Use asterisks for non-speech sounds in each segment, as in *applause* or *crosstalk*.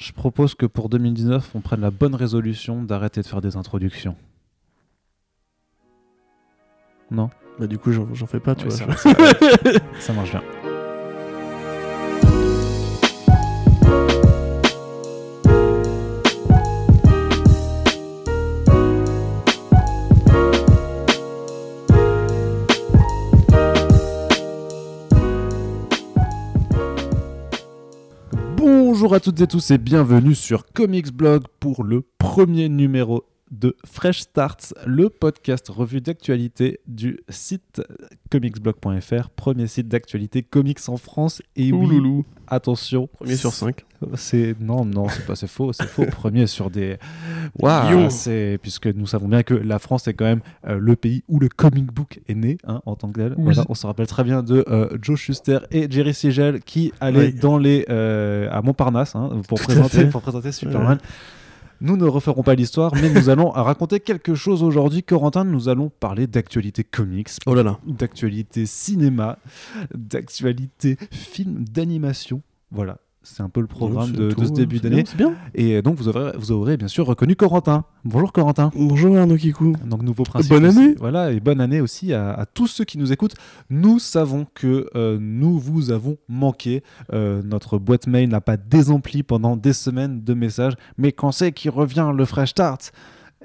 Je propose que pour 2019, on prenne la bonne résolution d'arrêter de faire des introductions. Non? Bah du coup, j'en fais pas, tu Ouais, vois. ça *laughs* marche bien. Bonjour à toutes et tous et bienvenue sur Comics Blog pour le premier numéro de Fresh Starts, le podcast revue d'actualité du site comicsblog.fr, premier site d'actualité comics en France. Et oui, Ouloulou. attention, Premier sur 5. c'est non non c'est pas c'est faux c'est faux *laughs* premier sur des Waouh, c'est puisque nous savons bien que la France est quand même euh, le pays où le comic book est né hein, en tant que tel Oui. Voilà, on se rappelle très bien de euh, Joe Schuster et Jerry Siegel qui allaient Oui. dans les euh, à Montparnasse hein, pour Tout présenter pour présenter Superman Nous ne referons pas l'histoire, mais nous allons raconter quelque chose aujourd'hui. Corentin, nous allons parler d'actualité comics, Oh là là. d'actualité cinéma, d'actualité film, d'animation. Voilà, c'est un peu le programme de, ce début c'est d'année. bien, C'est bien. Et donc, vous aurez, vous aurez bien sûr reconnu Corentin. Bonjour Corentin. Bonjour Arnaud Kikou. Donc, nouveau principe. Bonne aussi. année. Voilà, et bonne année aussi à, à tous ceux qui nous écoutent. Nous savons que euh, nous vous avons manqué. Euh, notre boîte mail n'a pas désempli pendant des semaines de messages. Mais quand c'est qu'il revient le Fresh Start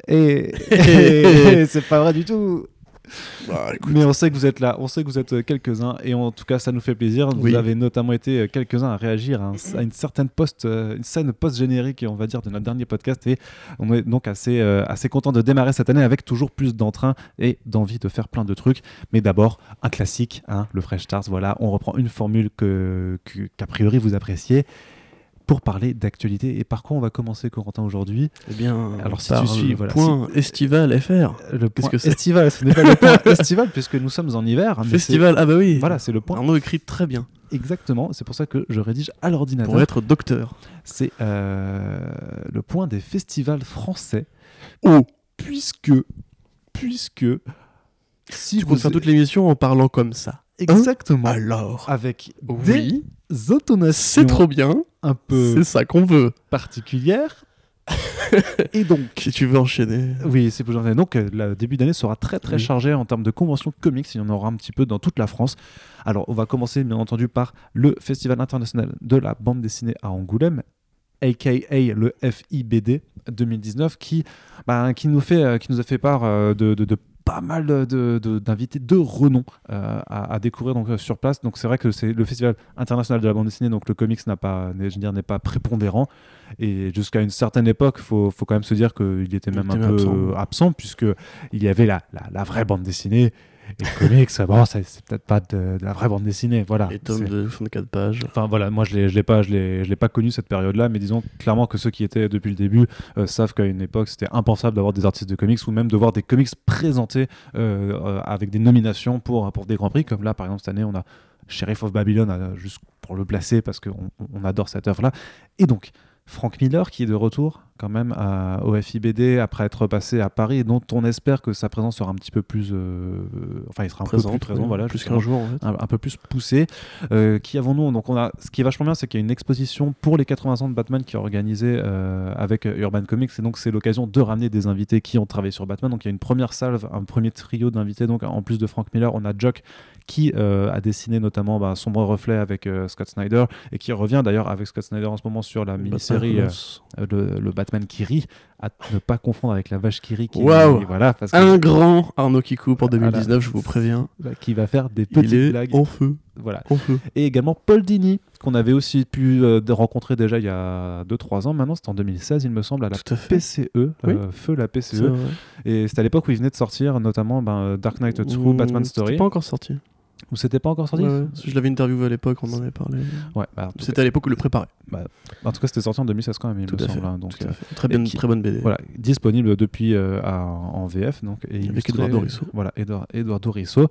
Et, *laughs* et c'est pas vrai du tout. Bah. Mais on sait que vous êtes là, on sait que vous êtes euh, quelques-uns, et en tout cas, ça nous fait plaisir. Vous Oui. avez notamment été euh, quelques-uns à réagir à, un- à une certaine post, euh, une scène post-générique, on va dire, de notre dernier podcast, et on est donc assez, euh, assez content de démarrer cette année avec toujours plus d'entrain et d'envie de faire plein de trucs. Mais d'abord, un classique, hein, le Fresh Stars. Voilà, on reprend une formule que, que- qu'a priori vous appréciez. Pour parler d'actualité. Et par quoi on va commencer, Corentin, aujourd'hui? Eh bien, Alors, si par tu suis, le voilà, point estival FR. Le point que estival, ce n'est pas le point estival, puisque nous sommes en hiver. mais Festival, ah bah oui. Voilà, c'est le point Arnaud écrit très bien Exactement, c'est pour ça que je rédige à pour l'ordinateur. être docteur. C'est euh, le point des festivals français. Oh, Puisque, puisque, si tu peux faire toute l'émission en parlant comme ça. Exactement. Alors, avec oui, des intonations c'est trop bien. Un peu C'est ça qu'on veut. particulières. *laughs* Et donc, Si tu veux enchaîner. oui, c'est pour j'en Donc, euh, le début d'année sera très très Oui. chargé en termes de conventions comics. Il y en aura un petit peu dans toute la France. Alors, on va commencer bien entendu par le Festival international de la bande dessinée à Angoulême, aka le FIBD 2019, qui, bah, qui, nous, fait, euh, qui nous a fait part euh, de, de- de pas mal de- de- d'invités de, renom euh, à, à découvrir donc, euh, sur place. Donc c'est vrai que c'est le festival international de la bande dessinée, donc le comics n'a pas, n'est- pas prépondérant. Et jusqu'à une certaine époque, faut, faut quand même se dire qu'il était Il même était un peu absent. absent, puisque il y avait la, la, la vraie bande dessinée. Et le comics, bon, c'est peut-être pas de, de la vraie bande dessinée. Voilà. Les tomes de 64 pages. Enfin voilà, moi je je l'ai pas, je l'ai, pas connu cette période-là, mais disons clairement que ceux qui étaient depuis le début euh, savent qu'à une époque c'était impensable d'avoir des artistes de comics ou même de voir des comics présentés euh, euh, avec des nominations pour pour des grands prix, comme là par exemple cette année on a Sheriff of Babylon juste pour le placer parce qu'on on adore cette œuvre-là, et donc Frank Miller qui est de retour quand même à- au FIBD après être passé à Paris dont on espère que sa présence sera un petit peu plus, euh, enfin il sera un peu plus présent, oui, voilà, plus qu'un jour en fait. un, un peu plus poussé. Euh, qui avons-nous? Donc on a, ce qui est vachement bien, c'est qu'il y a une exposition pour les 80 ans de Batman qui est organisée euh, avec Urban Comics, et donc c'est l'occasion de ramener des invités qui ont travaillé sur Batman. Donc il y a une première salve, un premier trio d'invités. Donc en plus de Frank Miller, on a Jock qui a dessiné notamment bah, Sombre Reflet avec Scott Snyder et qui revient d'ailleurs avec Scott Snyder en ce moment sur la mini-série le, le Batman qui rit, à ne pas confondre avec la vache qui rit. Qui, Waouh. Voilà, parce que, Un grand Arnaud Kikou pour Voilà. 2019, je vous préviens. qui va faire des Il petites est blagues. en feu. Voilà. En feu. et également Paul Dini qu'on avait aussi pu euh, rencontrer déjà il y a 2-3 ans maintenant, c'était en 2016 il me semble à la à. PCE, euh, feu la PCE, vrai. et c'était à l'époque où il venait de sortir notamment ben, Dark Knight True, Mmh, Batman C'était Story, pas encore sorti. Ou c'était pas encore sorti Ouais, ouais. Je l'avais interviewé à l'époque, on en avait parlé. Ouais, bah, C'était à l'époque où le préparait. cas, en tout cas c'était sorti en 2016 quand même il Tout me à fait. semble, hein, donc Tout à euh, fait. Très, qui- très bonne BD. voilà, disponible depuis euh, à- en VF donc, et Avec illustré- Eduardo Risso. Voilà, Edouard, Eduardo Risso.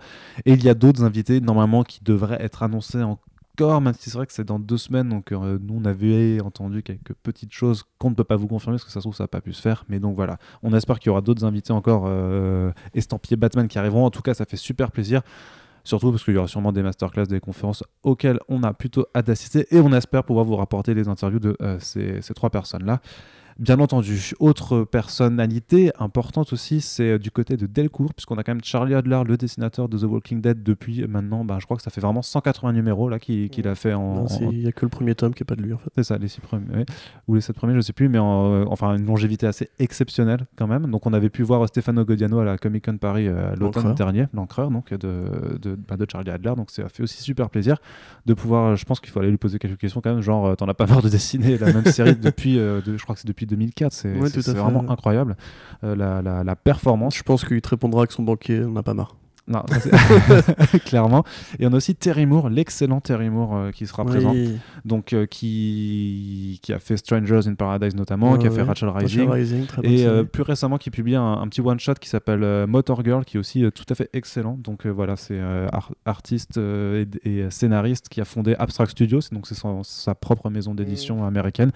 Et il y a d'autres invités normalement qui devraient être annoncés encore, même si c'est vrai que c'est dans deux semaines. Donc euh, nous, on avait entendu quelques petites choses qu'on ne peut pas vous confirmer parce que ça se trouve, ça n'a pas pu se faire. Mais donc voilà, on espère qu'il y aura d'autres invités encore euh, estampillés Batman qui arriveront. En tout cas, ça fait super plaisir. Surtout parce qu'il y aura sûrement des masterclass, des conférences auxquelles on a plutôt hâte d'assister et on espère pouvoir vous rapporter les interviews de euh, ces, ces trois personnes-là. Bien entendu, autre personnalité importante aussi, c'est euh, du côté de Delcourt, puisqu'on a quand même Charlie Adler, le dessinateur de The Walking Dead, depuis maintenant, bah, je crois que ça fait vraiment 180 numéros là qu'il a fait en. Il n'y a que le premier tome qui est pas de lui en fait. c'est ça, les six premiers, ou les sept premiers, je sais plus, mais en, euh, enfin une longévité assez exceptionnelle quand même. Donc on avait pu voir Stefano Godiano à la Comic Con Paris euh, l'automne dernier, l'encreur donc de, de, bah, de Charlie Adler. Donc ça fait aussi super plaisir de pouvoir. euh, Je pense qu'il faut aller lui poser quelques questions quand même, genre euh, t'en as pas marre de dessiner la même série *laughs* depuis, euh, de- je crois que c'est depuis 2004. C'est Ouais, vraiment incroyable euh, la, la, la performance. Je pense qu'il te répondra que son banquier n'en a pas marre. Non, *laughs* *laughs* clairement. Et on a aussi Terry Moore, l'excellent Terry Moore euh, qui sera présent Oui. donc euh, qui, qui a fait Strangers in Paradise notamment, Ouais, qui a fait ouais. Rachel Rachel Rising, et euh, plus récemment qui publie un, un petit one shot qui s'appelle euh, Motor Girl, qui est aussi euh, tout à fait excellent. Donc euh, voilà, c'est euh, ar- artiste euh, et, et scénariste qui a fondé Abstract Studios, donc c'est sa propre maison d'édition américaine,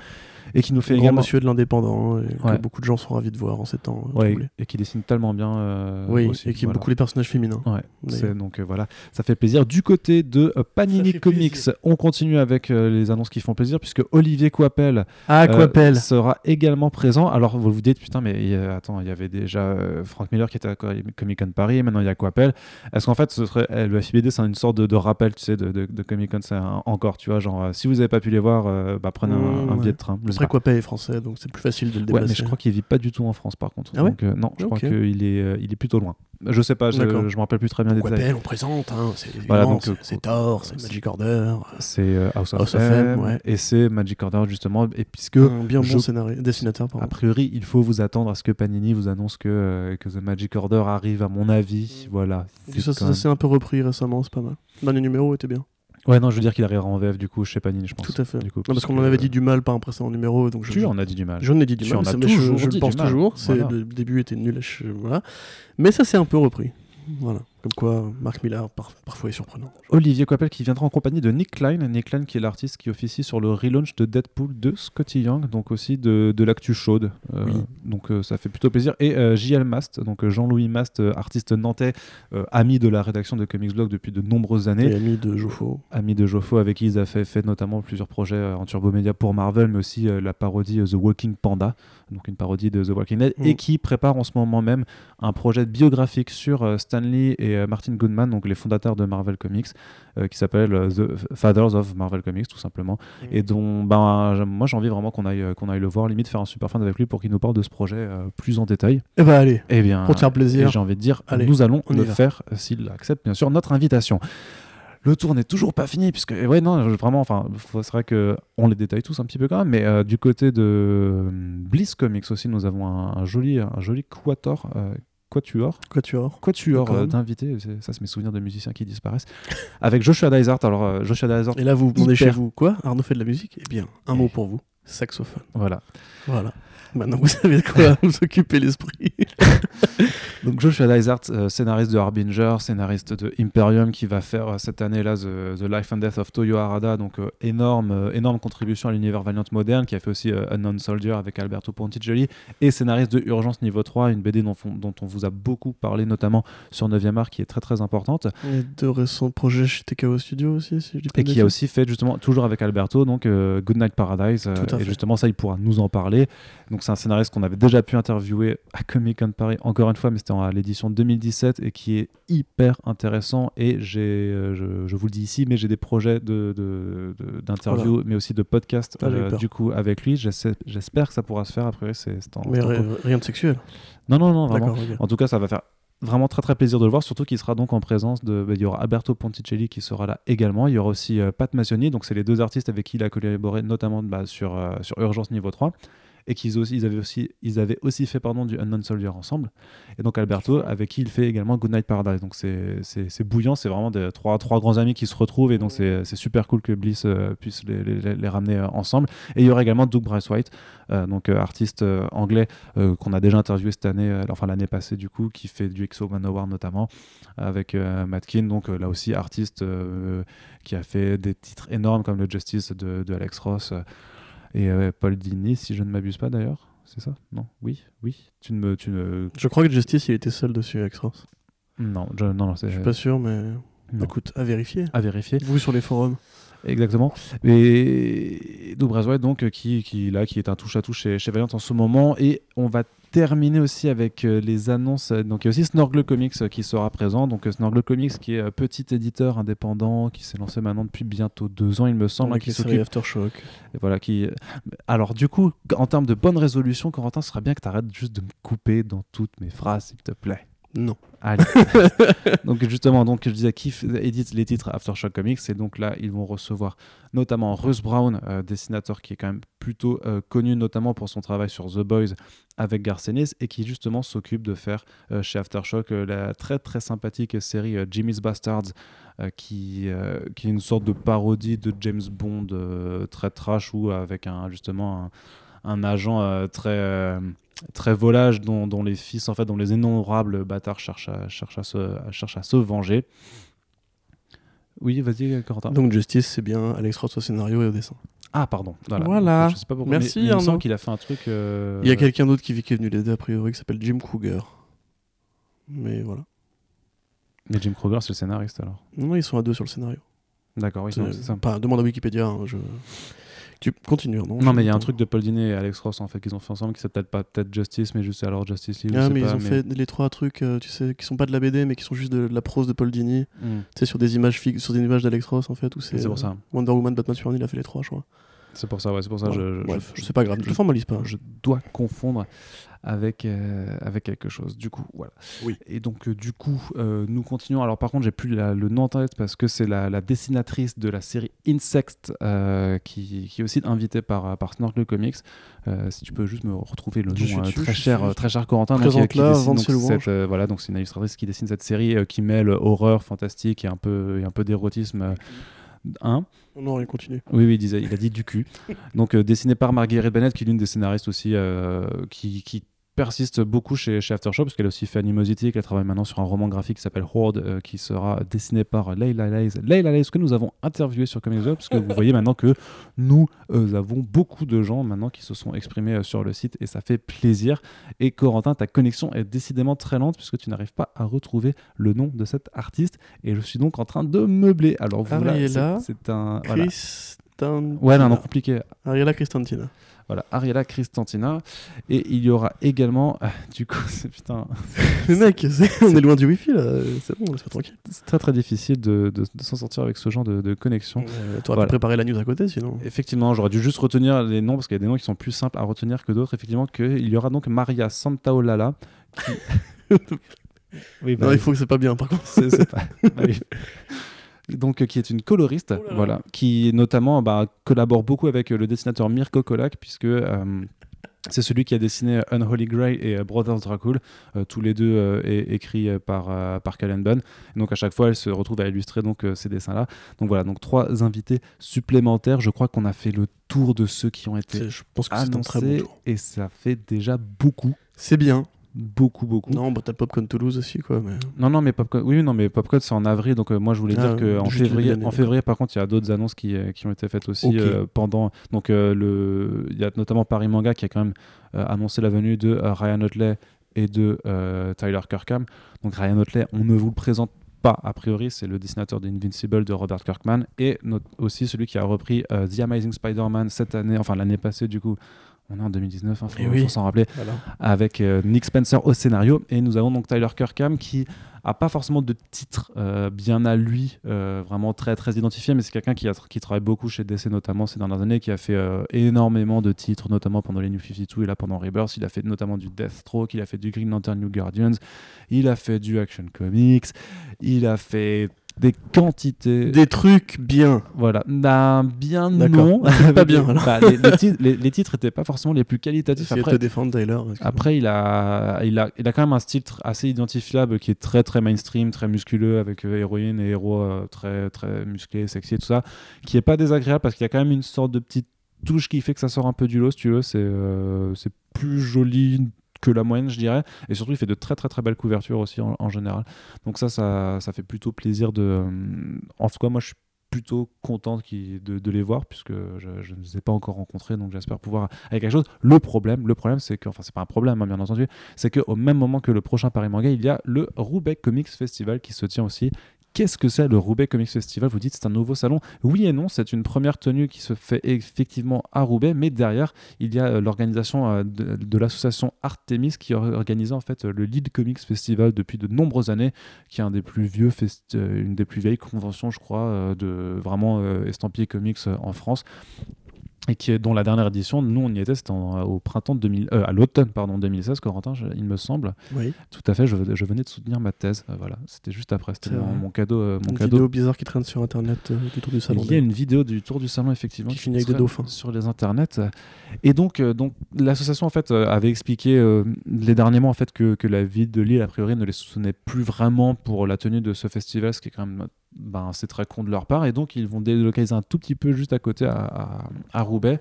et qui nous fait grand également monsieur de l'indépendant et Ouais. que beaucoup de gens sont ravis de voir en ces temps euh, Ouais, et qui dessine tellement bien. euh, Oui, aussi, et qui aime voilà. beaucoup les personnages féminins. Ouais, d'ailleurs. c'est donc euh, voilà, ça fait plaisir. Du côté de euh, Panini Comics, plaisir. on continue avec euh, les annonces qui font plaisir puisque Olivier Coipel Ah, euh, sera également présent. Alors vous vous dites putain mais attends, il y avait déjà euh, Frank Miller qui était à Comic Con Paris, maintenant il y a Coipel. Est-ce qu'en fait ce serait euh, le FIBD c'est une sorte de, de rappel tu sais de, de, de Comic Con c'est encore tu vois genre euh, si vous avez pas pu les voir euh, bah, prenez un, Mmh, un billet ouais. de train. Je Après. Quapel est français, donc c'est plus facile de le Ouais, déplacer. mais je crois qu'il vit pas du tout en France par contre. Ah ouais Donc, euh, non, je crois qu'il est, euh, il est plutôt loin. Je sais pas, je, je me rappelle plus très bien des détails. On présente, hein, c'est Voilà, c'est- euh, c'est Thor, c'est Magic Order. C'est House of, House of M, M, ouais. et c'est Magic Order justement. Et puisque un bien je- bon scénario, dessinateur, pardon. A priori, il faut vous attendre à ce que Panini vous annonce que, que The Magic Order arrive, à mon avis. Voilà. Ça, ça s'est un peu repris récemment, c'est pas mal. Le dernier numéro était bien. Ouais, non, je veux dire qu'il arrivera en VF du coup chez Panini, je pense. Tout à fait. Du coup, Non, parce qu'on en avait dit du mal par un précédent numéro, donc je, Tu en as dit du mal. je ai dit du Tu mal, en mais je, toujours je dit le pense du mal. toujours. Voilà. le début était nul, voilà. Mais ça s'est un peu repris. Voilà. Comme quoi, Marc Millar par- parfois est surprenant. Olivier Coppel qui viendra en compagnie de Nick Klein. Nick Klein qui est l'artiste qui officie sur le relaunch de Deadpool de Scotty Young, donc aussi de, de l'actu chaude. Euh, Oui. Donc euh, ça fait plutôt plaisir. Et euh, JL Mast, donc euh, Jean-Louis Mast, artiste nantais, ami de la rédaction de Comics Blog depuis de nombreuses années. Et ami de Joffo. ami de Joffo avec qui ils ont fait, fait notamment plusieurs projets en Turbo Media pour Marvel, mais aussi la parodie The Walking Panda, donc une parodie de The Walking Dead, Mm. et qui prépare en ce moment même un projet biographique sur euh, Stan Lee et euh, Martin Goodman, donc les fondateurs de Marvel Comics, euh, qui s'appelle The Fathers of Marvel Comics, tout simplement, et dont ben, moi j'ai envie vraiment qu'on aille, qu'on aille le voir, limite faire un super fan avec lui pour qu'il nous parle de ce projet plus en détail. Eh bah allez, Eh bien, pour te faire plaisir. j'ai envie de dire, Allez, nous allons le va. faire s'il accepte bien sûr notre invitation. Le tour n'est toujours pas fini puisque ouais non vraiment enfin c'est vrai que on les détaille tous un petit peu quand même mais euh, du côté de euh, Bliss Comics aussi nous avons un, un joli un joli quator euh, quatuor quatuor D'accord. euh, d'invités ça c'est mes souvenirs de musiciens qui disparaissent *laughs* avec Joshua Dysart alors Joshua Dysart Et là, vous vous demandez Hyper. chez vous quoi? Arnaud fait de la musique? Eh bien, un mot pour vous saxophone. voilà Voilà. Maintenant, vous savez de quoi *laughs* vous occuper l'esprit. *laughs* Donc Joshua Dysart, euh, scénariste de Harbinger, scénariste de Imperium, qui va faire euh, cette année-là The, The Life and Death of Toyo Harada, donc euh, énorme, euh, énorme contribution à l'univers Valiant moderne, qui a fait aussi Unknown Soldier avec Alberto Ponticelli, et scénariste de Urgence Niveau 3, une BD dont, on vous a beaucoup parlé, notamment sur 9e art, qui est très très importante, Et de récents projets chez TKO Studio aussi, si je dis pas et qui a aussi fait justement, toujours avec Alberto, donc Goodnight Paradise, et fait. justement ça il pourra nous en parler. Donc c'est un scénariste qu'on avait déjà pu interviewer à Comic Con Paris, encore une fois, mais c'était à l'édition 2017 et qui est hyper intéressant. Et j'ai, euh, je, je vous le dis ici, mais j'ai des projets de, d'interview, mais aussi de podcast Ah, euh, du coup avec lui. J'espère que ça pourra se faire. Après, c'est, c'est en- Mais rien de sexuel. Non, non, non, vraiment. En tout cas, ça va faire vraiment très très plaisir de le voir, surtout qu'il sera donc en présence de. bah, il y aura Alberto Ponticelli qui sera là également. Il y aura aussi euh, Pat Mazzoni, donc c'est les deux artistes avec qui il a collaboré, notamment bah, sur, euh, sur Urgence Niveau 3. Et qu'ils aussi, ils avaient aussi, ils avaient aussi fait pardon, du Unknown Soldier ensemble. Et donc Alberto, avec qui il fait également Goodnight Paradise. Donc c'est, bouillant, c'est vraiment des, trois, trois grands amis qui se retrouvent. Et donc c'est, c'est super cool que Bliss euh, puisse les, les- les ramener euh, ensemble. Et il y aura également Doug Braithwaite, euh, donc artiste anglais qu'on a déjà interviewé cette année, enfin l'année passée du coup, qui fait du Exo Manowar notamment, avec Matkin, donc là aussi artiste qui a fait des titres énormes comme le Justice de, de Alex Ross et euh, Paul Dini, si je ne m'abuse pas d'ailleurs. C'est ça? Non? Oui? Oui? Tu ne me... Tu ne... Je crois que Justice, il était seul dessus, avec Ross. Non, je- non, non, c'est... Je suis pas sûr, mais Non. Écoute, à vérifier. à vérifier. Vous sur les forums. Exactement. Et Dobrazouet, donc, euh, qui, qui, là, qui est un touche-à-touche chez, chez Valiant en ce moment. Et on va terminer aussi avec euh, les annonces. Donc, il y a aussi Snorgle Comics euh, qui sera présent. Donc, Snorgle Comics, qui est petit éditeur indépendant, qui s'est lancé maintenant depuis bientôt deux ans, il me semble, hein, Avec qui s'occupe. Aftershock. Voilà, qui. Alors, du coup, en termes de bonne résolution, Corentin, ce serait bien que tu arrêtes juste de me couper dans toutes mes phrases, s'il te plaît. Non. Allez. *laughs* donc justement, donc je disais qui édite les titres Aftershock Comics et donc là ils vont recevoir notamment Russ Brown, euh, dessinateur qui est quand même plutôt euh, connu notamment pour son travail sur The Boys avec Garth Ennis et qui justement s'occupe de faire euh, chez Aftershock la très très sympathique série Jimmy's Bastards qui, qui est une sorte de parodie de James Bond très trash ou avec un justement un, un agent euh, très euh, très volage dont, dont les fils en fait dont les innombrables bâtards cherchent à, cherchent à, se, cherchent à se venger oui vas-y Corentin Donc Justice, c'est bien Alex Ross au scénario et au dessin. ah pardon voilà, Voilà. je sais pas pourquoi Merci, mais, mais il me Arnaud. semble qu'il a fait un truc euh, Il y a quelqu'un d'autre qui, qui est venu l'aider a priori qui s'appelle Jim Kruger. Mais voilà. mais Jim Kruger c'est le scénariste alors Non, ils sont à deux sur le scénario. d'accord oui C'est- c'est ça Pas, demande à Wikipédia. hein, je... Tu continues, non non mais il y a un truc de Paul Dini et Alex Ross en fait qu'ils ont fait ensemble qui s'appelle peut-être pas peut-être Justice mais juste alors Justice League je Ah, sais mais pas, ils ont fait les trois trucs, euh, tu sais, qui sont pas de la BD, mais qui sont juste de, de la prose de Paul Dini. Hmm, Tu sais, sur des images, sur des images d'Alex Ross, en fait, c'est euh, pour ça Wonder Woman, Batman, Superman, il a fait les trois, je crois. c'est pour ça ouais c'est pour ça Voilà. je, je- Bref, je- c'est pas grave, je je- formalise pas. je dois confondre avec, euh, avec quelque chose. Du coup, voilà. Et donc, euh, du coup, euh, nous continuons. Alors, par contre, j'ai plus le nom en tête parce que c'est la, dessinatrice de la série Insect qui, qui, est aussi invitée par, par Snorkel Comics. si tu peux juste me retrouver le nom très, très, cher, très cher Corentin. Présente là, qui, dessine, donc, cette, voilà, donc c'est une illustratrice qui dessine cette série qui mêle horreur, fantastique et un peu, et un peu d'érotisme. 1. Non, il continue. Oui, il, disait, il a dit du cul. *laughs* Donc, euh, dessiné par Marguerite Bennett, qui est l'une des scénaristes aussi, euh, qui persiste beaucoup chez, chez Aftershock, parce qu'elle a aussi fait Animosity, qu'elle travaille maintenant sur un roman graphique qui s'appelle Horde, euh, qui sera dessiné par Leila Lays. Leila Lays, que nous avons interviewé sur Comics Web, parce que vous voyez maintenant que nous euh, avons beaucoup de gens maintenant qui se sont exprimés euh, sur le site, et ça fait plaisir. Et Corentin, ta connexion est décidément très lente, puisque tu n'arrives pas à retrouver le nom de cet artiste, et je suis donc en train de meubler. Alors voilà, Ariella c'est c'est un... voilà. Christantina. Ouais, non, non, compliqué. Ariella Christantina. Voilà, Ariella Christantina. Et il y aura également. ah, du coup, *laughs* c'est putain. Mais mec, c'est- on est loin du wifi là, c'est bon, laisse-moi tranquille. C'est très très difficile de, de- de s'en sortir avec ce genre de, de connexion. Euh, T'aurais Voilà. pu préparer la news à côté sinon. Effectivement, j'aurais dû juste retenir les noms parce qu'il y a des noms qui sont plus simples à retenir que d'autres. Effectivement, que il y aura donc Maria Santaolalla. Qui... *laughs* oui, bah, Non, il faut que c'est pas bien par contre. c'est- c'est pas- *laughs* bah oui. Donc, euh, qui est une coloriste, Oh là là. voilà, qui notamment bah, collabore beaucoup avec euh, le dessinateur Mirko Kolak, puisque euh, c'est celui qui a dessiné Unholy Grey et Brothers Dracul, euh, tous les deux euh, écrits par, euh, par Callan Bunn. Et donc, à chaque fois, elle se retrouve à illustrer donc, euh, ces dessins-là. Donc, voilà, donc trois invités supplémentaires. Je crois qu'on a fait le tour de ceux qui ont été Je pense que c'est un très bon annoncés, tour. et ça fait déjà beaucoup, C'est bien. Beaucoup, beaucoup. Non, bah t'as le Popcorn Toulouse aussi quoi. Mais... Non, non, mais Popcode, oui, non, mais Popcode c'est en avril, donc euh, moi je voulais Ah, dire que en février, en février, par contre, il y a d'autres annonces qui, euh, qui ont été faites aussi euh, pendant. Donc euh, le, il y a notamment Paris Manga qui a quand même euh, annoncé la venue de euh, Ryan Otley et de euh, Tyler Kirkham. Donc Ryan Otley, on ne vous le présente pas a priori, c'est le dessinateur d'Invincible de Robert Kirkman et aussi celui qui a repris euh, The Amazing Spider-Man cette année, enfin l'année passée du coup. On est en 2019, il faut, Eh oui. faut s'en rappeler. Voilà. avec euh, Nick Spencer au scénario. Et nous avons donc Tyler Kirkham qui a pas forcément de titre euh, bien à lui euh, vraiment très très identifié mais c'est quelqu'un qui, a- qui travaille beaucoup chez DC notamment ces dernières années qui a fait énormément de titres notamment pendant les New 52 et là pendant Rebirth. Il a fait notamment du Deathstroke il a fait du Green Lantern New Guardians. Il a fait du Action Comics. Il a fait des quantités Des trucs bien. voilà, Nah, bien non. *laughs* Pas bien, alors. Bah, les, les titres, les- les titres étaient pas forcément les plus qualitatifs. Après, te défendre Tyler. après, il a, il, a, il a quand même un style assez identifiable qui est très très mainstream, très musculeux, avec euh, héroïne et héros euh, très très musclés, sexy et tout ça, qui est pas désagréable parce qu'il y a quand même une sorte de petite touche qui fait que ça sort un peu du lot, si tu veux. C'est euh, c'est plus joli que la moyenne, je dirais. Et surtout, il fait de très très très belles couvertures aussi en, général. Donc ça, ça, ça fait plutôt plaisir de... euh, en tout cas, moi, je suis plutôt content de, les voir puisque je, ne les ai pas encore rencontrés donc j'espère pouvoir avec quelque chose le problème le problème c'est que enfin c'est pas un problème hein, bien entendu c'est qu'au même moment que le prochain Paris Manga il y a le Roubaix Comics Festival qui se tient aussi Qu'est-ce que c'est le Roubaix Comics Festival? Vous dites c'est un nouveau salon. Oui et non, c'est une première tenue qui se fait effectivement à Roubaix, mais derrière, il y a euh, l'organisation euh, de, de l'association Artemis qui organise en fait le Lead Comics Festival depuis de nombreuses années, qui est euh, une des plus vieilles conventions, je crois, euh, de vraiment euh, estampillés comics euh, en France et qui est dont la dernière édition, nous on y était, c'était au printemps 2000, euh, à l'automne pardon 2016, Corentin, je- il me semble. Oui. Tout à fait, je, je venais de soutenir ma thèse, euh, voilà, c'était juste après, c'était mon, mon cadeau, euh, mon Une cadeau. vidéo bizarre qui traîne sur internet euh, du tour du salon. Il y a une vidéo du tour du salon effectivement Qui finit avec des dauphins. sur les internets. Et donc, donc l'association en fait avait expliqué les derniers mois en fait que, que la ville de Lille a priori ne les soutenait plus vraiment pour la tenue de ce festival, ce qui est quand même ben, c'est très con de leur part. Et donc ils vont délocaliser un tout petit peu juste à côté à, à- Roubaix.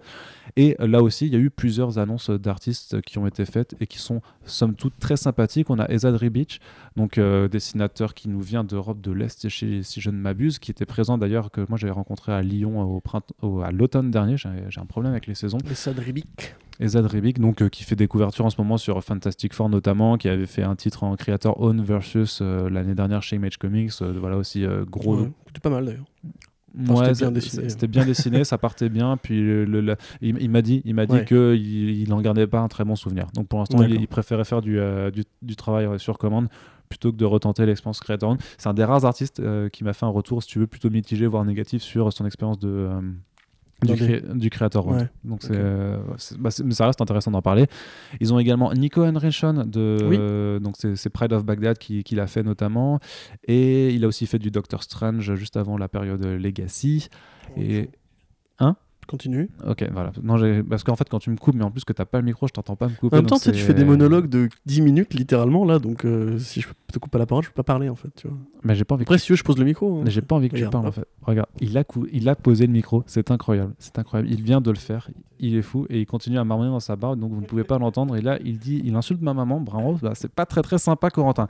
Et là aussi, il y a eu plusieurs annonces d'artistes qui ont été faites et qui sont somme toute très sympathiques. On a Ezad Ribic, donc euh, dessinateur qui nous vient d'Europe de l'Est, si, je ne m'abuse, qui était présent d'ailleurs que moi j'avais rencontré à Lyon au à l'automne dernier. J'ai un problème avec les saisons. De Ribic. Ezad Ribic, donc euh, qui fait des couvertures en ce moment sur Fantastic Four notamment, qui avait fait un titre en Creator Own versus euh, l'année dernière chez Image Comics. euh, voilà aussi gros. Ouais, C'était pas mal d'ailleurs. Ouais, c'était bien dessiné. C'était bien dessiné, ça partait bien. Puis le- le- le- il, il m'a dit, il m'a dit Ouais. que il, il en gardait pas un très bon souvenir. Donc pour l'instant, il, préférait faire du, euh, du, du travail sur commande plutôt que de retenter l'expérience Creator Own. C'est un des rares artistes euh, qui m'a fait un retour, si tu veux, plutôt mitigé, voire négatif sur son expérience de euh, du, cré- du Own. Ouais, Donc euh, c'est- bah, ça reste intéressant d'en parler. Ils ont également Nico Henrichon de Oui. euh, donc c'est, Pride of Baghdad qui, qui l'a fait notamment et il a aussi fait du Doctor Strange juste avant la période Legacy et Continue. ok voilà non parce qu'en fait quand tu me coupes mais en plus que t'as pas le micro je t'entends pas me couper En même temps, tu tu fais des monologues de 10 minutes littéralement là, donc euh, si je te coupe pas la parole, je peux pas parler en fait. Tu vois. mais j'ai pas envie que tu veux, je pose le micro. hein. Mais j'ai pas envie que tu Regarde, parles en fait. Regarde, il a, cou- il a posé le micro, c'est incroyable, c'est incroyable. Il vient de le faire, il est fou et il continue à marmonner dans sa barbe, donc vous ne pouvez pas l'entendre. Et là, il dit, il insulte ma maman, bravo, bah, c'est pas très très sympa, Corentin.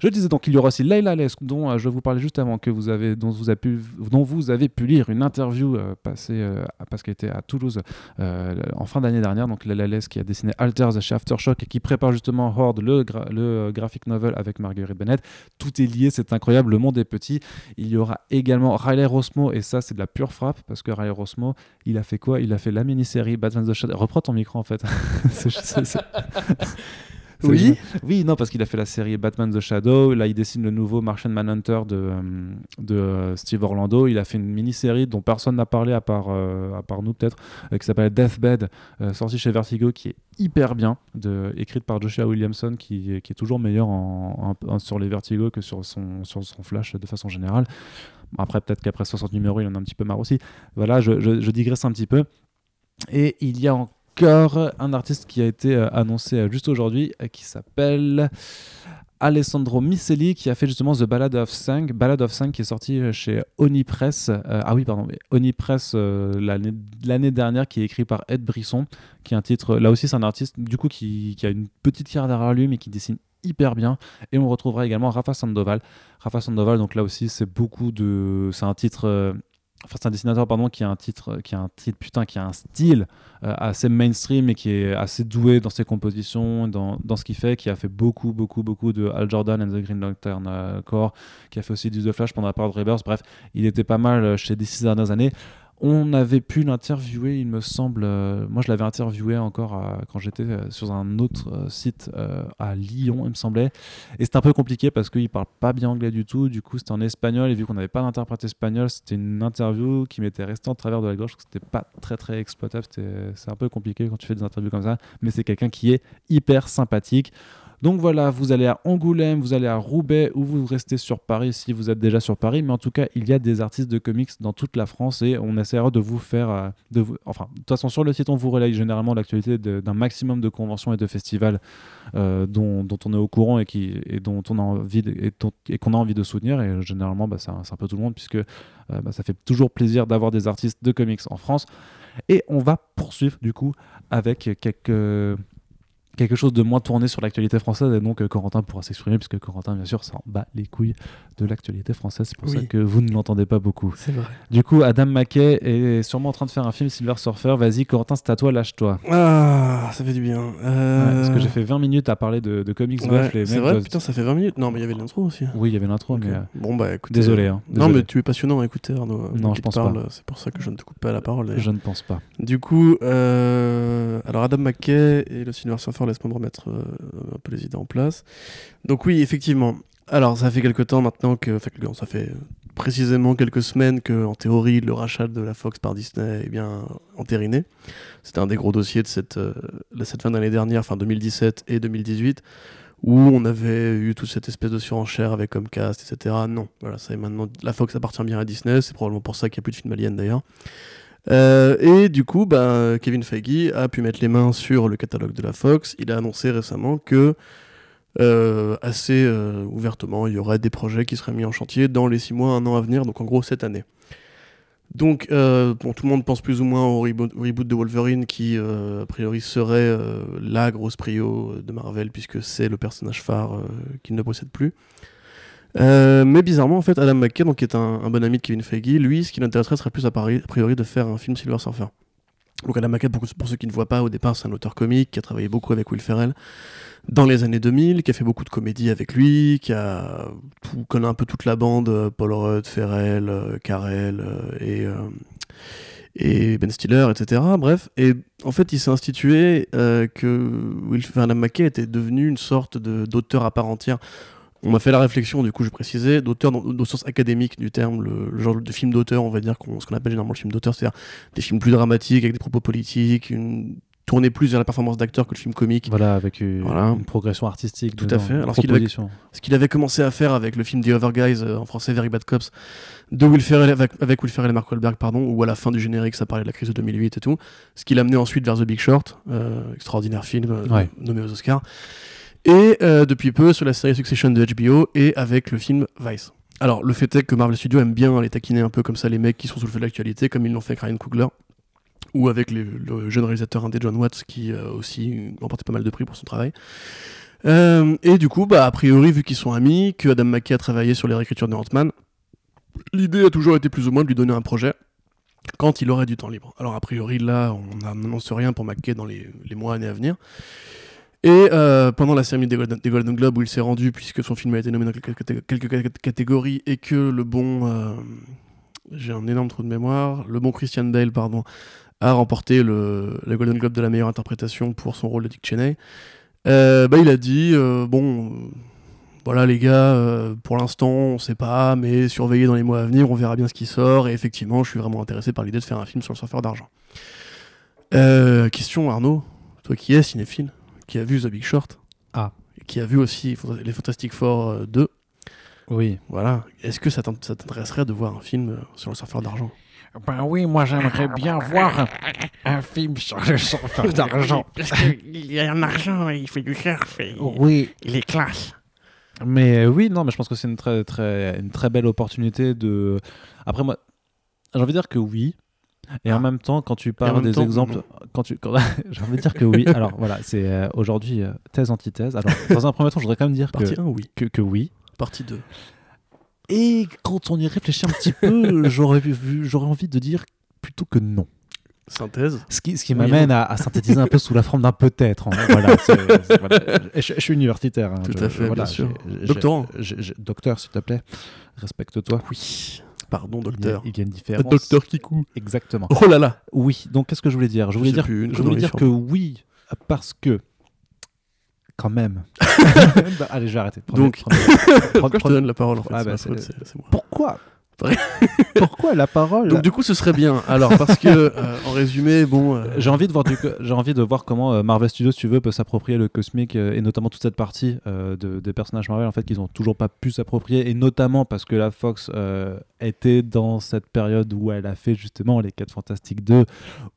Je disais donc, il y aura aussi Leila Lesk, dont euh, je vous parlais juste avant, que vous avez, dont vous avez pu, dont vous avez pu lire une interview euh, passée euh, parce qu'elle était à Toulouse euh, en fin d'année dernière. Donc Lesk qui a dessiné Alters chez Aftershock et qui prépare justement Horde, le, gra- graphic novel avec Marguerite Bennett. Tout est lié, c'est incroyable, le monde est petit. Il y aura également Riley Rosmo, et ça, c'est de la pure frappe, parce que Riley Rosmo, il a fait quoi? Il a fait la mini-série Batman the Shadow. Reprends ton micro, en fait. *laughs* Oui. Oui, non, parce qu'il a fait la série Batman the Shadow. Là, il dessine le nouveau Martian Manhunter de, euh, de euh, Steve Orlando. Il a fait une mini-série dont personne n'a parlé, à part, euh, à part nous, peut-être, euh, qui s'appelle Deathbed, sortie chez Vertigo, qui est hyper bien, de, écrite par Joshua Williamson, qui, est- qui est toujours meilleur en, en- en- sur les Vertigo que sur son, sur son Flash de façon générale. Après, peut-être qu'après 60 numéros, il en a un petit peu marre aussi. Voilà, je, je- je digresse un petit peu. Et il y a un artiste qui a été euh, annoncé euh, juste aujourd'hui, euh, qui s'appelle Alessandro Micelli, qui a fait justement The Ballad of Sang, Ballad of Sang qui est sorti chez Onipress. euh, ah oui, pardon, Onipress l'année l'année dernière, qui est écrit par Ed Brisson, qui est un titre. Là aussi, c'est un artiste du coup qui, qui a une petite carrière derrière lui, mais qui dessine hyper bien. Et on retrouvera également Rafa Sandoval. Rafa Sandoval, donc là aussi, c'est beaucoup de. C'est un titre. Enfin, c'est un dessinateur pardon qui a un titre qui a un titre putain qui a un style euh, assez mainstream et qui est assez doué dans ses compositions dans, dans ce qu'il fait qui a fait beaucoup beaucoup beaucoup de Al Jordan and the Green Lantern euh, Corps qui a fait aussi du The Flash pendant la période Rebirth. Bref il était pas mal euh, chez les six dernières années on avait pu l'interviewer, il me semble. euh, moi, je l'avais interviewé encore quand j'étais euh, sur un autre euh, site à Lyon, il me semblait. Et c'était un peu compliqué parce qu'il parle pas bien anglais du tout. Du coup, c'était en espagnol. Et vu qu'on n'avait pas d'interprète espagnol, c'était une interview qui m'était restée en travers de la gorge. C'était pas très très exploitable. C'est un peu compliqué quand tu fais des interviews comme ça. Mais c'est quelqu'un qui est hyper sympathique. Donc voilà, vous allez à Angoulême, vous allez à Roubaix ou vous restez sur Paris si vous êtes déjà sur Paris. Mais en tout cas, il y a des artistes de comics dans toute la France et on essaiera de vous faire. euh, de vous... Enfin, de toute façon, sur le site, on vous relaye généralement l'actualité d'un maximum de conventions et de festivals euh, dont, on est au courant et, qui, et dont on a envie de- et, qu'on a envie de soutenir. Et généralement, bah, c'est un, c'est un peu tout le monde puisque euh, bah, ça fait toujours plaisir d'avoir des artistes de comics en France. Et on va poursuivre du coup avec quelques quelque chose de moins tourné sur l'actualité française et donc euh, Corentin pourra s'exprimer puisque Corentin bien sûr s'en bat les couilles de l'actualité française c'est pour ça que vous ne l'entendez pas beaucoup C'est vrai. du coup Adam McKay est sûrement en train de faire un film Silver Surfer vas-y Corentin c'est à toi lâche-toi Ah, ça fait du bien. Ouais, Euh, parce que j'ai fait 20 minutes à parler de, de comics Ouais, c'est vrai, doivent- putain, ça fait 20 minutes. Non, mais il y avait l'intro aussi. oui il y avait l'intro mais euh, Bon, bah écoute. désolé, hein, Non, mais tu es passionnant à écouter, Arnaud. Non, Moi je pense parle, pas. C'est pour ça que je ne te coupe pas la parole. je ne pense pas Du coup, euh, alors Adam McKay et le Silver Surfer, laisse-moi me remettre euh, un peu les idées en place. Donc oui, effectivement. Alors ça fait quelques temps maintenant que, enfin, ça fait précisément quelques semaines que, en théorie, le rachat de la Fox par Disney est bien entériné. C'était un des gros dossiers de cette, euh, de cette fin d'année dernière, fin 2017 et 2018, où on avait eu toute cette espèce de surenchère avec Comcast, etc. Non, voilà, ça est maintenant, la Fox appartient bien à Disney. C'est probablement pour ça qu'il n'y a plus de films aliens d'ailleurs. Euh, et du coup, bah, Kevin Feige a pu mettre les mains sur le catalogue de la Fox. Il a annoncé récemment que, euh, assez euh, ouvertement, il y aurait des projets qui seraient mis en chantier dans les 6 mois, un an à venir, donc en gros cette année. Donc, tout le monde pense plus ou moins au reboot, de Wolverine qui, a priori, serait la grosse prio de Marvel puisque c'est le personnage phare qu'il ne possède plus. Euh, mais bizarrement, en fait, Adam McKay, donc, qui est un, bon ami de Kevin Feige, lui, ce qui l'intéresserait serait plus a priori de faire un film Silver Surfer. Donc Adam McKay, pour, ceux qui ne voient pas, au départ, c'est un auteur comique qui a travaillé beaucoup avec Will Ferrell dans les années 2000, qui a fait beaucoup de comédies avec lui, qui connaît un peu toute la bande, euh, Paul Rudd, Ferrell, euh, Carell et, Ben Stiller, etc. Bref, et en fait, il s'est institué que Adam McKay était devenu une sorte d'auteur à part entière. On m'a fait la réflexion, du coup, je précisais, d'auteur dans- au sens académique du terme, le, le genre de film d'auteur, on va dire, qu'on- ce qu'on appelle généralement le film d'auteur, c'est-à-dire des films plus dramatiques, avec des propos politiques, une tournée plus vers la performance d'acteur que le film comique. voilà avec une, Voilà. une progression artistique Tout à fait. Alors, ce qu'il avait-. Ce qu'il avait commencé à faire avec le film The Other Guys, euh, en français Very Bad Cops, de Will Ferrell, avec, avec Will Ferrell et Mark Wahlberg, pardon, où à la fin du générique, ça parlait de la crise de 2008 et tout. Ce qui l'a amené ensuite vers The Big Short, euh, extraordinaire film euh, Ouais. nommé aux Oscars. Et euh, depuis peu sur la série Succession de HBO et avec le film Vice. Alors, le fait est que Marvel Studios aime bien les taquiner un peu comme ça les mecs qui sont sous le feu de l'actualité, comme ils l'ont fait avec Ryan Coogler, ou avec le jeune réalisateur indé John Watts, qui a aussi remporté pas mal de prix pour son travail. Euh, et du coup, bah, a priori, vu qu'ils sont amis, que Adam McKay a travaillé sur les réécritures de Ant-Man, l'idée a toujours été plus ou moins de lui donner un projet quand il aurait du temps libre. Alors, a priori, là, on n'annonce rien pour McKay dans les, les mois, années à venir. Et euh, pendant la cérémonie des Golden, Globes où il s'est rendu, puisque son film a été nommé dans quelques, caté- quelques cat- catégories, et que le bon. euh, J'ai un énorme trou de mémoire. Le bon Christian Bale, pardon, a remporté le, le Golden Globe de la meilleure interprétation pour son rôle de Dick Cheney. Euh, bah, il a dit bon, voilà les gars, pour l'instant on sait pas, mais surveillez dans les mois à venir, on verra bien ce qui sort. Et effectivement, je suis vraiment intéressé par l'idée de faire un film sur le surfeur d'argent. Question Arnaud, toi qui es cinéphile, qui a vu The Big Short, Ah. et qui a vu aussi les Fantastic Four euh, 2, oui voilà, est-ce que ça t'int- ça t'intéresserait de voir un film euh, sur le surfeur d'argent? Ben oui, moi j'aimerais bien voir un, un film sur le surfeur d'argent. Parce qu'il y a un argent, il fait du surf et Oui, il est classe. Mais euh, oui, non, mais je pense que c'est une très, très, une très belle opportunité de. Après, moi, j'ai envie de dire que oui. Et en même temps, quand tu parles des temps, exemples, quand tu, quand- *laughs* j'ai envie de dire que oui. *laughs* Alors voilà, c'est euh, aujourd'hui euh, thèse antithèse. Alors dans un premier temps, je voudrais quand même dire que, Partie 1, oui. que, que oui. Partie 2. Et quand on y réfléchit un petit peu, *laughs* j'aurais envie de dire plutôt que non. Synthèse. Ce qui, ce qui Oui, m'amène à, à synthétiser un peu sous la forme d'un peut-être. hein. Voilà. Je, suis universitaire. hein. Tout Je- à fait, voilà, bien sûr. Doctorant. Docteur, s'il te plaît. Respecte-toi. Oui. Pardon, Il y a- docteur. Il y a une différence. Docteur Kikou. Exactement. Oh là là Oui, donc qu'est-ce que je voulais dire? Je voulais dire, plus, une je voulais connerie dire sur que oui, parce que. Quand même. *laughs* Bah, allez, je vais arrêter. Premier- Donc- premier- *laughs* Pourquoi je te donne la parole en fait? Ah, bah, faute, moi. Pourquoi? *laughs* Pourquoi la parole Donc du coup ce serait bien. Alors parce que euh, en résumé, bon... euh, J'ai envie de voir du, j'ai envie de voir comment euh, Marvel Studios, si tu veux, peut s'approprier le cosmique euh, et notamment toute cette partie euh, de, des personnages Marvel en fait qu'ils ont toujours pas pu s'approprier et notamment parce que la Fox euh, était dans cette période où elle a fait justement les 4 Fantastiques 2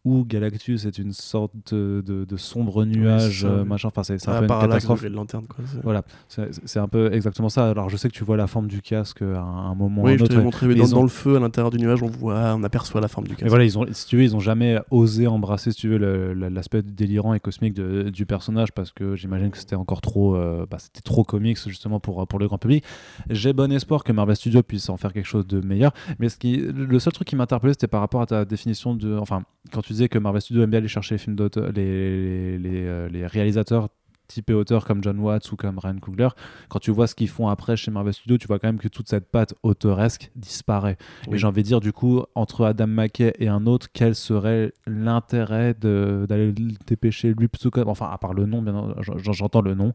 où Galactus est une sorte de, de- de sombre nuage ça, euh, machin. Enfin c'est c'est ah, un peu une de catastrophe. Green Lantern quoi. c'est- Voilà, c'est c'est un peu exactement ça. Alors je sais que tu vois la forme du casque à un, un moment ou Oui, un je autre. montré dans, ils ont- dans le feu, à l'intérieur du nuage, on voit, on aperçoit la forme du casque. Et voilà, ils ont, si tu veux, ils ont jamais osé embrasser, si tu veux, l'aspect délirant et cosmique de- du personnage parce que j'imagine que c'était encore trop, euh, bah, c'était trop comics justement pour, pour le grand public. J'ai bon espoir que Marvel Studios puisse en faire quelque chose de meilleur. Mais ce qui, le seul truc qui m'interpellait, c'était par rapport à ta définition de, enfin, quand tu disais que Marvel Studios aime bien aller chercher les films d'auteur, les, les, les, euh, les réalisateurs typés auteurs comme John Watts ou comme Ryan Coogler, quand tu vois ce qu'ils font après chez Marvel Studios, tu vois quand même que toute cette patte auteuresque disparaît. Et Oui. j'ai envie de dire, du coup, entre Adam McKay et un autre, quel serait l'intérêt d'aller le dépêcher lui plutôt que. Enfin, à part le nom, bien j'entends le nom.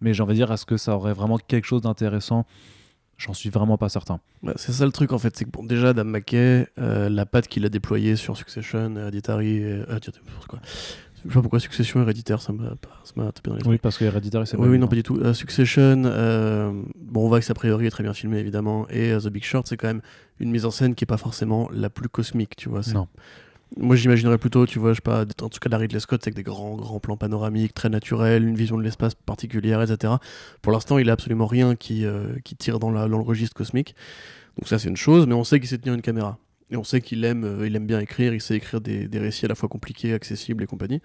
Mais j'ai envie de dire, est-ce que ça aurait vraiment quelque chose d'intéressant? J'en suis vraiment pas certain. Bah, c'est ça le truc en fait, c'est que bon, déjà Adam McKay, euh, la patte qu'il a déployée sur Succession, Hereditary, et, euh, n'importe quoi? Je sais pas pourquoi Succession Héréditaire, ça m'a pas- ça m'a tapé dans les Oui, parce que Hereditary, c'est Oui, oui, non, pas du tout. Euh, Succession, euh, bon, on voit que ça a priori est très bien filmé, évidemment. Et euh, The Big Short, c'est quand même une mise en scène qui est pas forcément la plus cosmique, tu vois. c'est- Non. Moi, j'imaginerais plutôt, tu vois, je sais pas, en tout cas, la Ridley Scott, c'est avec des grands, grands plans panoramiques, très naturels, une vision de l'espace particulière, etc. Pour l'instant, il a absolument rien qui, euh, qui tire dans, la- dans le registre cosmique. Donc, ça, c'est une chose, mais on sait qu'il sait tenir une caméra. Et on sait qu'il aime, euh, il aime bien écrire, il sait écrire des, des récits à la fois compliqués, accessibles et compagnie.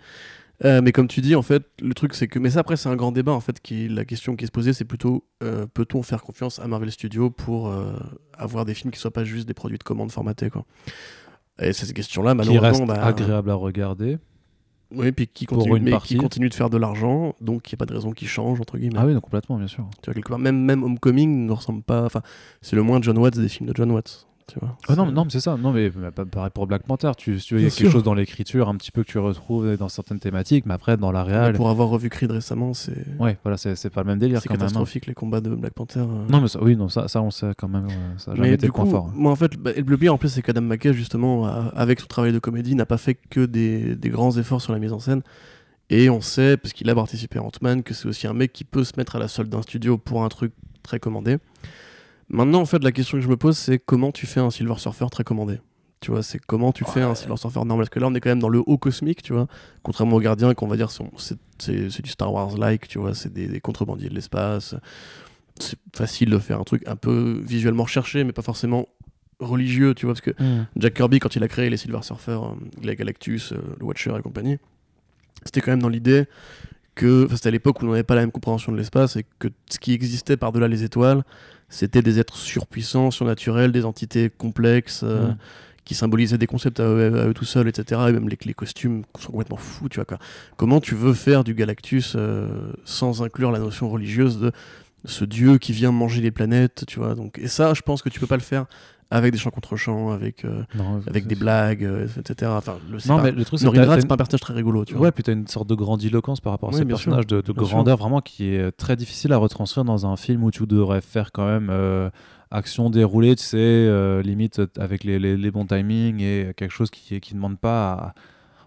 Euh, mais comme tu dis, en fait, le truc c'est que. Mais ça, après, c'est un grand débat. En fait, qui, la question qui est se posée, c'est plutôt euh, peut-on faire confiance à Marvel Studios pour euh, avoir des films qui soient pas juste des produits de commande formatés, quoi? Et cette question-là, Qui malheureusement. reste bah, agréable à regarder. Oui, puis qui continue, mais qui continue de faire de l'argent, donc il n'y a pas de raison qu'il change, entre guillemets. Ah oui, non, complètement, bien sûr. Tu vois, quelque part, même, même Homecoming ne ressemble pas. Enfin, c'est le moins John Watts des films de John Watts. Tu vois. Ah non, non, mais c'est ça. Non, mais pas- pareil pour Black Panther. Tu, tu il y a quelque sûr. chose dans l'écriture un petit peu que tu retrouves dans certaines thématiques, mais après, dans la réal. Pour avoir revu Creed récemment, c'est Ouais, voilà, c'est pas le même délire c'est même. hein. catastrophique les combats de Black Panther. euh. Non, mais ça, oui, non, ça, ça on sait quand même. euh, Ça a jamais Mais été du le point coup, fort. moi en fait, bah, le pire en plus, c'est qu'Adam McKay, justement, a- avec son travail de comédie, n'a pas fait que des, des grands efforts sur la mise en scène. Et on sait, parce qu'il a participé à Ant-Man, que c'est aussi un mec qui peut se mettre à la solde d'un studio pour un truc très commandé. Maintenant, en fait, la question que je me pose, c'est comment tu fais un Silver Surfer très commandé? Tu vois, c'est comment tu fais un Silver Surfer normal? Parce que là, on est quand même dans le haut cosmique, tu vois. Contrairement aux gardiens, qu'on va dire, c'est du Star Wars-like, tu vois. C'est des, des contrebandiers de l'espace. C'est facile de faire un truc un peu visuellement recherché, mais pas forcément religieux, tu vois. Parce que Hmm. Jack Kirby, quand il a créé les Silver Surfer, euh, les Galactus, euh, le Watcher et compagnie, c'était quand même dans l'idée que c'était à l'époque où on n'avait pas la même compréhension de l'espace et que ce qui existait par-delà les étoiles, c'était des êtres surpuissants, surnaturels, des entités complexes. euh, Mm. qui symbolisaient des concepts à eux, à eux tout seuls, etc. Et même les, les costumes sont complètement fous, tu vois. Quoi. Comment tu veux faire du Galactus euh, sans inclure la notion religieuse de ce dieu qui vient manger les planètes, tu vois. Donc, et ça, je pense que tu peux pas le faire avec des chants contre chants, avec, euh, Non, avec des blagues, euh, etc. Enfin, le, Non, pas- mais le truc, c'est c'est pas un personnage très rigolo, tu Ouais, vois. puis t'as une sorte de grandiloquence par rapport à Oui, ces sûr. personnages, de, de Bien sûr. grandeur vraiment qui est très difficile à retranscrire dans un film où tu devrais faire quand même euh, action déroulée, tu sais, limite avec les, les- les bons timings et quelque chose qui qui demande pas à...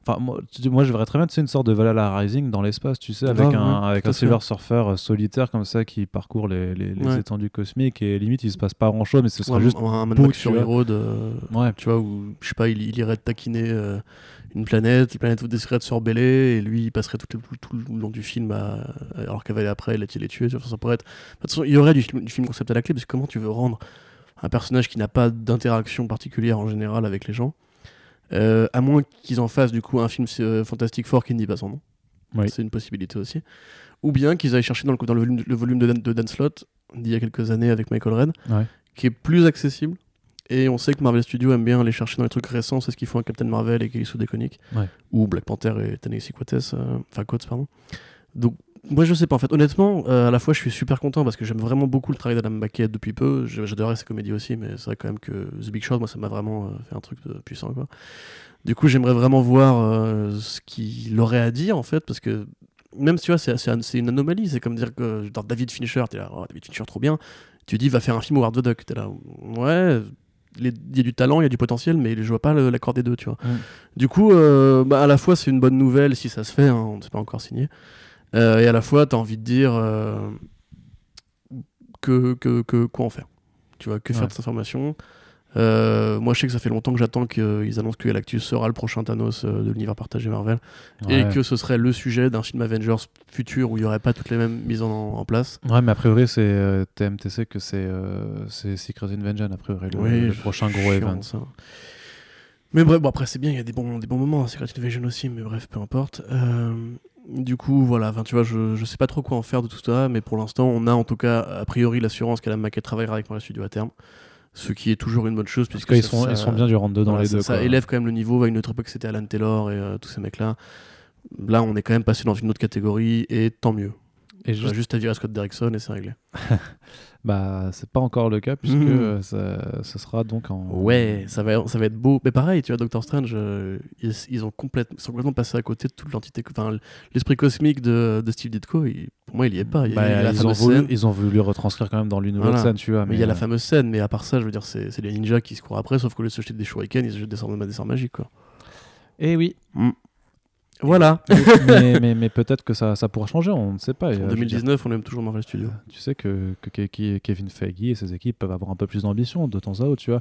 Enfin, moi, tu- moi, je verrais très bien, tu sais, une sorte de Valhalla Rising dans l'espace, tu sais, avec Grave, un, ouais, avec un. Silver Surfer euh, solitaire comme ça qui parcourt les, les- les Ouais. étendues cosmiques et limite, il se passe pas grand chose, mais ce serait un, juste. un, Mad sur vois. Road, euh, Ouais, tu vois, où, je sais pas, il, il irait taquiner euh, une planète, la planète déciderait de se rebeller, et lui, il passerait tout, le- tout le long du film, à, alors aller après, il a les tuer, ça pourrait être... De toute façon, il y aurait du, du film concept à la clé, parce que comment tu veux rendre un personnage qui n'a pas d'interaction particulière en général avec les gens, euh, à moins qu'ils en fassent du coup un film euh, Fantastic Four qui ne dit pas son nom, Oui. c'est une possibilité aussi, ou bien qu'ils aillent chercher dans le, dans le volume, le volume de, Dan- de Dan Slott, d'il y a quelques années avec Michael Red, Ouais. qui est plus accessible. Et on sait que Marvel Studios aime bien aller chercher dans les trucs récents, c'est ce qu'ils font avec Captain Marvel et Kelly Sue DeConnick, Ouais. ou Black Panther et Tennessee Coates, euh, enfin Coates, pardon. Donc, moi je sais pas, en fait, honnêtement, euh, à la fois je suis super content parce que j'aime vraiment beaucoup le travail d'Adam McKay depuis peu, j'adorais ses comédies aussi, mais c'est vrai quand même que The Big Short, moi ça m'a vraiment euh, fait un truc puissant, quoi. Du coup, j'aimerais vraiment voir euh, ce qu'il aurait à dire, en fait, parce que même si tu vois, c'est c'est un- c'est une anomalie, c'est comme dire que dans David Fincher, t'es là, oh, David Fincher, trop bien. Tu dis, va faire un film Howard the Duck, t'es là, ouais, il y a du talent, il y a du potentiel, mais je vois pas l'accord des deux, tu vois. Mm. Du coup, euh, bah, à la fois, c'est une bonne nouvelle si ça se fait, hein, on ne s'est pas encore signé. Euh, et à la fois, t'as envie de dire euh, que, que, que quoi en faire. Tu vois, que faire de cette information Euh, moi, je sais que ça fait longtemps que j'attends qu'ils annoncent que Galactus sera le prochain Thanos de l'univers partagé Marvel et que ce serait le sujet d'un film Avengers futur où il n'y aurait pas toutes les mêmes mises en, en place. Ouais, mais a priori, c'est euh, TMTC que c'est euh, Secret Invasion, a priori, le, Oui, le prochain gros event. ça. Mais bref, bon, après, c'est bien, il y a des bons, des bons moments, hein, Secret Invasion aussi, mais bref, peu importe. Du coup, voilà, enfin, tu vois, je, je sais pas trop quoi en faire de tout ça, mais pour l'instant, on a en tout cas, a priori, l'assurance qu'Alan McKay travaillera avec Marvel Studios à terme. Ce qui est toujours une bonne chose, Parce puisque qu'ils sont, ça- ils sont bien du rentre-dedans voilà, les deux. ça quoi. élève quand même le niveau. À une autre époque, c'était Alan Taylor et euh, tous ces mecs-là. Là, on est quand même passé dans une autre catégorie, et tant mieux. Et Juste, juste, à virer Scott Derrickson et c'est réglé. *laughs* bah, c'est pas encore le cas, puisque euh, ça, ce sera donc en. Ouais, ça va, ça va être beau. Mais pareil, tu vois, Doctor Strange, euh, ils, ils ont complètement, ils sont complètement passés à côté de toute l'entité. Enfin, l'esprit cosmique de, de Steve Ditko, il- pour moi, il y est pas. Il y a, Bah, il y a la ils, ont voulu, scène. ils ont voulu retranscrire quand même dans l'une ou Voilà. scène, tu vois. Mais il y a la euh, fameuse scène, mais à part ça, je veux dire, c'est les ninjas qui se courent après, sauf qu'au lieu de se jeter des shurikens, ils se jettent des des sorts magiques, quoi. Eh oui. Voilà. *laughs* mais mais, mais peut-être que ça, ça pourra changer, on ne sait pas. Euh, En je veux dire, 2019, on aime toujours Marvel Studios. tu sais que, que Ke- Ke- Kevin Feige et ses équipes peuvent avoir un peu plus d'ambition de temps à autre, tu vois.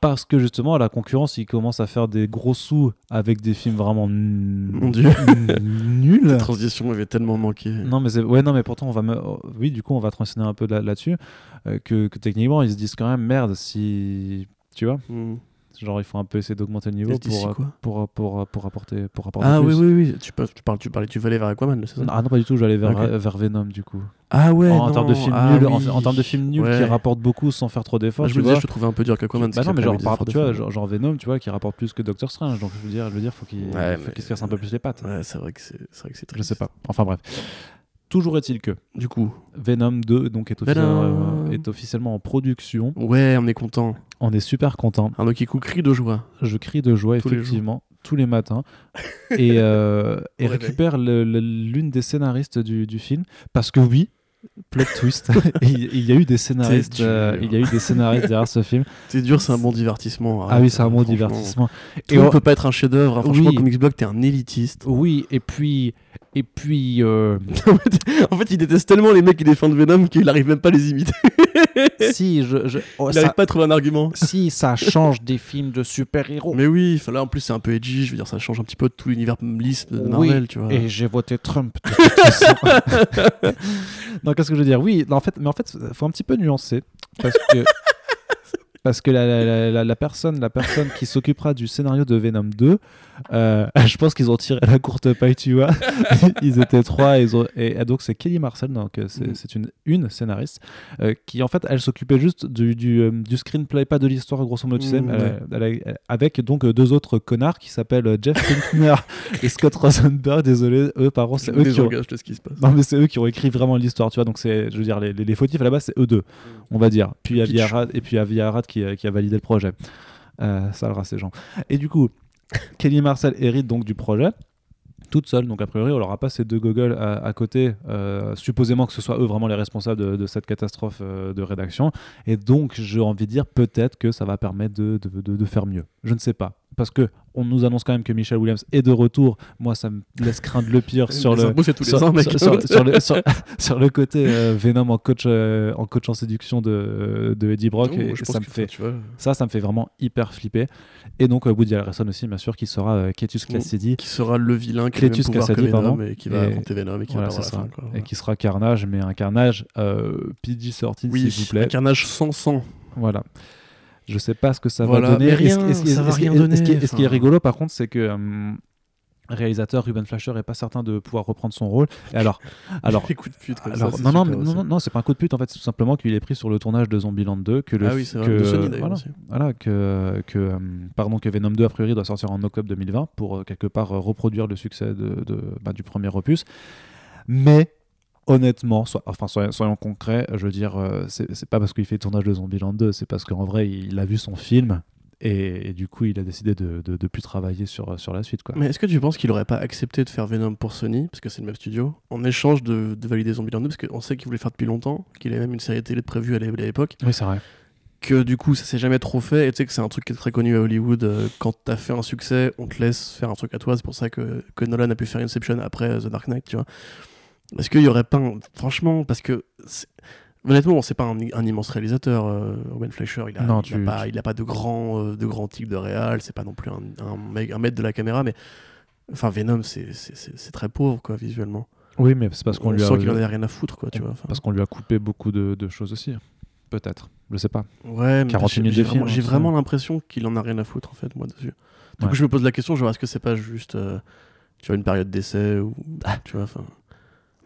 Parce que justement, la concurrence, ils commencent à faire des gros sous avec des films vraiment Mon Dieu. nuls. La transition avait tellement manqué. Non mais ouais non mais pourtant on va me- oui du coup on va transitionner un peu là- là-dessus euh, que, que techniquement ils se disent quand même merde si tu vois Hmm. Genre il faut un peu essayer d'augmenter le niveau se disent pour, euh, pour, pour, pour apporter pour apporter Ah oui, oui, oui. Tu, parles, tu, parlais, tu vas aller vers Aquaman, c'est ça? Ah non pas du tout j'allais vers, vers Venom du coup Ah ouais. en, non. termes de films ah nuls oui. en, termes de films nuls qui Ouais. rapportent beaucoup sans faire trop d'efforts je me disais, je te trouvais un peu dur qu'Aquaman. bah non mais genre tu vois genre, Venom tu vois qui rapporte plus que Doctor Strange donc je veux dire je veux dire faut qu'il se casse un peu plus les pattes Ouais, c'est vrai que c'est c'est je triste. sais pas enfin bref toujours est-il que Du coup, Venom 2 donc est, euh, est officiellement en production ouais, on est content. on est super content Arnaud Kikou crie de joie. je crie de joie Tous les effectivement tous les matins *laughs* et, euh, et récupère l'une des scénaristes du, du film parce que oui plot twist *laughs* il, il y a eu des scénaristes dur. euh, il y a eu des scénaristes derrière ce film C'est dur, c'est un bon divertissement. ah oui c'est un bon divertissement le monde on- peut pas être un chef-d'œuvre. hein. Franchement, Oui. Comics Blog, t'es un élitiste. oui et puis et puis euh, *laughs* en fait, il déteste tellement les mecs qui défendent Venom qu'il arrive même pas à les imiter. *laughs* si je, je- oh, Il ça- arrive pas à trouver un argument. si ça change des films de super-héros Mais oui, enfin, là en plus c'est un peu edgy, je veux dire ça change un petit peu de tout l'univers lisse de Marvel, tu vois. Et j'ai voté Trump. de toute façon. *laughs* non, qu'est-ce que je veux dire? Oui, non, en fait, mais en fait, faut un petit peu nuancer parce que parce que la, la- la- la- la personne, la personne qui s'occupera du scénario de Venom 2, euh, *laughs* je pense qu'ils ont tiré la courte paille, tu vois. *laughs* ils étaient trois, et, ils ont- et, et donc c'est Kelly Marcel, donc euh, c'est Mm. c'est une une scénariste euh, qui en fait elle s'occupait juste du, du, du screenplay, pas de l'histoire grosso modo, tu sais, Mm, elle- ouais. elle a- elle- avec donc deux autres connards qui s'appellent Jeff Pinkner et Scott Rosenberg. Désolé, eux par contre c'est eux qui ont de ce qui se passe. non mais c'est eux qui ont écrit vraiment l'histoire, tu vois. Donc c'est, je veux dire, les, les, les fautifs à la base c'est eux deux, on va dire. Puis il y a. Viarad et puis il y a Viarad qui, euh, qui a validé le projet. Euh, ces gens. Et du coup, Kelly Marcel hérite donc du projet toute seule. Donc a priori, on n'aura pas ces deux gogoles à, côté, euh, supposément que ce soit eux vraiment les responsables de, cette catastrophe euh, de rédaction. Et donc j'ai envie de dire peut-être que ça va permettre de faire mieux. Je ne sais pas. Parce que on nous annonce quand même que Michel Williams est de retour. Moi, ça me laisse craindre le pire *laughs* sur le, *laughs* sur, le, côté euh, Venom en coach euh, en coach en séduction de, de Eddie Brock Oh, et, et ça me fait ça ça me fait vraiment hyper flipper et donc euh, Woody Harrelson aussi bien sûr qui sera euh, Cletus. Cassidy qui sera le vilain qui Cletus Cassidy, Venom pardon. et qui va affronter Venom et qui voilà, va la fin. quoi. et qui sera Carnage mais un Carnage euh, PG-13 Oui, s'il vous plaît un carnage sans sang. voilà je sais pas ce que ça Voilà, va donner ce- qui est- rigolo par contre c'est que hum, réalisateur Ruben Flasher est pas certain de pouvoir reprendre son rôle et alors *laughs* alors Les coups de pute comme Alors, ça, non, non, mais- non, non, non, c'est pas un coup de pute en fait, c'est tout simplement qu'il est pris sur le tournage de Zombieland 2, que le Ah oui, c'est vrai. que, De Sony voilà, aussi. voilà, que, que, euh, pardon, que Venom 2 a priori doit sortir en octobre 2020 pour euh, quelque part euh, reproduire le succès de, de- bah, du premier opus. Mais honnêtement, so- enfin soyons, soyons concrets, je veux dire, euh, c'est pas parce qu'il fait le tournage de Zombieland 2, c'est parce qu'en vrai il a vu son film. Et, et du coup, il a décidé de, de, de plus travailler sur, sur la suite. Quoi. Mais est-ce que tu penses qu'il aurait pas accepté de faire Venom pour Sony, parce que c'est le même studio, en échange de, de valider Zombieland 2, parce qu'on sait qu'il voulait faire depuis longtemps, qu'il avait même une série télé prévue à l'époque, Oui, c'est vrai. que du coup ça s'est jamais trop fait, et tu sais que c'est un truc qui est très connu à Hollywood, euh, quand t'as fait un succès, on te laisse faire un truc à toi, c'est pour ça que, que Nolan a pu faire Inception après euh, The Dark Knight, tu vois. Est-ce qu'il y aurait pas, un- franchement, parce que Honnêtement, c'est pas un, un immense réalisateur. Euh, Fleischer, il a, Non, il a tu- pas, tu- il a pas de grand, euh, de grand type de réal. C'est pas non plus un, un, mec, un maître de la caméra, mais enfin Venom, c'est très pauvre quoi visuellement. Oui, mais c'est parce qu'on On lui a sent qu'il en avait rien à foutre quoi, tu vois. parce qu'on lui a coupé beaucoup de, de choses aussi. Peut-être, je sais pas. Ouais, mais 40 j'ai- minutes de film, vraiment, j'ai hein, vraiment l'impression qu'il en a rien à foutre en fait moi dessus. Du Ouais. coup, je me pose la question, genre est-ce que c'est pas juste, euh, tu vois, une période d'essai ou tu vois, enfin.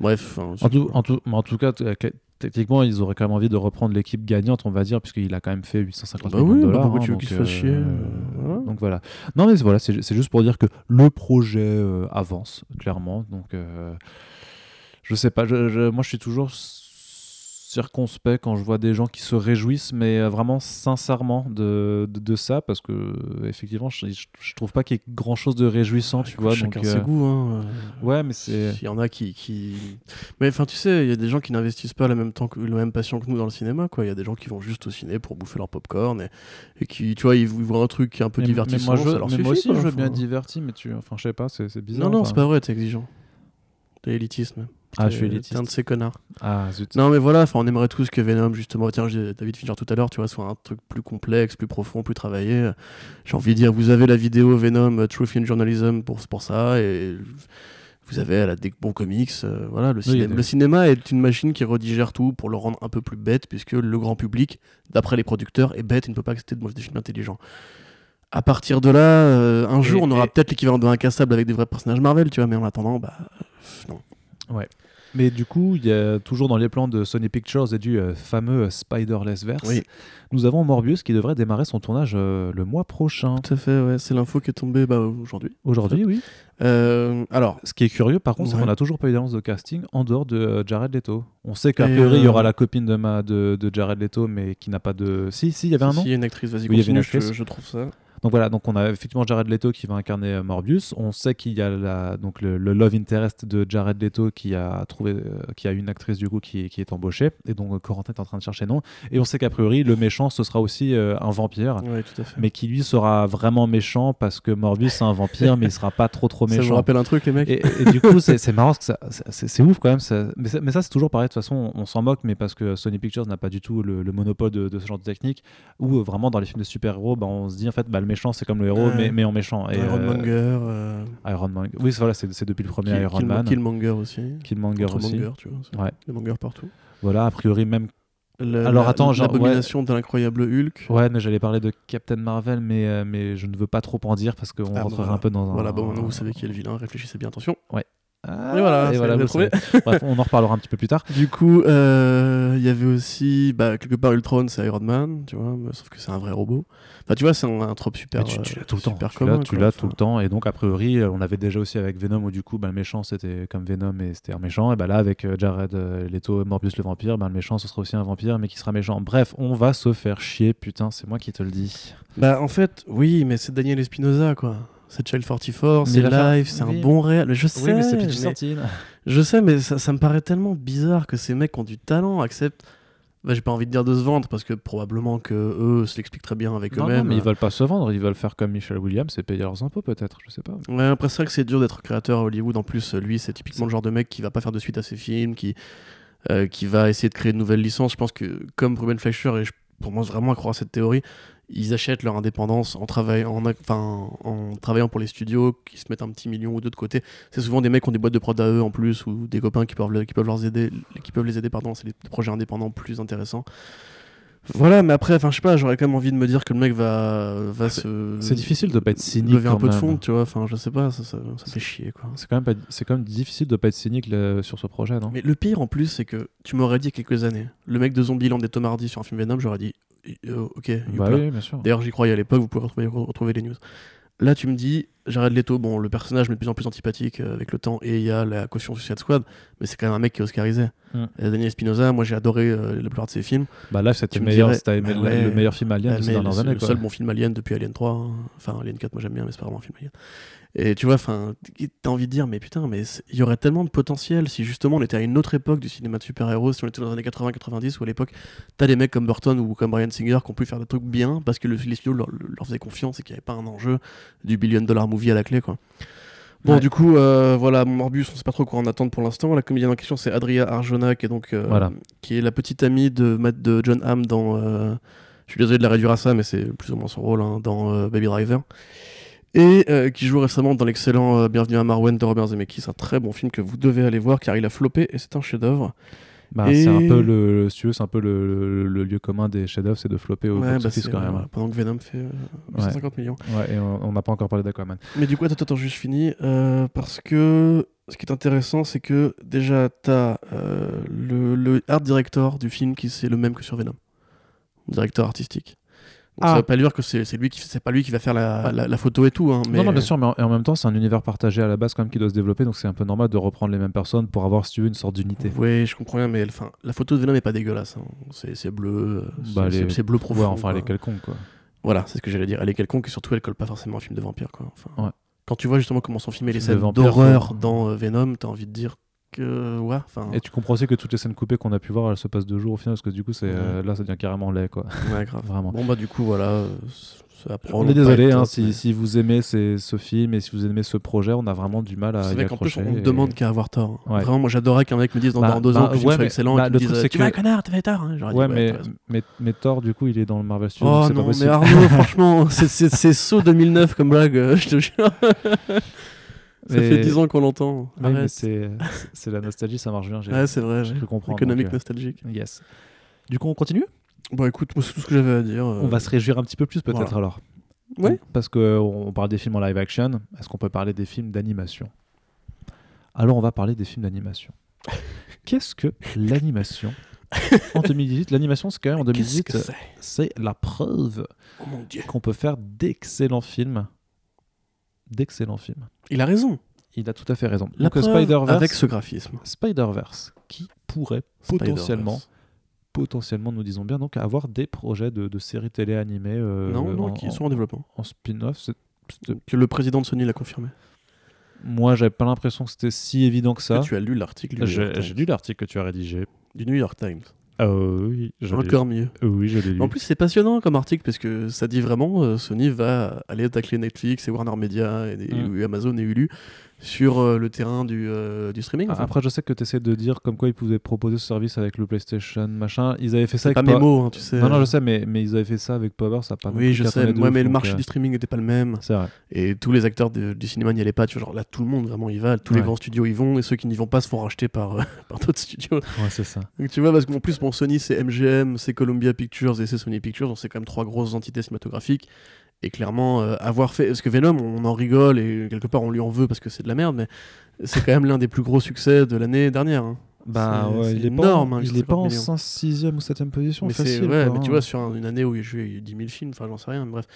Bref, En tout, en tout, en tout cas, que- techniquement, ils auraient quand même envie de reprendre l'équipe gagnante, on va dire, puisqu'il a quand même fait 850 Bah millions oui, de bah dollars. pourquoi hein, tu veux donc, fasse chier, euh, voilà. Donc voilà. Non, mais voilà, c'est c'est juste pour dire que le projet euh, avance, clairement. Donc, euh, je sais pas, je- je- moi je suis toujours circonspect quand je vois des gens qui se réjouissent, mais euh, vraiment sincèrement de, de, de ça, parce que effectivement, je, je, je trouve pas qu'il y ait grand chose de réjouissant, tu écoute, vois. chacun donc, ses euh, goûts. Hein, euh. Ouais, mais c'est. Il y en a qui, qui... Mais enfin, tu sais, il y a des gens qui n'investissent pas la même, temps que, la même passion que nous dans le cinéma. quoi. Il y a des gens qui vont juste au ciné pour bouffer leur popcorn et, et qui, tu vois, ils, voient un truc qui est un peu Mais- divertissant. mais moi, je, ça leur mais suffit, moi aussi, quoi. je veux bien diverti, mais tu. Enfin, je sais pas, c'est c'est bizarre. Non, non, enfin. c'est pas vrai, t'es exigeant. T'es élitiste même. Ah, je suis T'es un élitiste. de ces connards. Ah, zut. Non, mais voilà, on aimerait tous que Venom, justement, tiens, David Fincher tout à l'heure, tu vois, soit un truc plus complexe, plus profond, plus travaillé. J'ai envie de dire, vous avez la vidéo Venom euh, Truth in Journalism pour, pour ça, et vous avez la des bons comics. euh, voilà, le, il ciné- le cinéma est une machine qui redigère tout pour le rendre un peu plus bête, puisque le grand public, d'après les producteurs, est bête et ne peut pas accepter de des films intelligents. À partir de là, euh, un Et- jour, on aura et- peut-être l'équivalent d'un incassable avec des vrais personnages Marvel, tu vois, mais en attendant, bah, euh, non. Mais du coup, il y a toujours dans les plans de Sony Pictures et du euh, fameux euh, Spider-Less Verse, Oui. nous avons Morbius qui devrait démarrer son tournage euh, le mois prochain. Tout à fait, ouais, c'est l'info qui est tombée bah, aujourd'hui. Aujourd'hui, oui. Euh, alors, Ce qui est curieux, par contre, c'est Ouais. qu'on n'a toujours pas eu d'annonce de casting en dehors de euh, Jared Leto. On sait qu'a priori, il y aura la copine de, ma, de, de Jared Leto, mais qui n'a pas de. Si, si, il y avait un nom. si, il y a une actrice, vas-y, Oui, il y avait une continue, je, actrice. je trouve ça. Donc voilà, donc on a effectivement Jared Leto qui va incarner euh, Morbius. On sait qu'il y a la, donc le, le love interest de Jared Leto qui a trouvé, euh, qui a une actrice du coup qui, qui est embauchée. Et donc euh, Corentin est en train de chercher nom. Et on sait qu'a priori le méchant ce sera aussi euh, un vampire, Oui, tout à fait. mais qui lui sera vraiment méchant parce que Morbius c'est un vampire, mais il sera pas trop trop ça vous méchant. rappelle un truc, les mecs Et, et du coup, c'est marrant parce que c'est ouf quand même. ça- mais, ça- mais ça, c'est toujours pareil. De toute façon, on, on s'en moque, mais parce que Sony Pictures n'a pas du tout le, le monopole de, de ce genre de technique. Ou euh, vraiment, dans les films de super-héros, bah, on se dit en fait, bah, le méchant, c'est comme le héros, Ouais. mais, mais en méchant. Et, Iron euh, Monger, euh, Iron Man. Oui, c'est voilà, c'est depuis le premier Kill- Iron Kill- Man. Killmonger aussi. Killmonger Contre aussi. Monger, tu vois. Ouais. Monger partout. Voilà, a priori, même. Alors, la- attends, L'abomination de l'incroyable Hulk. Ouais, mais j'allais parler de Captain Marvel, mais, euh, mais je ne veux pas trop en dire parce qu'on Ah, rentrerait voilà. un peu dans un. Voilà, bon, maintenant vous savez qui est le vilain, réfléchissez bien, attention. Ah, Et voilà, et vous. Bref, on en reparlera un petit peu plus tard. Du coup, euh, il y avait aussi, bah, quelque part, Ultron, c'est Iron Man, tu vois, sauf que c'est un vrai robot. Enfin, tu vois, c'est un, un trope super. Mais tu, tu euh, l'as tout le temps. super Tu l'as, Enfin, tout le temps. Et donc, a priori, euh, on avait déjà aussi avec Venom où du coup, bah, le méchant c'était comme Venom et c'était un méchant. Et bah là, avec euh, Jared euh, Leto, Morbius le vampire, bah, le méchant ce sera aussi un vampire, mais qui sera méchant. Bref, on va se faire chier, putain, c'est moi qui te le dis. Bah, en fait, oui, mais c'est Daniel Espinosa, quoi. C'est Child 44, Mais c'est live, c'est oui. un bon réel. Je sais, oui, mais c'est je sais, mais ça, ça me paraît tellement bizarre que ces mecs qui ont du talent acceptent. Bah, j'ai pas envie de dire de se vendre parce que probablement que eux se l'expliquent très bien avec Non, non, eux-mêmes. mais ils veulent pas se vendre, ils veulent faire comme Michel Williams et payer leurs impôts peut-être, je sais pas. Ouais, après c'est vrai que c'est dur d'être créateur à Hollywood. En plus, lui, c'est typiquement le genre de mec qui va pas faire de suite à ses films, qui, euh, qui va essayer de créer de nouvelles licences. Je pense que comme Ruben Fleischer, et je commence vraiment à croire à cette théorie, ils achètent leur indépendance en, travaillant, en, a- enfin, en travaillant pour les studios, qui se mettent un petit million ou deux de côté. C'est souvent des mecs qui ont des boîtes de prod à eux en plus, ou des copains qui peuvent, le- qui peuvent, leur aider, qui peuvent les aider. Pardon, c'est des projets indépendants plus intéressants. Voilà, mais après, enfin, je sais pas, j'aurais quand même envie de me dire que le mec va, va se. C'est difficile de pas être cynique. lever un peu de fond, tu vois, enfin, je sais pas, ça, ça, ça fait chier, quoi. C'est quand, même pas- c'est quand même difficile de pas être cynique là, sur ce projet, non? Mais le pire en plus, c'est que tu m'aurais dit il y a quelques années, le mec de Zombieland et Tom Hardy sur un film Venom, j'aurais dit euh, ok, Bah oui, bien sûr. D'ailleurs, j'y croyais à l'époque, vous pouvez retrouver, retrouver les news. Là, tu me dis, Jared Leto, bon, le personnage m'est de plus en plus antipathique euh, avec le temps, et il y a la caution Suicide Squad, mais c'est quand même un mec qui est oscarisé. Mm. Et Daniel Espinosa, moi j'ai adoré euh, la plupart de ses films. Bah là, c'était Tu le me meilleur, dirais, bah le- ouais. le meilleur film alien Ah, de ces mais dernières c'est années. le seul bon film Alien depuis Alien 3. hein. Enfin, Alien 4, moi j'aime bien, mais c'est pas vraiment un film Alien. Et tu vois, enfin, t'as envie de dire, mais putain, mais il y aurait tellement de potentiel si justement on était à une autre époque du cinéma de super-héros, si on était dans les années 80-90, où à l'époque, t'as des mecs comme Burton ou comme Brian Singer qui ont pu faire des trucs bien parce que le, les studios leur, leur faisaient confiance et qu'il n'y avait pas un enjeu du billion dollar movie à la clé, quoi. Bon, Ouais. du coup, euh, voilà, Morbus, on sait pas trop quoi en attendre pour l'instant. La comédienne en question, c'est Adria Arjona, qui est donc euh, Voilà. qui est la petite amie de, de John Hamm dans. euh, je suis désolé de la réduire à ça, mais c'est plus ou moins son rôle hein, dans Baby Driver. Et euh, qui joue récemment dans l'excellent euh, Bienvenue à Marwen de Robert Zemeckis, un très bon film que vous devez aller voir car il a floppé et c'est un chef-d'œuvre. Bah, Et- C'est un peu le, si tu c'est un peu le, le- le lieu commun des chefs-d'œuvre, c'est de flopper au Ouais, bah, box-office c'est, quand même. euh, pendant que Venom fait euh, 850 millions. Ouais, et on n'a pas encore parlé d'Aquaman. Mais du coup, attends, attends, juste fini. parce que ce qui est intéressant, c'est que déjà, t'as euh, le, le art director du film qui c'est le même que sur Venom. Directeur artistique. Ah. ça veut pas dire que c'est lui qui c'est pas lui qui va faire la, la- la photo et tout. Hein, mais Non, non, bien sûr, mais en, et en même temps, c'est un univers partagé à la base quand même qui doit se développer, donc c'est un peu normal de reprendre les mêmes personnes pour avoir, si tu veux, une sorte d'unité. Oui, je comprends bien, mais enfin, la photo de Venom est pas dégueulasse. hein. C'est bleu, euh, Bah, c'est bleu profond. Ouais, enfin, elle est quelconque, quoi. Voilà, c'est ce que j'allais dire. Elle est quelconque et surtout, elle colle pas forcément à un film de vampire. Quoi. Enfin, Ouais. Quand tu vois justement comment sont filmées les scènes d'horreur dans euh, Venom, t'as envie de dire que. Ouais, enfin. Et tu comprends aussi que toutes les scènes coupées qu'on a pu voir, elles se passent deux jours au final, parce que du coup, c'est euh, là, ça devient carrément laid, quoi. Ouais, grave. *laughs* Vraiment. Bon, bah, du coup, voilà. euh, On est désolé, hein, si, vous aimez ces- ce film et si vous aimez ce projet, on a vraiment du mal à C'est y vrai qu'en plus, accrocher. on et- demande qu'à avoir tort. Ouais. Vraiment, moi, j'adorerais qu'un mec me dise dans, Bah, dans deux bah, ans que ouais, soit mais- excellent bah, et le dise truc, euh, c'est Tu que- vas, connard, t'avais tort. hein. Dit, Ouais, mais, mais, mais Thor, du coup, il est dans le Marvel Studios. Oh non, mais. Arnaud, *laughs* franchement, c'est- saut 2009 comme blague, je te jure. *laughs* Ça Mais- fait 10 ans qu'on l'entend. Ouais, c'est la nostalgie, ça marche bien. Ouais, c'est vrai. j'ai cru comprendre. Économique donc, euh, nostalgique. yes. Du coup, on continue? Bon, écoute, moi, c'est tout ce que j'avais à dire. euh. On va se réjouir un petit peu plus, peut-être voilà. alors. Ouais. Parce qu'on parle des films en live action. Est-ce qu'on peut parler des films d'animation? Alors, on va parler des films d'animation. *laughs* Qu'est-ce que l'animation? En 2018, l'animation, c'est quand même en Qu'est-ce 2018, que c'est? la preuve Oh qu'on peut faire d'excellents films. D'excellents films. Il a raison. Il a tout à fait raison. La Donc, euh, Spider-Verse, avec ce graphisme. Spider-Verse, qui pourrait potentiellement, Spider-Verse. potentiellement, nous disons bien, donc avoir des projets de, de séries télé animées euh, non, non, en, qui sont en développement. en spin-off. C'est- c'est- Que le président de Sony l'a confirmé. Moi, j'avais pas l'impression que c'était si évident que ça. Que tu as lu l'article du, New J'ai lu l'article que tu as rédigé. du New York Times. Ah oui, Encore mieux. Oui, je l'ai lu. En plus, c'est passionnant comme article parce que ça dit vraiment euh, Sony va aller tacler Netflix et Warner Media et, Mm. et Amazon et Hulu sur euh, le terrain du, euh, du streaming. Ah, enfin. Après, je sais que tu essaies de dire comme quoi ils pouvaient proposer ce service avec le PlayStation, machin. Ils avaient fait ça avec pas mes Power- mots, hein, tu sais. Non, non, je sais, mais, mais ils avaient fait ça avec Power, ça a pas Oui, je sais. Moi, mais le marché du streaming n'était pas le même. C'est vrai. Et tous les acteurs de- du cinéma n'y allaient pas. Tu vois, genre là, tout le monde vraiment y va. Tous les grands studios y vont. Et ceux qui n'y vont pas se font racheter par, euh, *laughs* par d'autres studios. Ouais, c'est ça. Donc tu vois, parce qu'en plus, bon, Sony, c'est MGM, c'est Columbia Pictures et c'est Sony Pictures. Donc c'est quand même trois grosses entités cinématographiques. Et clairement, euh, avoir fait. Parce que Venom, on en rigole et quelque part, on lui en veut parce que c'est de la merde. Mais c'est quand même l'un des plus gros succès de l'année dernière. hein. Bah ouais, il est énorme, pas, hein, en- il est 850 pas en millions. 5, 6e ou 7e position. Mais facile, ouais, quoi, mais tu hein. vois, sur un- une année où il y a joué 10 000 films, enfin j'en sais rien, mais bref.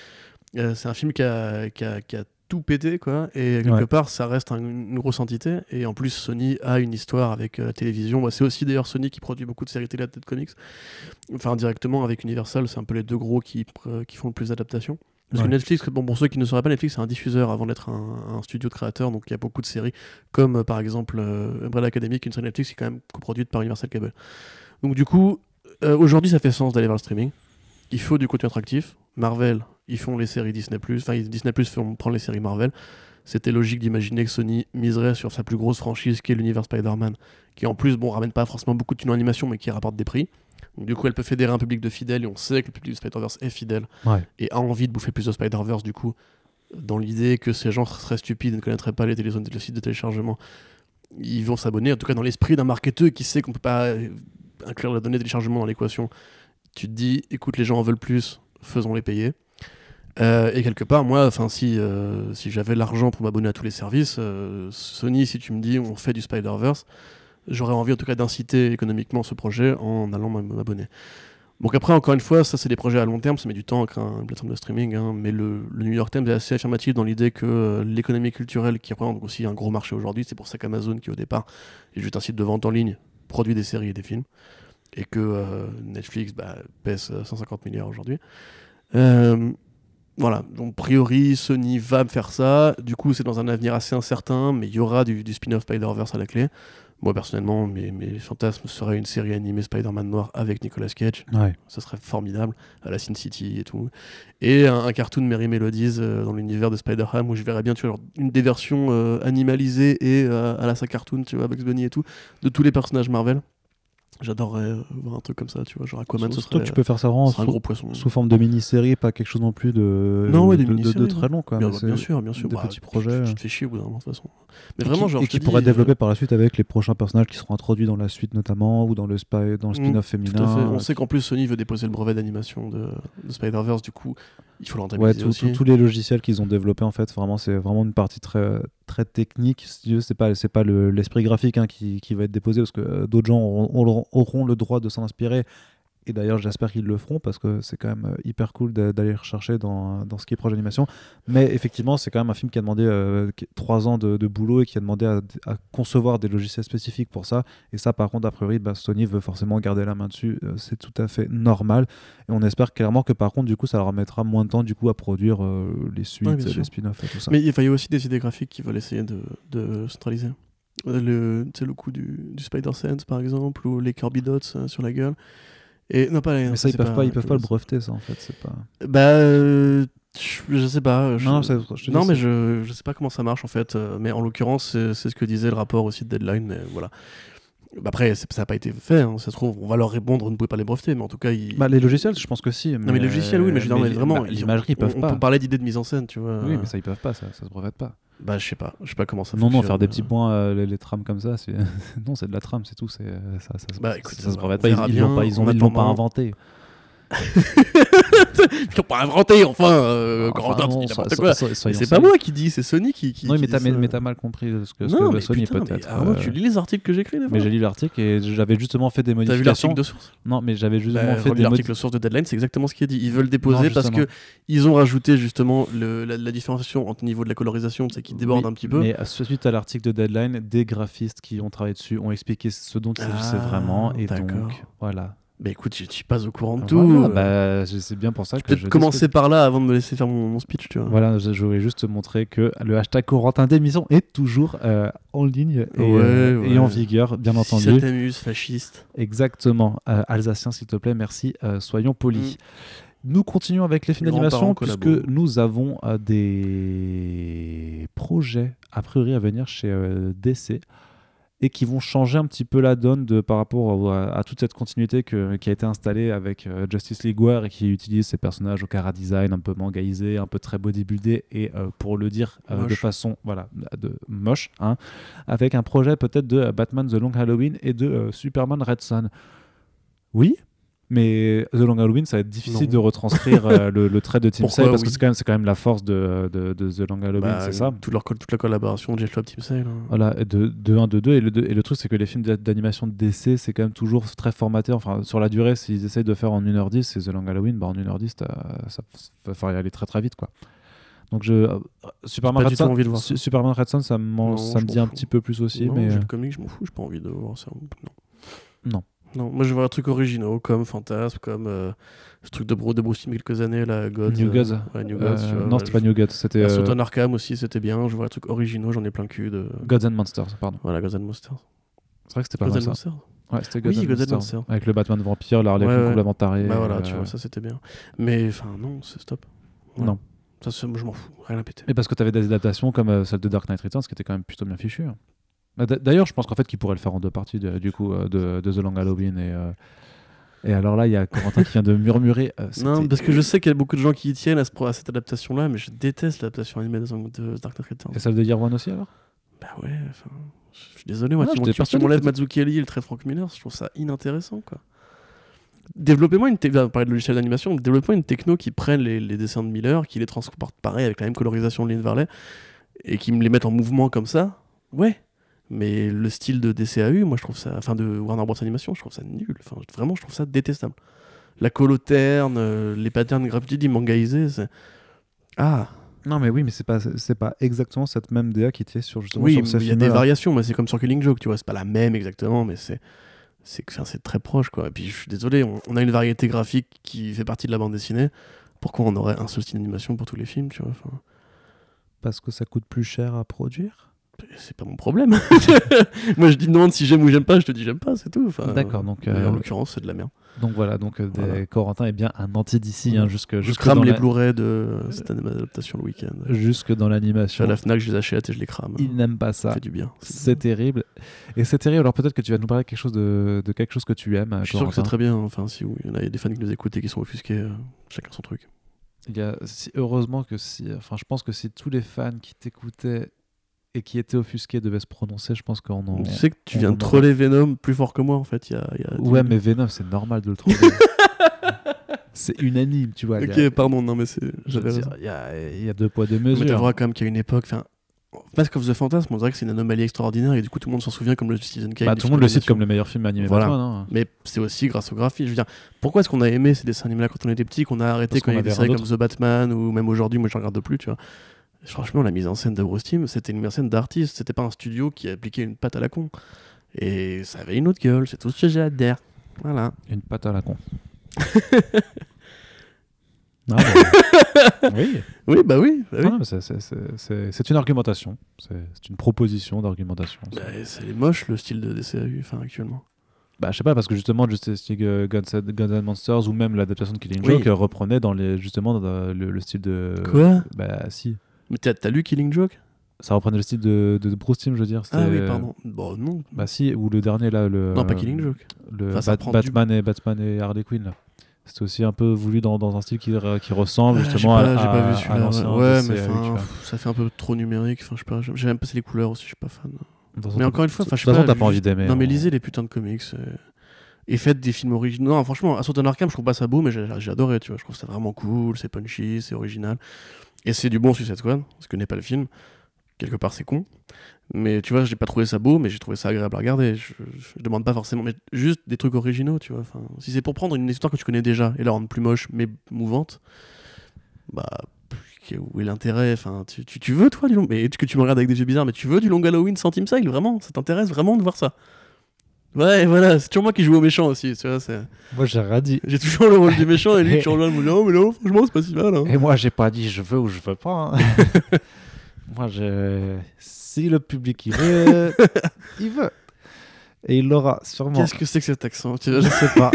Euh, c'est un film qui a, qui, a, qui a tout pété, quoi. Et quelque Ouais. part, ça reste un- une grosse entité. Et en plus, Sony a une histoire avec euh, la télévision. Bah, c'est aussi d'ailleurs Sony qui produit beaucoup de séries télé de comics. Enfin, directement avec Universal, c'est un peu les deux gros qui, qui font le plus d'adaptations. Parce Ouais. que Netflix, bon, pour ceux qui ne sauraient pas, Netflix c'est un diffuseur avant d'être un, un studio de créateurs, donc il y a beaucoup de séries, comme euh, par exemple euh, Umbrella Academy, qui est une série Netflix qui est quand même coproduite par Universal Cable. Donc du coup, aujourd'hui ça fait sens d'aller vers le streaming. Il faut du contenu attractif. Marvel, ils font les séries Disney+, enfin Disney+, font prendre les séries Marvel. C'était logique d'imaginer que Sony miserait sur sa plus grosse franchise qui est l'univers Spider-Man, qui en plus, bon, ramène pas forcément beaucoup de thunes en animation, mais qui rapporte des prix. Donc, du coup, elle peut fédérer un public de fidèles, et on sait que le public de Spider-Verse est fidèle Ouais. et a envie de bouffer plus de Spider-Verse, du coup, dans l'idée que ces gens seraient stupides et ne connaîtraient pas les, télé- le site de téléchargement, ils vont s'abonner, en tout cas dans l'esprit d'un marketeur qui sait qu'on peut pas euh, inclure la donnée de téléchargement dans l'équation. Tu te dis, écoute, les gens en veulent plus, faisons-les payer. Euh, et quelque part, moi, enfin, si, euh, si j'avais l'argent pour m'abonner à tous les services, euh, Sony, si tu me dis on fait du Spider-Verse, j'aurais envie en tout cas d'inciter économiquement ce projet en allant m'ab- m'abonner. Donc après, encore une fois, ça c'est des projets à long terme, ça met du temps avec un plateforme de streaming, hein, mais le, New York Times est assez affirmatif dans l'idée que l'économie culturelle, qui représente aussi un gros marché aujourd'hui, c'est pour ça qu'Amazon, qui au départ est juste un site de vente en ligne, produit des séries et des films, et que Netflix bah, pèse euh, 150 milliards aujourd'hui. Voilà, donc a priori Sony va me faire ça. Du coup, c'est dans un avenir assez incertain, mais il y aura du, du spin-off Spider-Verse à la clé. Moi, personnellement, mes, mes fantasmes seraient une série animée Spider-Man noir avec Nicolas Cage. Ouais. Ça serait formidable, à la Sin City et tout. Et un, un cartoon Merry Melodies euh, dans l'univers de Spider-Ham où je verrais bien, tu vois, genre, une des versions euh, animalisées et euh, à la sa cartoon, tu vois, Bugs Bunny et tout, de tous les personnages Marvel. J'adorerais euh, voir un truc comme ça, tu vois. Genre Aquaman, ce serait, tu peux faire ça vraiment serait un sous, gros poisson. sous forme de mini-série, pas quelque chose non plus de, Non, ouais, des de, de- de mini-séries, très long. Quoi, bien, bien sûr, bien sûr. Des Bah, petits projets. Tu te fais chier au bout d'un moment, de toute façon. Mais Et vraiment, qui, genre. et qui pourrait dis, développer euh, par la suite avec les prochains personnages qui seront introduits dans la suite notamment ou dans le, spy, dans le Mm, spin-off féminin. à fait. On sait qu'en plus Sony veut déposer le brevet d'animation de, de Spider-Verse, du coup, il faut le Ouais, rentabiliser tout- aussi. tout- tous les logiciels qu'ils ont développés en fait, vraiment c'est vraiment une partie très très technique. C'est pas c'est pas le- l'esprit graphique hein, qui, va être déposé parce que euh, d'autres gens auront le droit de s'en inspirer. Et d'ailleurs, j'espère qu'ils le feront parce que c'est quand même euh, hyper cool d'a- d'aller rechercher dans, dans ce qui est proche d'animation. Mais effectivement, c'est quand même un film qui a demandé euh, trois ans de, de boulot et qui a demandé à, à concevoir des logiciels spécifiques pour ça. Et ça, par contre, a priori, bah, Sony veut forcément garder la main dessus. Euh, c'est tout à fait normal. Et on espère clairement que par contre, du coup, ça leur mettra moins de temps du coup à produire euh, les suites, les spin-offs et tout ça. Mais il y a aussi des idées graphiques qui veulent essayer de, de centraliser. Le, tu sais, le coup du, du Spider-Sense, par exemple, ou les Kirby Dots euh, sur la gueule. Et, non, pas Mais ça, ils peuvent pas, ils peuvent pas le breveter, ça en fait. C'est pas. Bah, euh, je, sais pas. Je, Non, non, je mais je, je sais pas comment ça marche en fait. euh, mais en l'occurrence, c'est ce que disait le rapport aussi de Deadline. Mais voilà. Bah, après, ça n'a pas été fait. hein, ça se trouve, on va leur répondre, vous ne pouvez pas les breveter. Mais en tout cas, ils. Bah, les logiciels, je pense que si. non, mais les logiciels, oui, mais je veux dire, mais vraiment. bah, l'imagerie, ils peuvent on, pas. On peut parler d'idées de mise en scène, tu vois. Oui, mais ça, ils peuvent pas, ça, ça se brevette pas. Bah, je sais pas. Je sais pas comment ça Non, non, fonctionne, faire des euh. petits points, euh, les, les trames comme ça, c'est... *laughs* non, c'est de la trame, c'est tout. C'est, euh, ça, ça, se- Bah, écoute, ça, se on brevette pas. Ils, ils l'ont pas, ils ont, ils l'ont pas inventé. Ils l'ont pas inventé, enfin, euh, Enfin, c'est pas moi qui dis, c'est Sony qui. qui Non, qui mais t'as, mal compris ce que, ce Non, que mais Sony peut-être. Arnaud, euh, tu lis les articles que j'écris Mais j'ai lu l'article et j'avais justement fait des T'as vu modifications. l'article de source? Non, mais j'avais justement Bah, fait relis des l'article modifications. source de Deadline, c'est exactement ce qui est dit. Ils veulent déposer Non, parce justement. que ils ont rajouté justement le- la, la différenciation entre niveau de la colorisation, c'est qui déborde un petit peu. Mais suite à l'article de Deadline, des graphistes qui ont travaillé dessus ont expliqué ce dont il s'agissait Ah, vraiment. Et donc, voilà. Bah écoute, je je suis pas au courant de tout. Voilà, Euh, bah, c'est bien pour ça que je Peut-être dis commencer ce que- par là avant de me laisser faire mon, mon speech, tu vois. Voilà, je, je voulais juste te montrer que le hashtag Corentin d'émission est toujours euh, en ligne et, Ouais, euh, et en vigueur, bien Si entendu. ça t'amuse, fasciste. Exactement. Euh, Alsacien, s'il te plaît, merci. Soyons polis. Mm. Nous continuons avec les films d'animation puisque nous avons des projets a priori à venir chez DC et qui vont changer un petit peu la donne de, par rapport à, à toute cette continuité que- qui a été installée avec euh, Justice League War et qui utilise ces personnages au cara design un peu mangaisé, un peu très bodybuildé et euh, pour le dire euh, de façon voilà de moche, hein, avec un projet peut-être de Batman The Long Halloween et de Superman Red Son. Oui, mais The Long Halloween, ça va être difficile Non. de retranscrire euh, le, le trait de Tim Sale parce que c'est quand, même- c'est quand même la force de, de, de The Long Halloween, Bah, c'est ça? toute, leur, co- toute la collaboration de Jeff Loeb, Team Sale. hein. voilà, de, de 1, de 2. Et le, deux- et le truc, c'est que les films d'a- d'animation de DC, c'est quand même toujours très formaté. Enfin, sur la durée, s'ils essayent de faire en 1h10, c'est The Long Halloween, bah, en 1h10, t'as- ça va falloir y aller très très vite. quoi. Donc, je, euh, Superman, Red Son, envie de voir ça. Superman Red Son, ça, m'en- Non, ça me dit un fous. petit peu plus aussi. non, mais j'ai euh, le comic, je m'en fous, j'ai pas envie de voir ça. Non. Non. Non, moi je veux un truc originaux comme Fantasme, comme euh, ce truc de, Bro, de Bruce il y a quelques années, là, Gods. New euh, Gods. ouais, New euh, Gods, vois, non, c'était pas New Gods, c'était euh, Assault on Arkham aussi, c'était bien. Je veux un truc originaux, j'en ai plein le cul de. Gods and Monsters, pardon. Voilà, Gods and Monsters. C'est vrai que c'était pas Gods mal and ça. Monsters Ouais, c'était Gods Oui, and Gods and Monsters. Monsters. Avec le Batman vampire, le Harley Ouais, ouais. complètement taré. Bah voilà, euh, tu vois, ça c'était bien. Mais enfin, non, c'est stop. Non. Ça, je m'en fous, rien à péter. Et parce que tu avais des adaptations comme euh, celle de Dark Knight Returns qui était quand même plutôt bien fichue. hein. Bah, D'ailleurs, je pense qu'en fait, qu'ils pourraient le faire en deux parties, de- du coup, euh, de, de The Long Halloween. Et, euh, et alors là, il y a Corentin qui vient de murmurer. euh, *laughs* Non, parce que je sais qu'il y a beaucoup de gens qui y tiennent à, ce pro- à cette adaptation-là, mais je déteste l'adaptation animée de, Dark Knight Returns. Et celle de Year One aussi, alors? Bah ouais, enfin. Je suis désolé, moi, Ah, tu m'enlèves Mazzucchelli et le trait Frank Miller, je trouve ça inintéressant, quoi. Développez-moi une techno, parler de logiciel d'animation, développez-moi une techno qui prenne les, les dessins de Miller, qui les transporte pareil avec la même colorisation de Lynn Varley, et qui me les mette en mouvement comme ça. Ouais. Mais le style de DCAU, moi je trouve ça, enfin de Warner Bros Animation, je trouve ça nul. Enfin, vraiment, je trouve ça détestable. La colo terne, euh, les patterns graphiques mangaisés, c'est. Ah, Non, mais oui, mais c'est pas, c'est pas exactement cette même DA qui était sur justement oui, il y a des variations, mais c'est comme sur Killing Joke, tu vois, c'est pas la même exactement, mais c'est c'est que- enfin, c'est très proche quoi. Et puis je suis désolé, on, on a une variété graphique qui fait partie de la bande dessinée. Pourquoi on aurait un seul style d'animation pour tous les films, tu vois Parce que ça coûte plus cher à produire? C'est pas mon problème. *laughs* Moi, je dis demande si j'aime ou j'aime pas, je te dis j'aime pas, c'est tout. Enfin, D'accord, donc, euh, En l'occurrence, c'est de la merde. Donc voilà, donc euh, des- Voilà. Corentin est bien un anti-DC, Voilà. hein, jusque, Je jusque, crame dans les la- Blu-ray de cette adaptation le week-end. jusque dans l'animation. à la Fnac, je les achète et je les crame. Il n'aime pas Ça fait du bien. C'est terrible. Et c'est terrible. Alors peut-être que tu vas nous parler de quelque chose de, de quelque chose que tu aimes. Je suis sûr que c'est très bien. Enfin, si oui, il y en a des fans qui nous écoutent et qui sont offusqués, euh, chacun son truc. Il y a, si- heureusement que si, enfin, je pense que si tous les fans qui t'écoutaient et qui étaient offusqués devaient se prononcer, je pense qu'on en. tu sais que tu viens en de troller Venom plus fort que moi en fait. Il y a, y a Ouais, mais Venom, c'est normal de le trouver. *laughs* c'est unanime, tu vois. Ok, a- pardon, non mais c'est. J'avais raison. Il y a, il y a deux poids, deux Mais tu mesures. vois quand même qu'il y a une époque. Enfin, Mask of the Phantasm, on dirait que c'est une anomalie extraordinaire et du coup tout le monde s'en souvient comme le Citizen Kane. Bah, tout le monde le cite comme le meilleur film animé Voilà. Batman, hein. Mais c'est aussi grâce au graphisme. Je veux dire, pourquoi est-ce qu'on a aimé ces dessins animés là quand on était petit, qu'on a arrêté Parce quand il y a des avait séries comme The Batman ou même aujourd'hui, moi je regarde plus, tu vois. Franchement, la mise en scène de Bruce Timm, c'était une mise en scène d'artiste, c'était pas un studio qui appliquait une patte à la con. Et ça avait une autre gueule, c'est tout ce que j'ai à dire. Voilà. Une patte à la con. *laughs* Ah, bah, oui, Oui, bah oui. bah oui. Ah, c'est- une argumentation. C'est une proposition d'argumentation. Bah, c'est moche le style de DCAU enfin, actuellement. Bah, je sais pas, parce que justement, Justice League euh, Guns, Guns and Monsters ou même l'adaptation de Killing Oui. Joke euh, reprenait dans les, justement dans le, le style de. Quoi? Bah, si. Mais t'as t'as lu Killing Joke? Ça reprenait le style de, de Bruce Timm, je veux dire. Ah oui, c'était- pardon. Bon, non. Bah, si, ou le dernier là. Le, non, pas euh, Killing Joke. Le Enfin, ça Bat- prend du- Batman, et, Batman et Harley Quinn là. C'était aussi un peu voulu dans, dans un style qui, re- qui ressemble Ah, j'ai justement pas, à, j'ai pas vu celui-là. Ouais, mais enfin, ça fait un peu trop numérique. Enfin, je sais pas. J'aime j'aime pas les couleurs aussi, je suis pas fan. Mais encore une fois, de toute façon, t'as pas envie d'aimer. Non, mais hein. lisez les putains de comics. euh, Et faites des films originaux. Non, franchement, Assault on Arkham, je trouve pas ça beau, mais j'ai j'ai adoré, tu vois. Je trouve ça vraiment cool, c'est punchy, c'est original. Et c'est du bon Suicide Squad, ce que n'est pas le film. Quelque part, c'est con. Mais tu vois, j'ai pas trouvé ça beau, mais j'ai trouvé ça agréable à regarder. Je, je demande pas forcément, mais juste des trucs originaux, tu vois. Si c'est pour prendre une histoire que tu connais déjà et la rendre plus moche, mais mouvante, bah. Où est l'intérêt? Enfin, tu, tu, tu veux, toi, du long... Mais que tu me regardes avec des yeux bizarres, mais tu veux du long Halloween sans Team Sale, vraiment Ça t'intéresse vraiment de voir ça? Ouais, voilà, c'est toujours moi qui joue au méchant aussi, tu vois. Moi, j'ai rien dit. J'ai toujours le rôle du méchant et lui, *laughs* toujours le rôle de non, mais non, franchement, c'est pas si mal. Hein. Et moi, j'ai pas dit je veux ou je veux pas. hein. *laughs* moi, je... si le public il veut, *laughs* il veut. Et il l'aura sûrement. Qu'est-ce que c'est que cet accent tu vois, Je sais pas.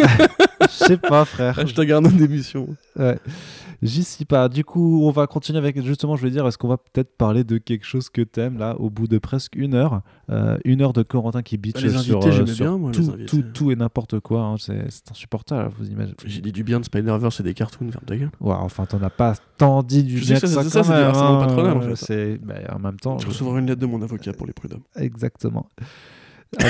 Je sais pas, frère. Hashtag an d'émission. Ouais. J'y suis pas. Du coup, on va continuer avec. Justement, je vais dire, est-ce qu'on va peut-être parler de quelque chose que t'aimes là, au bout de presque une heure, Euh, une heure de Corentin qui bitch les sur, invités, euh, j'aimais sur bien, moi, les tout, invités. tout, tout et n'importe quoi. hein. C'est insupportable. Vous imaginez. J'ai dit du bien de Spider-Verse et des cartoons, ferme ta gueule. Ouais, enfin, t'en as pas tant dit du Je bien que ça, c'est ça, c'est hein. patronal, en fait. Bah, en même temps. Je recevrai une lettre de mon avocat pour les prud'hommes. Exactement. Ça,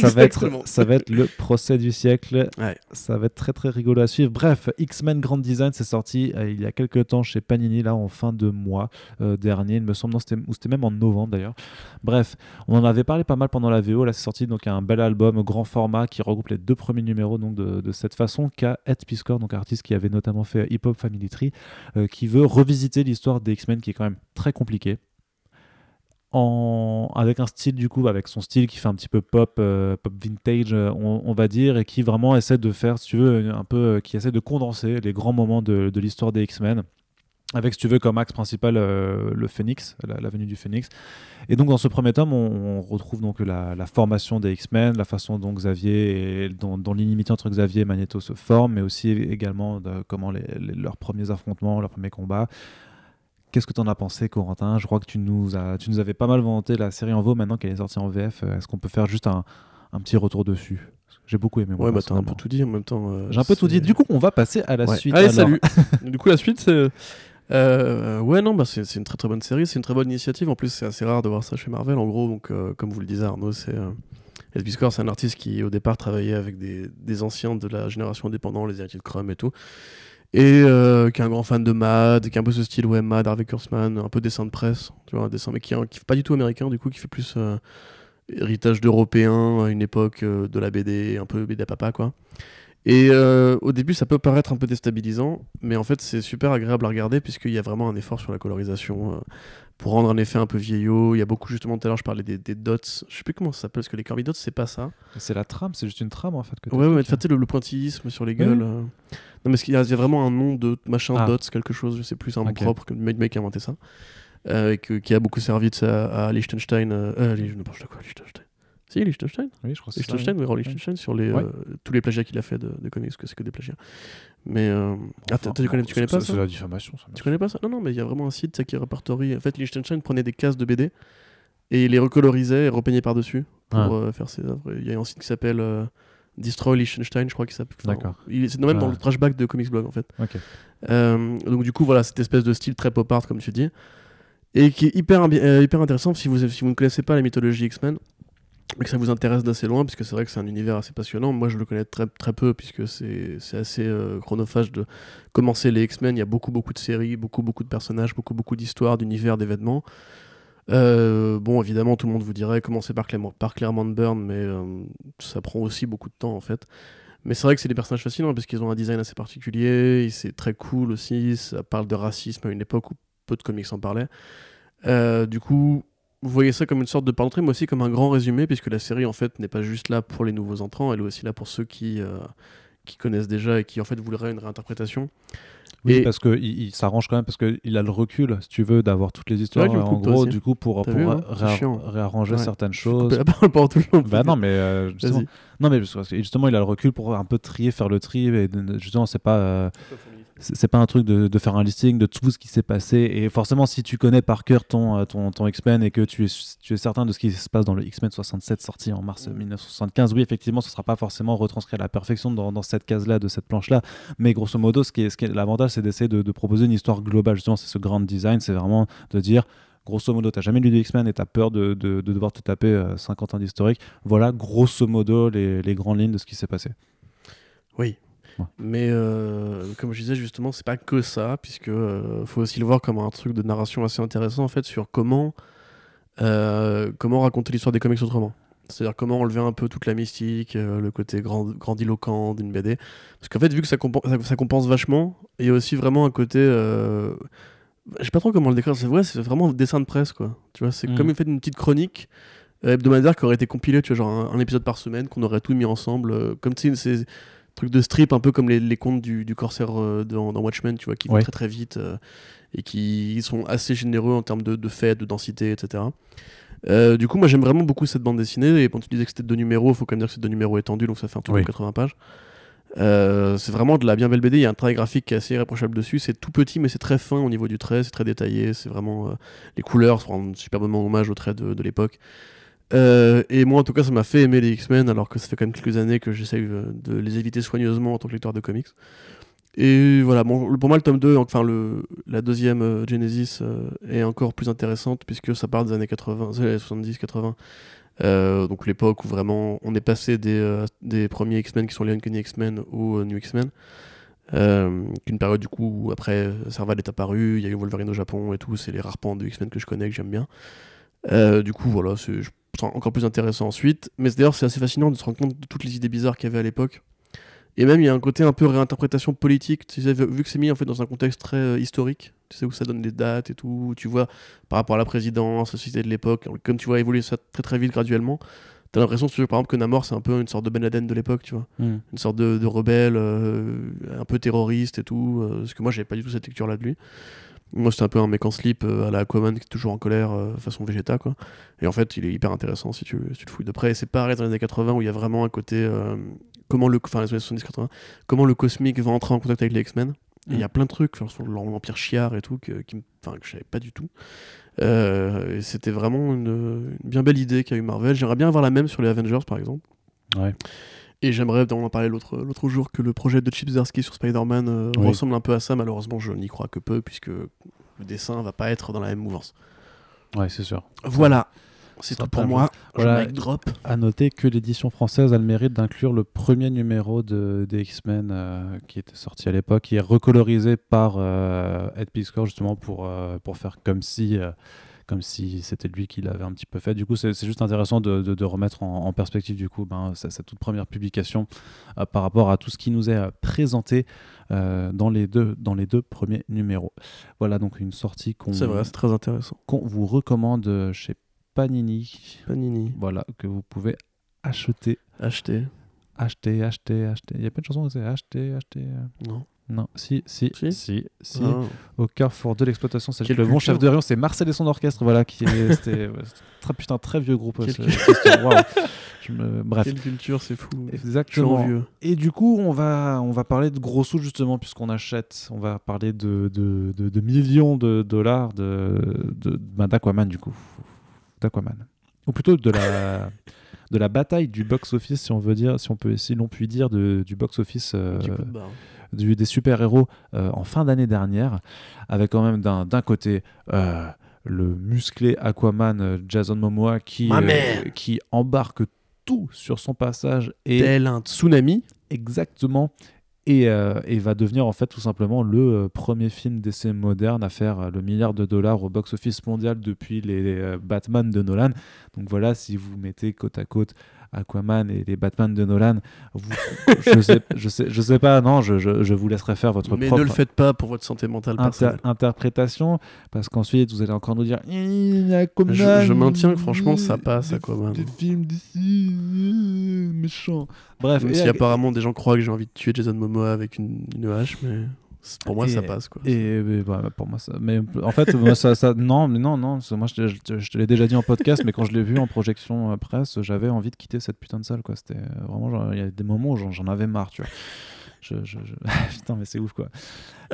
ça *laughs* va être, Exactement. ça va être le procès du siècle. Ouais. Ça va être très très rigolo à suivre. Bref, X-Men Grand Design, c'est sorti euh, il y a quelques temps chez Panini, là en fin de mois euh, dernier, il me semble, ou c'était même en novembre d'ailleurs. Bref, on en avait parlé pas mal pendant la VO. Là, c'est sorti donc un bel album grand format qui regroupe les deux premiers numéros donc de, de cette façon qu'a Ed Piscor, donc artiste qui avait notamment fait Hip Hop Family Tree, euh, qui veut revisiter l'histoire des X-Men qui est quand même très compliquée avec un style du coup avec son style qui fait un petit peu pop euh, pop vintage euh, on, va dire et qui vraiment essaie de faire si tu veux un peu euh, qui essaie de condenser les grands moments de, l'histoire des X-Men. Avec si tu veux comme axe principal le Phoenix la, venue du Phoenix. Et donc dans ce premier tome on, retrouve donc la, formation des X-Men la façon dont Xavier et dont, l'inimité entre Xavier et Magneto se forme mais aussi également comment leurs premiers affrontements leurs premiers combats Qu'est-ce que tu en as pensé, Corentin? Je crois que tu nous, as, tu nous avais pas mal vanté la série en VO maintenant qu'elle est sortie en VF. Euh, Est-ce qu'on peut faire juste un, un petit retour dessus? J'ai beaucoup aimé. moi, Ouais, bah t'as un peu tout dit en même temps. euh, J'ai un peu tout dit. Du coup, on va passer à la Ouais. suite. Allez, alors. salut. *laughs* du coup, la suite, c'est. euh, ouais, non, bah, c'est une très très bonne série, c'est une très bonne initiative. En plus, c'est assez rare de voir ça chez Marvel. En gros, donc, euh, comme vous le disiez, Arnaud, c'est. Euh, SB Score, c'est un artiste qui, au départ, travaillait avec des, des anciens de la génération indépendante, les héritiers de Chrome et tout. Et euh, qui est un grand fan de Mad, qui a un peu ce style, ouais, Mad, Harvey Kurtzman, un peu dessin de presse, tu vois, un dessin, mais qui, qui pas du tout américain, du coup, qui fait plus euh, héritage d'européen à une époque euh, de la BD, un peu BD à papa, quoi. Et euh, au début, ça peut paraître un peu déstabilisant, mais en fait, c'est super agréable à regarder puisqu'il y a vraiment un effort sur la colorisation euh, pour rendre un effet un peu vieillot. Il y a beaucoup, justement, tout à l'heure, je parlais des, des dots. Je sais plus comment ça s'appelle, parce que les Kirby dots, c'est pas ça. C'est la trame, c'est juste une trame en fait. Que Ouais, ouais, mais le, le pointillisme sur les gueules. euh. Non, mais il y, a il y a vraiment un nom de machin Ah. dots, quelque chose, je sais plus, un nom propre, que le mec mec a inventé ça. euh, et que- qui a beaucoup servi de ça à Liechtenstein. Euh, euh, n'importe quoi, Liechtenstein. Si, Liechtenstein Oui, je crois que c'est ça, Liechtenstein, oui. Liechtenstein, sur les, Ouais. euh, tous les plagiats qu'il a fait de, de comics, parce que c'est que des plagiats. Mais. euh, ah, tu connais, tu connais c'est- pas C'est ça la diffamation. ça, Tu connais pas ça? Non, non, mais il y a vraiment un site qui répertorie. En fait, Liechtenstein prenait des cases de BD et il les recolorisait et repeignait par-dessus pour Ah. euh, faire ses œuvres. Il y a un site qui s'appelle euh, Destroy Liechtenstein, je crois qu'il s'appelle. D'accord. C'est même dans Ah. le trashback de Comics Blog en fait. Ok. Donc du coup voilà cette espèce de style très pop art comme tu dis et qui est hyper, hyper intéressant si vous, si vous ne connaissez pas la mythologie X-Men que ça vous intéresse d'assez loin puisque c'est vrai que c'est un univers assez passionnant. Moi je le connais très, très peu puisque c'est assez euh, chronophage de commencer les X-Men. Il y a beaucoup beaucoup de séries beaucoup beaucoup de personnages beaucoup beaucoup d'histoires d'univers d'événements. Euh, bon évidemment tout le monde vous dirait commencer par, Claremont- par Claremont mais euh, ça prend aussi beaucoup de temps en fait. Mais c'est vrai que c'est des personnages fascinants parce qu'ils ont un design assez particulier, c'est très cool aussi, ça parle de racisme à une époque où peu de comics en parlaient. Du coup, vous voyez ça comme une sorte de part d'entrée, mais aussi comme un grand résumé, puisque la série en fait n'est pas juste là pour les nouveaux entrants, elle est aussi là pour ceux qui, euh, qui connaissent déjà et qui en fait voudraient une réinterprétation. Oui, Et- parce qu'il il, il s'arrange quand même, parce qu'il a le recul, si tu veux, d'avoir toutes les histoires. Ouais, le en gros, aussi. du coup, pour, T'as pour vu, hein réa- réarranger Ouais. certaines *laughs* Je choses. la parole pendant tout le long. Bah non, mais euh, justement, non, mais parce que justement, il a le recul pour un peu trier, faire le tri. Et justement, c'est pas, euh, c'est pas un truc de, de faire un listing de tout ce qui s'est passé. Et forcément, si tu connais par cœur ton, euh, ton, ton X-Men et que tu es, tu es certain de ce qui se passe dans le X-Men 67 sorti en mars Mm. 1975, oui, effectivement, ce sera pas forcément retranscrit à la perfection dans, dans cette case-là, de cette planche-là. Mais grosso modo, ce qui est, ce qui est l'avantage, c'est d'essayer de, de proposer une histoire globale. Justement, c'est ce grand design, c'est vraiment de dire. Grosso modo, t'as jamais lu de X-Men et t'as peur de, de, de devoir te taper euh, 50 ans d'historique. Voilà, grosso modo, les, les grandes lignes de ce qui s'est passé. Oui. Ouais. Mais euh, comme je disais justement, c'est pas que ça, puisque euh, faut aussi le voir comme un truc de narration assez intéressant en fait sur comment euh, comment raconter l'histoire des comics autrement. C'est-à-dire comment enlever un peu toute la mystique, le côté grand, grandiloquent d'une BD. Parce qu'en fait, vu que ça, compen- ça, ça compense vachement, il y a aussi vraiment un côté. Je sais pas trop comment le décrire. C'est ouais, c'est vraiment un dessin de presse, quoi. Tu vois, c'est Mhm. comme une, fait une petite chronique hebdomadaire qui aurait été compilée, tu vois, genre un, un épisode par semaine, qu'on aurait tout mis ensemble. euh, comme tu sais, trucs de strip, un peu comme les, les contes du, du corsaire euh, dans, dans Watchmen, tu vois, qui vont très très vite euh, et qui sont assez généreux en termes de, de faits, de densité, etc. Euh, du coup, moi j'aime vraiment beaucoup cette bande dessinée. Et quand tu disais que c'était deux numéros, il faut quand même dire que c'est deux numéros étendus, donc ça fait un truc Oui. de 80 pages. C'est vraiment de la bien belle BD. Il y a un travail graphique qui est assez irréprochable dessus. C'est tout petit, mais c'est très fin au niveau du trait. C'est très détaillé. C'est vraiment. les couleurs rendent superbement hommage aux traits de, de l'époque. Euh, et moi, en tout cas, ça m'a fait aimer les X-Men, alors que ça fait quand même quelques années que j'essaye euh, de les éviter soigneusement en tant que lecteur de comics. Et voilà, bon, pour moi, le tome 2, enfin le, la deuxième euh, Genesis est encore plus intéressante puisque ça part des années 80, euh, 70-80. Euh, donc l'époque où vraiment on est passé des, des premiers X-Men qui sont les Uncanny X-Men aux New X-Men. Euh, une période du coup où après Serval est apparu, il y a eu Wolverine au Japon et tout, c'est les rares pans de X-Men que je connais, que j'aime bien. Du coup voilà, je encore plus intéressant ensuite. Mais d'ailleurs c'est assez fascinant de se rendre compte de toutes les idées bizarres qu'il y avait à l'époque. Et même il y a un côté un peu réinterprétation politique, tu sais, vu que c'est mis en fait dans un contexte très euh, historique, tu sais où ça donne des dates et tout, tu vois par rapport à la présidence, la société de l'époque, comme tu vois évoluer ça très très vite graduellement, t'as l'impression tu par exemple que Namor c'est un peu une sorte de Ben Laden de l'époque, tu vois, Hmm. une sorte de, de rebelle, euh, un peu terroriste et tout, euh, parce que moi j'avais pas du tout cette lecture là de lui. Moi c'était un peu un mec en slip euh, à la Aquaman qui est toujours en colère euh, façon Vegeta quoi. Et en fait il est hyper intéressant si tu, si tu le fouilles de près. Et c'est pareil dans les années 80 où il y a vraiment un côté euh, comment le enfin les années 70-80 comment le cosmique va entrer en contact avec les X-Men. Il y a plein de trucs, sur l'Empire Chiar et tout, que, qui, que je savais pas du tout. Euh, et c'était vraiment une, une bien belle idée qu'a eu Marvel. J'aimerais bien avoir la même sur les Avengers, par exemple. Ouais. Et j'aimerais, on en parlait l'autre l'autre jour, que le projet de Chip Zdarsky sur Spider-Man euh, Oui. ressemble un peu à ça. Malheureusement, je n'y crois que peu, puisque le dessin va pas être dans la même mouvance. Ouais, c'est sûr. Voilà, c'est tout pour moi. Voilà. Je mic drop. À noter que l'édition française a le mérite d'inclure le premier numéro de, des X-Men euh, qui était sorti à l'époque, qui est recolorisé par euh, Ed Piscor justement pour, euh, pour faire comme si, euh, comme si c'était lui qui l'avait un petit peu fait. Du coup, c'est juste intéressant de, de- de remettre en, en perspective du coup ben, sa, sa toute première publication euh, par rapport à tout ce qui nous est euh, présenté euh, dans, les deux, dans les deux premiers numéros. Voilà donc une sortie qu'on très intéressant. vous recommande chez Panini. Panini, Voilà, que vous pouvez acheter, acheter. acheter, acheter, acheter. Il y a plein de chansons où c'est acheter, acheter. Non. Non, si, si, Si si, si. Ah. Au carrefour de l'exploitation, c'est le bon chef de rayon, c'est Marcel et son orchestre, voilà, qui est, *laughs* c'était, ouais, très, putain, très vieux groupe. Quelle ce-. Je me- Bref. Quelle culture, c'est fou. Exactement. Et du coup, on va, on va parler de gros sous justement, puisqu'on achète. On va parler de, de, de- de millions de dollars de, de, ben, d'Aquaman, du coup. D'Aquaman. Ou plutôt de la, *laughs* de la bataille du box-office, si on veut dire, si on peut, si l'on peut dire, de, du box-office euh, Du- des super-héros euh, en fin d'année dernière, avec quand même d'un, côté. euh, le musclé Aquaman euh, Jason Momoa qui, euh, qui embarque tout sur son passage et Tel un tsunami. Exactement. Et, euh, et va devenir en fait tout simplement le premier film d'essai moderne à faire le milliard de dollars au box-office mondial depuis les, Batman de Nolan. Donc voilà, si vous mettez côte à côte Aquaman et les Batman de Nolan, vous- je, sais, je, sais, je sais pas, non, je, je, je vous laisserai faire votre Mais propre ne le faites pas pour votre santé mentale inter- interprétation, parce qu'ensuite vous allez encore nous dire Je- maintiens que franchement, ça passe, Aquaman. Des films d'ici, euh, méchant. Bref, Même si apparemment des gens croient que j'ai envie de tuer Jason Momoa avec une, une hache, mais pour moi Et- ça passe quoi. Et mais, bah, pour moi, ça. Mais en fait, moi, ça, ça- non, mais non, non. Moi, je, te- je te- je te l'ai déjà dit en podcast, mais quand je l'ai vu en projection euh, presse, j'avais envie de quitter cette putain de salle, quoi. C'était euh, vraiment, genre, il y a des moments où j'en, avais marre, tu vois. Je, je- je- *laughs* Putain, mais c'est ouf, quoi.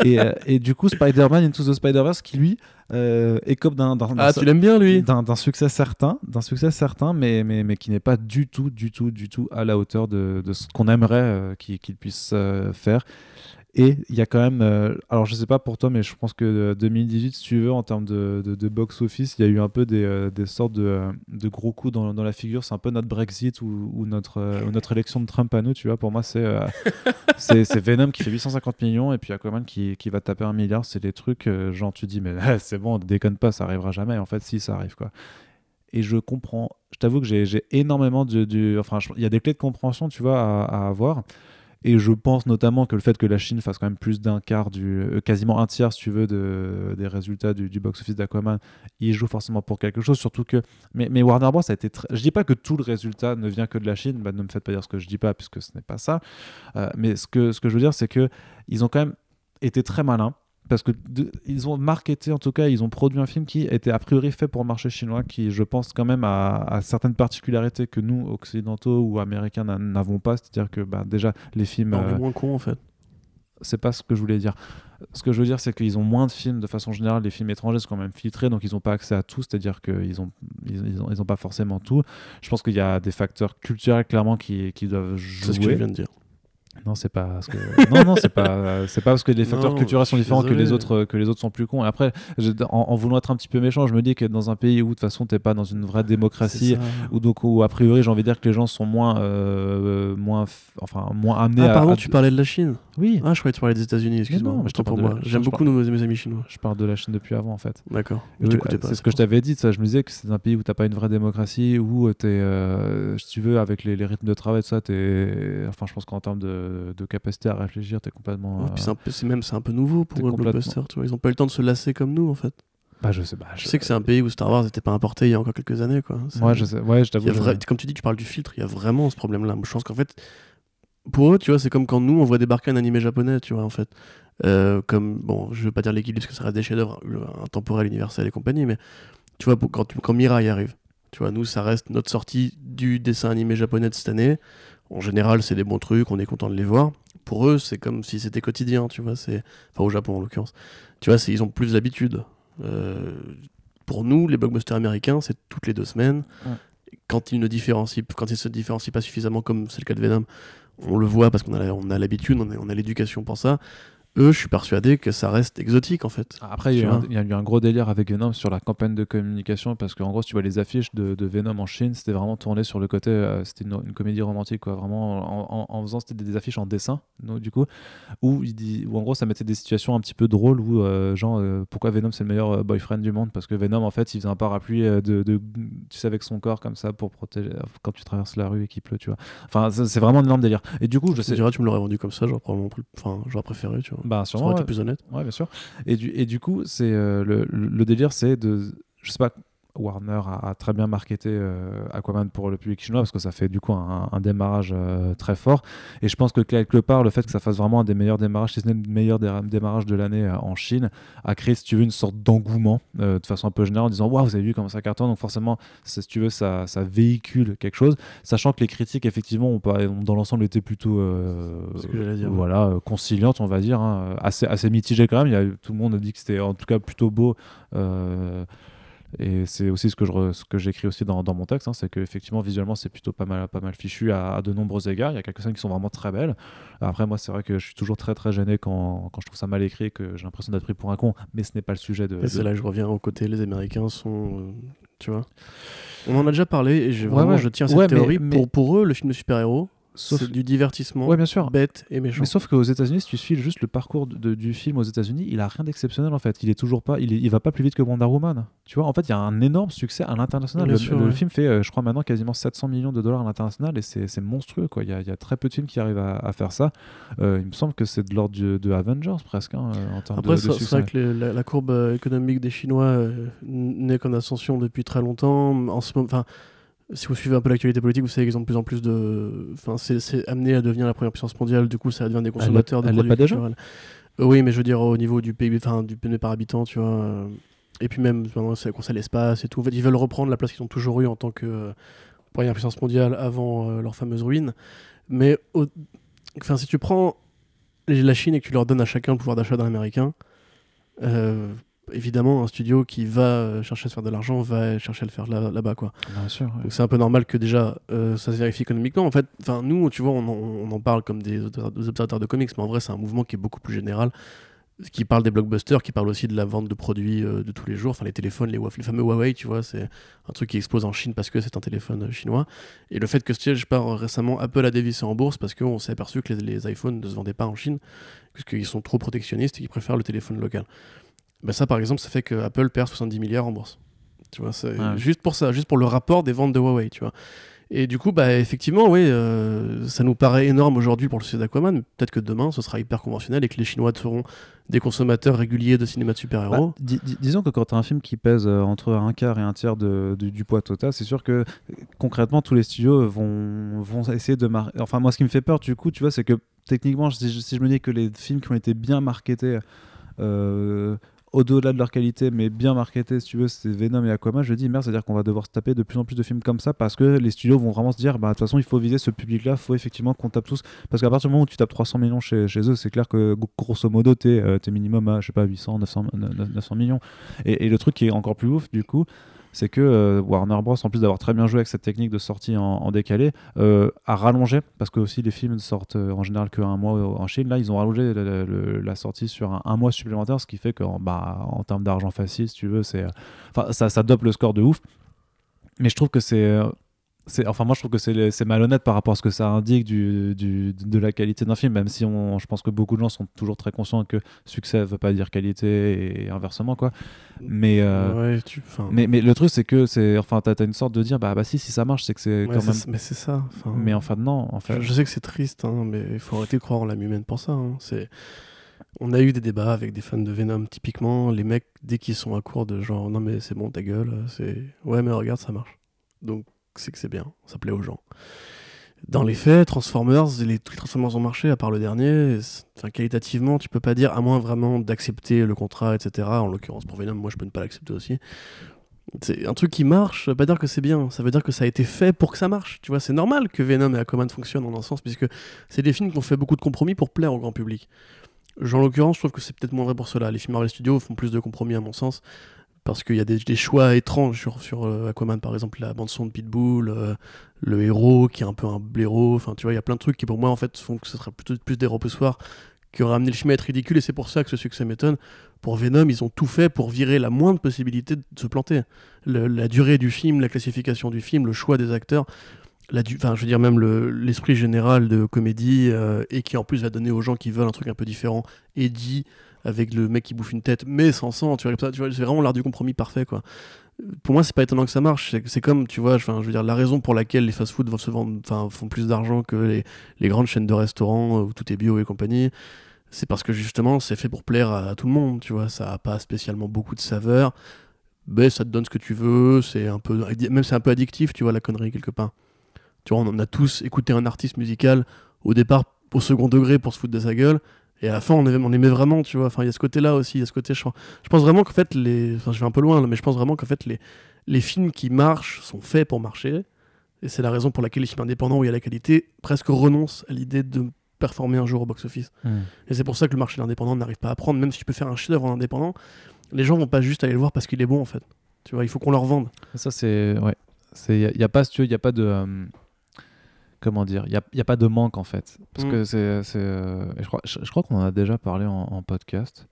Et, euh, et du coup, Spider-Man Into the Spider-Verse, qui lui euh, écope d'un, Ah, tu l'aimes bien lui? d'un, succès certain, d'un succès certain, mais, mais, mais qui n'est pas du tout, du tout, du tout à la hauteur de, de ce qu'on aimerait euh, qu'il, puisse euh, faire. Et il y a quand même, euh, alors je sais pas pour toi, mais je pense que euh, 2018, si tu veux, en termes de, de, de box-office, il y a eu un peu des, euh, des sortes de, euh, de gros coups dans, dans la figure. C'est un peu notre Brexit ou, ou notre, euh, ou notre élection de Trump à nous, tu vois. Pour moi, c'est, euh, *laughs* Venom qui fait 850 millions et puis Aquaman qui, qui va taper un milliard. C'est des trucs, euh, genre, tu dis, mais *laughs* c'est bon, déconne pas, ça arrivera jamais. En fait, si, ça arrive, quoi. Et je comprends, je t'avoue que j'ai, énormément de. du- enfin, il y a des clés de compréhension, tu vois, à, à avoir. Et je pense notamment que le fait que la Chine fasse quand même plus d'un quart, du, euh, quasiment un tiers, si tu veux, de, des résultats du, box-office d'Aquaman, il joue forcément pour quelque chose. Surtout que. Mais, Warner Bros. a été très. Je dis pas que tout le résultat ne vient que de la Chine, bah, ne me faites pas dire ce que je dis pas, puisque ce n'est pas ça. Euh, mais ce que, ce que je veux dire, c'est que ils ont quand même été très malins. Parce que de- ils ont marketé, en tout cas, ils ont produit un film qui était a priori fait pour le marché chinois, qui, je pense, quand même a, a certaines particularités que nous, occidentaux ou américains, n'a- n'avons pas. C'est-à-dire que bah, déjà, les films. On euh, moins con en fait. c'est pas ce que je voulais dire. Ce que je veux dire, c'est qu'ils ont moins de films de façon générale. Les films étrangers sont quand même filtrés, donc ils n'ont pas accès à tout. C'est-à-dire qu'ils ont, ils, ils ont, ils ont pas forcément tout. Je pense qu'il y a des facteurs culturels clairement qui, qui doivent C'est ce que je jouer. viens de dire. Non, c'est pas ce que. *laughs* non, non, c'est pas. C'est pas parce que les facteurs Non, culturels sont différents que les autres que les autres sont plus cons. Après, je- en, en voulant être un petit peu méchant, je me dis que dans un pays où de toute façon t'es pas dans une vraie démocratie, où donc où a priori j'ai envie de dire que les gens sont moins euh, moins enfin moins amenés Ah à. pardon, à- tu parlais de la Chine. Oui. Ah, je croyais que tu parlais des États-Unis, excuse-moi. je pour moi. J'aime beaucoup nos, mes amis chinois. Je parle de la Chine depuis avant en fait. D'accord. Euh. C'est ce que je t'avais dit, ça. Je me disais que c'est un pays où t'as pas une vraie démocratie, où t'es, euh, si tu veux, avec les, les rythmes de travail, tout ça, t'es. Enfin, je pense qu'en termes de, de capacité à réfléchir, t'es complètement. Ouais, euh, c'est un peu- c'est même c'est un peu nouveau pour le complètement- blockbuster. Tu vois, ils ont pas eu le temps de se lasser comme nous en fait. Bah, je sais. Je sais que c'est un pays où Star Wars n'était pas importé il y a encore quelques années quoi. Ouais, je sais. Ouais, je t'avoue. je- Comme tu dis, tu parles du filtre. Il y a vraiment ce problème-là. Je pense qu'en fait, pour eux, tu vois, c'est comme quand nous on voit débarquer un animé japonais, tu vois en fait. Euh, comme bon, je veux pas dire l'équilibre parce que ça reste des chefs-d'œuvre intemporels, universels et compagnie, mais tu vois pour- quand, quand Mirai arrive, tu vois, nous ça reste notre sortie du dessin animé japonais de cette année. En général, c'est des bons trucs, on est content de les voir. Pour eux, c'est comme si c'était quotidien, tu vois. C'est enfin au Japon en l'occurrence. Tu vois, ils ont plus d'habitude. Euh, pour nous, les blockbusters américains, c'est toutes les deux semaines. Ouais. Quand ils ne différencient, quand ils se différencient pas suffisamment, comme c'est le cas de Venom, on le voit parce qu'on a, l'habitude, on a l'éducation pour ça. Eux, je suis persuadé que ça reste exotique en fait. Après, il y, a eu un- vois. il y a eu un gros délire avec Venom sur la campagne de communication parce qu'en gros, si tu vois les affiches de, de Venom en Chine, c'était vraiment tourné sur le côté. euh, c'était une, une comédie romantique, quoi. Vraiment, en, en- en faisant c'était des, des affiches en dessin, donc, du coup, où, il dit, où en gros, ça mettait des situations un petit peu drôles où, euh, genre, euh, pourquoi Venom c'est le meilleur boyfriend du monde? Parce que Venom, en fait, il faisait un parapluie de, de- tu sais, avec son corps comme ça pour protéger quand tu traverses la rue et qu'il pleut, tu vois. Enfin, c'est vraiment un énorme délire. Et du coup, je Je sais. dirais, tu me l'aurais vendu comme ça, j'aurais probablement enfin, j'aurais préféré, tu vois. Bah, Ça sûrement. aurait été ouais. plus honnête. Ouais, bien sûr. Et du, et du coup, c'est euh, le, le délire, c'est de. Je sais pas. Warner a, a très bien marketé euh, Aquaman pour le public chinois parce que ça fait du coup un, un démarrage euh, très fort. Et je pense que quelque part, le fait que ça fasse vraiment un des meilleurs démarrages, si ce n'est le meilleur dé- démarrage de l'année euh, en Chine, a créé, si tu veux, une sorte d'engouement de façon un peu générale en disant Waouh, vous avez vu comment ça cartonne. Donc, forcément, si tu veux, ça, ça véhicule quelque chose. Sachant que les critiques, effectivement, ont ont dans l'ensemble été plutôt. dire. Voilà, conciliantes, on va dire. hein, assez, assez mitigées quand même. Il y a, tout le monde dit que c'était en tout cas plutôt beau. Et c'est aussi ce que je ce que j'écris aussi dans, dans mon texte, hein, c'est que effectivement visuellement c'est plutôt pas mal pas mal fichu à, à de nombreux égards. Il y a quelques scènes qui sont vraiment très belles. Après moi c'est vrai que je suis toujours très très gêné quand, quand je trouve ça mal écrit, et que j'ai l'impression d'être pris pour un con. Mais ce n'est pas le sujet de. Et c'est de- là que je reviens au côté, les Américains sont. euh, tu vois On en a déjà parlé et j'ai Ouais, vraiment, ouais. je tiens à cette Ouais, mais- théorie. mais- Pour, pour eux, le film de super-héros, Sauf- du divertissement Ouais bien sûr. bête et méchant. Mais sauf qu'aux États-Unis, si tu suis juste le parcours de- de- du film aux États-Unis, il a rien d'exceptionnel en fait. Il est toujours pas, il, est- il va pas plus vite que Wonder Woman. Tu vois, en fait, il y a un énorme succès à l'international. Le, film fait, euh, je crois maintenant quasiment 700 millions de dollars à l'international et c'est monstrueux quoi. Il y, a, il y a très peu de films qui arrivent à, à faire ça. Euh, il me semble que c'est de l'ordre de Avengers presque hein, euh, en termes Après, de, de c'est vrai que les- la, la courbe économique des Chinois euh, n'est qu'en ascension depuis très longtemps. En ce moment, enfin, si vous suivez un peu l'actualité politique, vous savez qu'ils ont de plus en plus de. Enfin, c'est amené à devenir la première puissance mondiale. Du coup, ça devient des consommateurs de elle produits pas déjà culturels. Euh, oui, mais je veux dire au niveau du PIB, enfin du PNB par habitant, tu vois. euh, Et puis même maintenant, c'est concerne l'espace et tout. En fait, ils veulent reprendre la place qu'ils ont toujours eue en tant que euh, première puissance mondiale avant leur fameuse ruine. Mais au- enfin, si tu prends la Chine et que tu leur donnes à chacun le pouvoir d'achat d'un Américain, évidemment, un studio qui va euh, chercher à se faire de l'argent va chercher à le faire là- là-bas, quoi. Bien sûr. ouais. Donc c'est un peu normal que déjà euh, ça se vérifie économiquement. En fait, enfin nous, tu vois, on en, on en parle comme des, observa- des observateurs de comics, mais en vrai, c'est un mouvement qui est beaucoup plus général, qui parle des blockbusters, qui parle aussi de la vente de produits euh, de tous les jours, enfin les téléphones, les, Huawei- les fameux Huawei, tu vois, c'est un truc qui explose en Chine parce que c'est un téléphone euh, chinois. Et le fait que, tu sais, je pars récemment, Apple a dévissé en bourse parce qu'on s'est aperçu que les, les iPhones ne se vendaient pas en Chine, parce qu'ils sont trop protectionnistes et qu'ils préfèrent le téléphone local. Ben ça, par exemple, ça fait que Apple perd 70 milliards en bourse. Tu vois, c'est Ouais. juste pour ça, juste pour le rapport des ventes de Huawei, tu vois. Et du coup, bah, effectivement, oui, euh, ça nous paraît énorme aujourd'hui pour le succès d'Aquaman, mais peut-être que demain, ce sera hyper conventionnel et que les Chinois seront des consommateurs réguliers de cinéma de super-héros. Bah, di- di- disons que quand tu as un film qui pèse euh, entre un quart et un tiers de- du, du poids total, c'est sûr que concrètement tous les studios vont, vont essayer de marquer. Enfin, moi, ce qui me fait peur, du coup, tu vois, c'est que techniquement, si je, si je me dis que les films qui ont été bien marketés, euh, au-delà de leur qualité, mais bien marketés, si tu veux, c'est Venom et Aquaman, je dis merde, c'est-à-dire qu'on va devoir se taper de plus en plus de films comme ça parce que les studios vont vraiment se dire, bah, de toute façon, il faut viser ce public-là, faut effectivement qu'on tape tous. Parce qu'à partir du moment où tu tapes 300 millions chez, eux, c'est clair que gro- grosso modo, t'es euh, t'es minimum à, je sais pas, 800, 900, 900 millions. Et, et le truc qui est encore plus ouf, du coup, c'est que euh, Warner Bros, en plus d'avoir très bien joué avec cette technique de sortie en, décalé, euh, a rallongé, parce que aussi les films sortent euh, en général qu'un mois en Chine, là ils ont rallongé la sortie sur un, mois supplémentaire, ce qui fait que bah, en termes d'argent facile, si tu veux, ça, ça dope le score de ouf. Mais je trouve que c'est... enfin, moi je trouve que c'est malhonnête par rapport à ce que ça indique du, du- de la qualité d'un film, même si on, je pense que beaucoup de gens sont toujours très conscients que succès veut pas dire qualité et inversement quoi. Mais, euh, ouais, tu, enfin, mais, mais le truc c'est que c'est enfin t'as as une sorte de dire bah, bah si si ça marche c'est que c'est ouais, quand même mais c'est ça. enfin, mais en fait non en fait Je, je sais que c'est triste, hein, mais il faut arrêter de croire en l'âme humaine pour ça. hein. C'est... On a eu des débats avec des fans de Venom, typiquement. Les mecs, dès qu'ils sont à court de genre, non mais c'est bon, ta gueule, c'est. Ouais, mais regarde, ça marche. Donc, c'est que c'est bien, ça plaît aux gens. Dans les faits, Transformers, les, tous les Transformers ont marché, à part le dernier. Enfin, qualitativement, tu peux pas dire, à moins vraiment d'accepter le contrat, etc. En l'occurrence, pour Venom, moi, je peux ne pas l'accepter aussi. C'est un truc qui marche, ça veut pas dire que c'est bien, ça veut dire que ça a été fait pour que ça marche. Tu vois, c'est normal que Venom et Aquaman fonctionnent en un sens, puisque c'est des films qui ont fait beaucoup de compromis pour plaire au grand public. En l'occurrence, je trouve que c'est peut-être moins vrai pour cela. Les films Marvel Studios font plus de compromis, à mon sens, parce qu'il y a des, choix étranges sur, sur euh, Aquaman, par exemple, la bande-son de Pitbull, euh, le héros qui est un peu un blaireau. Enfin, tu vois, il y a plein de trucs qui, pour moi, en fait, font que ce serait plutôt plus des repoussoirs qui auraient amené le film à être ridicule, et c'est pour ça que ce succès m'étonne. Pour Venom, ils ont tout fait pour virer la moindre possibilité de se planter. La durée du film, la classification du film, le choix des acteurs, la du- enfin, je veux dire même le- l'esprit général de comédie, euh, et qui en plus va donner aux gens qui veulent un truc un peu différent, Eddie, avec le mec qui bouffe une tête, mais sans sang, tu vois, vois, c'est vraiment l'art du compromis parfait, quoi. Pour moi, c'est pas étonnant que ça marche. C'est- comme, tu vois, je veux dire, la raison pour laquelle les fast-food vont se vendre, font plus d'argent que les, les grandes chaînes de restaurants euh, où tout est bio et compagnie, c'est parce que justement, c'est fait pour plaire à, tout le monde, tu vois. Ça a pas spécialement beaucoup de saveur. ben, ça te donne ce que tu veux, c'est un peu, même c'est un peu addictif, tu vois, la connerie quelque part. Tu vois, on en a tous écouté un artiste musical au départ au second degré pour se foutre de sa gueule, et à la fin on aimait, on aimait vraiment, tu vois. Enfin, il y a ce côté-là aussi, il y a ce côté, je, je pense vraiment qu'en fait, les, enfin, je vais un peu loin, là, mais je pense vraiment qu'en fait, les, les films qui marchent sont faits pour marcher, et c'est la raison pour laquelle les films indépendants où il y a la qualité presque renoncent à l'idée de performer un jour au box-office. Hmm. Et c'est pour ça que le marché de l'indépendant n'arrive pas à prendre, même si tu peux faire un chef-d'œuvre en indépendant, les gens vont pas juste aller le voir parce qu'il est bon en fait. Tu vois, il faut qu'on leur vende. Ça, c'est. Ouais. Il n'y a, pas, si tu veux, y a pas de. euh, comment dire Il n'y a, y a pas de manque, en fait. Parce Mm. que c'est. c'est, euh, je crois, je, je crois qu'on en a déjà parlé en, en podcast.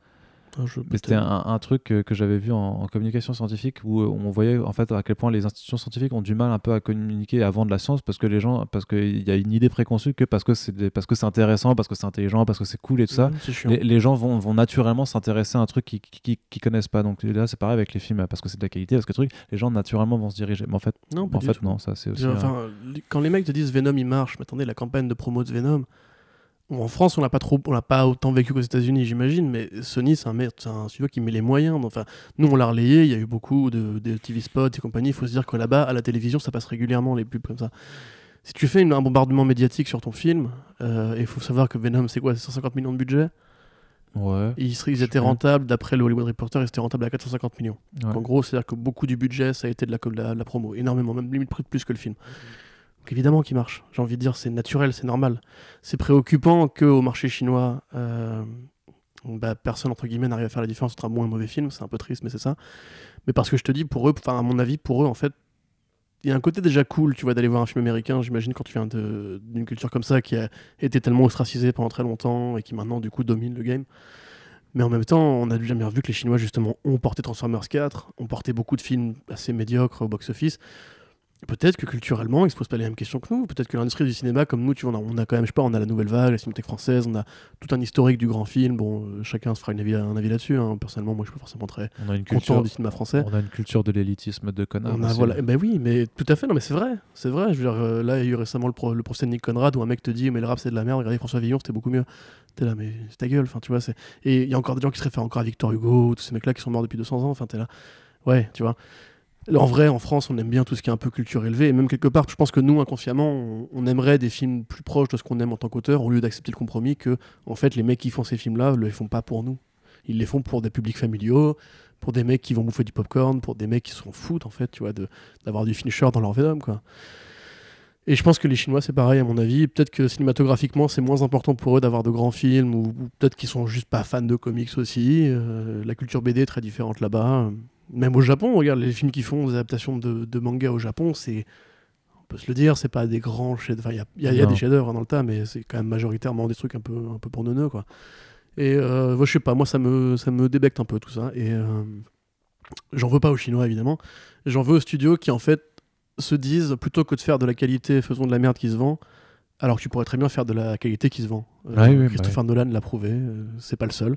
Je- Mais c'était un, un truc que, que j'avais vu en, en communication scientifique où euh, on voyait en fait à quel point les institutions scientifiques ont du mal un peu à communiquer avant de la science parce que les gens parce qu'il y a une idée préconçue que parce que c'est parce que c'est intéressant parce que c'est intelligent parce que c'est cool et tout ça chiant. les, les gens vont, vont naturellement s'intéresser à un truc qu'ils qui, qui- qui connaissent pas donc là c'est pareil avec les films parce que c'est de la qualité parce que le truc les gens naturellement vont se diriger mais en fait Non, pas en du fait tout. non ça c'est aussi un- quand les mecs te disent Venom il marche, mais attendez, la campagne de promo de Venom, bon, en France on l'a pas trop, on l'a pas autant vécu qu'aux États-Unis, j'imagine, mais Sony c'est un, un studio qui met les moyens. Enfin, nous on l'a relayé, il y a eu beaucoup de, de TV spots et compagnie. Il faut se dire que là-bas à la télévision ça passe régulièrement les pubs comme ça. Si tu fais une- un bombardement médiatique sur ton film, euh, et il faut savoir que Venom c'est quoi, c'est 150 millions de budget? ouais, Ils, ils étaient rentables, d'après le Hollywood Reporter, ils étaient rentables à 450 millions. ouais. En gros, c'est-à-dire que beaucoup du budget, ça a été de la, de la, de la promo, énormément, même limite plus que le film. Évidemment qu'il marche. J'ai envie de dire, c'est naturel, c'est normal. C'est préoccupant qu'au marché chinois, euh, bah, personne, entre guillemets, n'arrive à faire la différence entre un bon et un mauvais film. C'est un peu triste, mais c'est ça. Mais parce que je te dis, pour eux, enfin, à mon avis, pour eux, en fait, il y a un côté déjà cool, tu vois, d'aller voir un film américain, j'imagine, quand tu viens d'une culture comme ça qui a été tellement ostracisée pendant très longtemps et qui maintenant, du coup, domine le game. Mais en même temps, on a jamais vu que les Chinois, justement, ont porté Transformers 4, ont porté beaucoup de films assez médiocres au box-office. Peut-être que culturellement, ils se posent pas les mêmes questions que nous. Peut-être que l'industrie du cinéma, comme nous, tu vois, on a, on a quand même, je sais pas, on a la nouvelle vague, la cinémathèque française, on a tout un historique du grand film. Bon, euh, chacun se fera une avis, un avis là-dessus. hein. Personnellement, moi, je suis pas forcément très on a une content culture du cinéma français. on a une culture de l'élitisme de connard On a, voilà, eh ben oui, mais tout à fait, non, mais c'est vrai, c'est vrai. Je veux dire, euh, là, il y a eu récemment le, pro- le procès de Nick Conrad où un mec te dit, mais le rap c'est de la merde, regardez François Villon, c'était beaucoup mieux. T'es là, mais c'est ta gueule, enfin, tu vois. c'est- Et il y a encore des gens qui se réfèrent encore à Victor Hugo, tous ces mecs-là qui sont morts depuis 200 ans, enfin, t'es là. Ouais, tu vois. En vrai, en France, on aime bien tout ce qui est un peu culture élevée, et même quelque part, je pense que nous, inconsciemment, on, aimerait des films plus proches de ce qu'on aime en tant qu'auteur, au lieu d'accepter le compromis que, en fait, les mecs qui font ces films-là, ne les font pas pour nous. Ils les font pour des publics familiaux, pour des mecs qui vont bouffer du popcorn, pour des mecs qui s'en foutent, en fait, tu vois, d'avoir du finisher dans leur Venom, quoi. Et je pense que les Chinois, c'est pareil, à mon avis. Peut-être que cinématographiquement, c'est moins important pour eux d'avoir de grands films, ou, ou peut-être qu'ils sont juste pas fans de comics aussi. Euh, la culture BD est très différente là-bas. Même au Japon, regarde les films qui font des adaptations de, de manga au Japon, c'est. On peut se le dire, c'est pas des grands chefs Enfin, il y a, y y des chefs-d'œuvre hein, dans le tas, mais c'est quand même majoritairement des trucs un peu, un peu pour neuneux, quoi. Et euh, je sais pas, moi, ça me, ça me débecte un peu tout ça. Et euh, j'en veux pas aux Chinois, évidemment. J'en veux aux studios qui, en fait, se disent plutôt que de faire de la qualité, faisons de la merde qui se vend, alors que tu pourrais très bien faire de la qualité qui se vend. Euh, oui, bah Christopher Nolan l'a prouvé, euh, c'est pas le seul.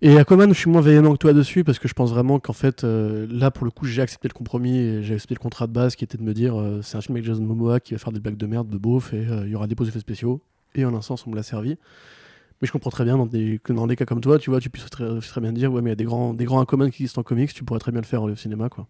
Et Aquaman, je suis moins véhément que toi dessus parce que je pense vraiment qu'en fait, euh, là pour le coup, j'ai accepté le compromis et j'ai accepté le contrat de base qui était de me dire euh, c'est un film avec Jason Momoa qui va faire des blagues de merde, de beauf et euh, il y aura des beaux effets spéciaux. Et en un sens, on me l'a servi. Mais je comprends très bien dans des, que dans des cas comme toi, tu vois, tu puisses très, bien dire ouais, mais il y a des grands, des grands qui existent en comics, tu pourrais très bien le faire au cinéma, quoi.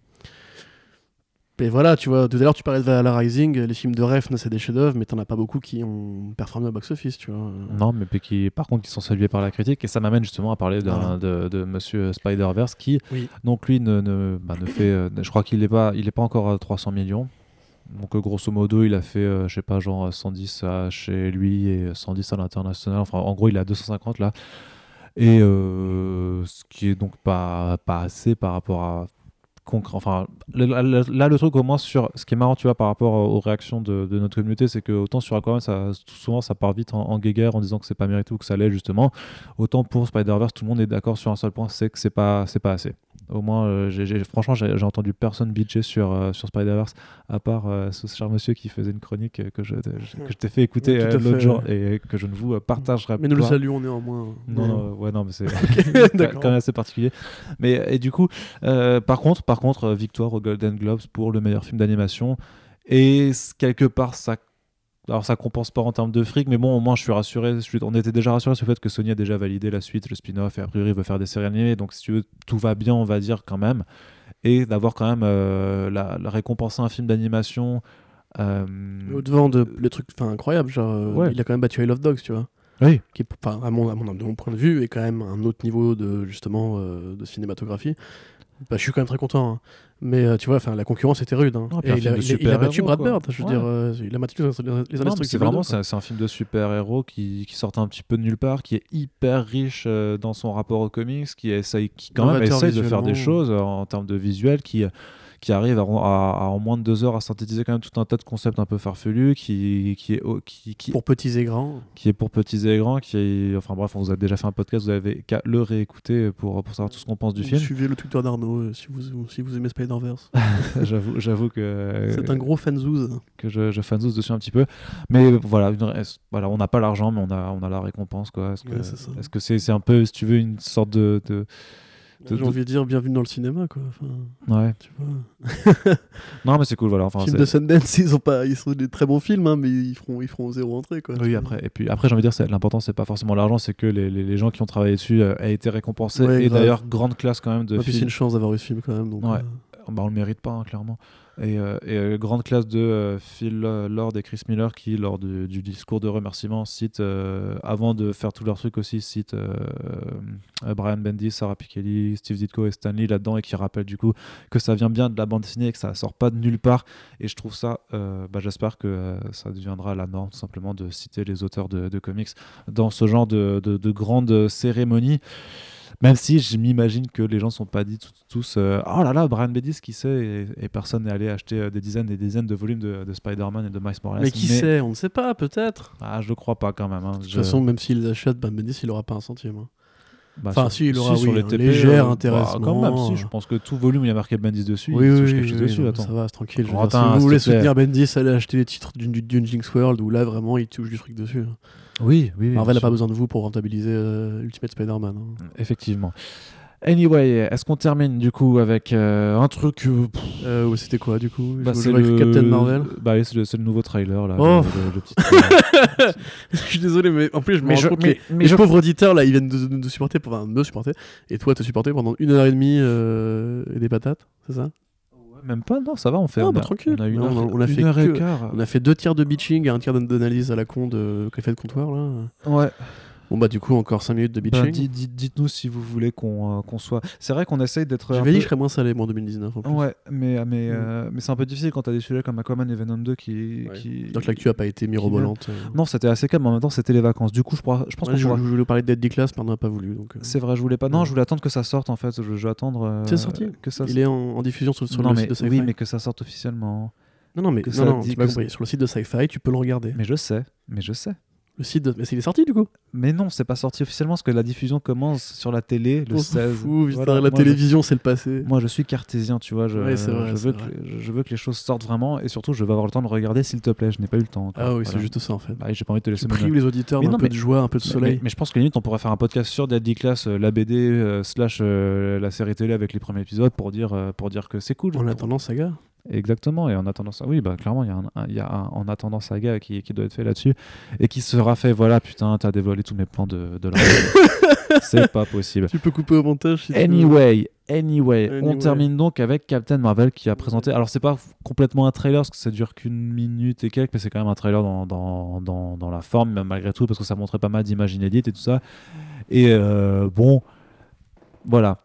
Et voilà, tu vois, tout à l'heure tu parlais de Valhalla Rising, les films de Refn c'est des chefs-d'œuvre, mais t'en as pas beaucoup qui ont performé au box-office, tu vois. Non, mais qui, par contre, qui sont salués par la critique. Et ça m'amène justement à parler Voilà. de, de Monsieur Spider-Verse qui, Oui. donc lui, ne, ne, bah, ne fait. euh, je crois qu'il n'est pas, il est pas encore à 300 millions. Donc, euh, grosso modo, il a fait, euh, je sais pas, genre 110 à chez lui et 110 à l'international. Enfin, en gros, il est à 250 là. Et euh, ce qui est donc pas, pas assez par rapport à. Enfin, là, le- truc au moins sur ce qui est marrant, tu vois, par rapport aux réactions de, de notre communauté, c'est que autant sur Aquaman, ça, souvent ça part vite en, en guéguerre en disant que c'est pas mérité ou que ça l'est justement. Autant pour Spider-Verse, tout le monde est d'accord sur un seul point, c'est que c'est pas, c'est pas assez. Au moins, euh, franchement, j'ai entendu personne bitcher sur, euh, sur Spider-Verse, à part euh, ce cher monsieur qui faisait une chronique que je, que je t'ai fait écouter l'autre jour et que je ne vous partagerai Mais nous le pas. saluons néanmoins. Non, non, ouais, non, mais c'est *laughs* *laughs* quand même assez particulier. Mais et du coup, par contre, par contre, victoire aux Golden Globes pour le meilleur film d'animation. Et quelque part, ça, alors ça compense pas en termes de fric, mais bon, au moins je suis rassuré. je suis- on était déjà rassuré sur le fait que Sony a déjà validé la suite, le spin-off, et a priori il veut faire des séries animées. Donc si tu veux, tout va bien, on va dire quand même. Et d'avoir quand même euh, la, la récompensé un film d'animation. euh, Au devant de le truc enfin, incroyable, genre, euh, Ouais. il a quand même battu I Love Dogs, tu vois. Oui, Qui mon, à, mon, de mon point de vue, est quand même un autre niveau de, justement, euh, de cinématographie. Bah, je suis quand même très content. hein. Mais euh, tu vois, enfin, la concurrence était rude. hein. Et il, a, de il a- il a battu Brad. Bird. Je veux Ouais. dire, euh, il a battu les, c'est vraiment c'est un, film de super-héros qui, qui sort un petit peu de nulle part, qui est hyper riche euh, dans son rapport aux comics, qui essaye, qui quand même essaye de faire des choses en termes de visuel, qui qui arrive à, à- à, en moins de deux heures à synthétiser quand même tout un tas de concepts un peu farfelus, qui qui est qui, qui, Pour petits et grands. qui est pour petits et grands, qui est enfin bref, on vous a déjà fait un podcast, vous avez qu'à le réécouter pour pour savoir tout ce qu'on pense du film. Suivez le Twitter d'Arnaud euh, si, vous, si vous aimez Spider-Verse. *laughs* j'avoue j'avoue que C'est un gros fanzouz. que je, je dessus un petit peu. Mais voilà, une- voilà on n'a pas l'argent, mais on a, on a la récompense. quoi. Est-ce que Ouais, c'est ça. est-ce que c'est c'est un peu, si tu veux, une sorte de. de- de- J'ai envie de dire bienvenue dans le cinéma, quoi. Enfin, Ouais. tu vois. *laughs* Non, mais c'est cool, voilà. Enfin, Film c'est- de Sundance, ils sont pas, ils sont des très bons films, hein, mais ils feront, ils feront zéro entrée, quoi. Oui, après, et puis après, j'ai envie de dire, l'important, c'est pas forcément l'argent, c'est que les, les, les gens qui ont travaillé dessus euh, aient été récompensés. Ouais, et d'ailleurs, grande classe quand même de Et puis c'est une chance d'avoir eu ce film quand même. Donc, Ouais. euh, Bah, on le mérite pas, hein, clairement. Et, euh, euh, grande classe de euh, Phil Lord et Chris Miller qui, lors du, discours de remerciement, citent, avant de faire tous leurs trucs aussi, citent Brian Bendis, Sarah Pikeli, Steve Ditko et Stanley là-dedans et qui rappellent du coup que ça vient bien de la bande dessinée et que ça sort pas de nulle part. Et je trouve ça, bah, j'espère que ça deviendra la norme tout simplement de citer les auteurs de, de comics dans ce genre de, de, de grandes cérémonies. Même si je m'imagine que les gens sont pas dit tous euh, Oh là là, Brian Bendis, qui sait et, et personne n'est allé acheter euh, des dizaines et des dizaines de volumes de, de Spider-Man et de Miles Morales. Mais qui sait On ne sait pas, peut-être. Ah, je le crois pas quand même. hein. De toute Je- façon, même s'ils achètent, ben Bendis, il aura pas un centime. hein. Bah, enfin, sur- si, il aura, sur oui, les un TP, léger euh, bah, intéressement. quand même, si, je pense que tout volume il y a marqué Bendis dessus, Oui, oui, oui, oui, dessus. attends. ça va, tranquille. je dire, si vous voulez soutenir Bendis, allez acheter les titres du, du, du Jinx World où là, vraiment, il touche du fric dessus. hein. Oui, oui. Marvel n'a pas besoin de vous pour rentabiliser euh, Ultimate Spider-Man. hein. Effectivement. Anyway, est-ce qu'on termine du coup avec euh, un truc euh, pff, Euh, C'était quoi, du coup? bah, c'est le... Captain Marvel Bah oui, c'est le, nouveau trailer là. Oh. le- le- le petit trailer. *laughs* Je suis désolé, mais en plus, je me rends compte mais- mais les je- pauvres auditeurs, là, ils viennent de, de, de supporter, enfin, me supporter, et toi, te supporter pendant une heure et demie euh, et des patates, c'est ça? Ouais, Même pas, non, ça va, on fait. Non, on, bah, tranquille. on a une heure, on a- on a une fait heure et quart. On a fait deux tiers de bitching et un tiers d'analyse à la con de café de comptoir, là. Ouais. Bon, bah, du coup, encore 5 minutes de Ben, bitching. dites- dites- Dites-nous si vous voulez qu'on euh, qu'on soit. C'est vrai qu'on essaye d'être. J'avais dit peu- que je serais moins salé, moi, en 2019. En plus. Ouais, mais, mais, Mm. euh, mais c'est un peu difficile quand t'as des sujets comme Aquaman et Venom 2 qui. Ouais. qui... Donc, l'actu a pas été mirobolante. euh. Non, c'était assez calme, en même temps, c'était les vacances. Du coup, je, pourrais- je pense Ouais, qu'on je, pourra- je voulais parler de Deadly Class, mais on n'a pas voulu. Donc, euh, C'est vrai, je voulais pas. Non, je voulais attendre que ça sorte en fait. Je, je vais attendre. euh, C'est sorti Que ça Il est en, en diffusion sur, sur non, le mais, site de Sci-Fi. Oui, mais que ça sorte officiellement. Non, non, mais que non, non, dit tu que compris. Sur le site de Sci-Fi, tu peux le regarder. Mais je sais, mais je sais. Le site de... Mais il est sorti, du coup Mais non, c'est pas sorti officiellement parce que la diffusion commence sur la télé le On s'en 16. fout, putain, Voilà, la je- télévision, c'est le passé. Moi, je suis cartésien, tu vois. Je, Ouais, c'est vrai, je, veux que, je- je veux que les choses sortent vraiment et surtout, je veux avoir le temps de regarder, s'il te plaît. Je n'ai pas eu le temps. encore. Ah oui, Voilà. c'est juste ça, en fait. Bah, j'ai pas envie de te laisser prives les auditeurs Mais d'un non, peu mais- de joie, un peu de soleil. Mais, mais je pense que limite, on pourrait faire un podcast sur Deadly Class, euh, la BD euh, slash euh, la série télé avec les premiers épisodes pour dire, euh, pour dire que c'est cool. En attendant, saga. Exactement, et en attendant ça, oui, bah clairement, il y a, un, il y a un, en attendant saga qui, qui doit être fait là-dessus et qui sera fait. Voilà, putain, t'as dévoilé tous mes plans de, de *laughs* c'est pas possible. Tu peux couper au montage si veux. Anyway, anyway, on Anyway. termine donc avec Captain Marvel qui a présenté. Alors, c'est pas complètement un trailer parce que ça dure qu'une minute et quelques, mais c'est quand même un trailer dans, dans, dans, dans la forme, même malgré tout, parce que ça montrait pas mal d'images inédites et tout ça. Et euh, bon, voilà.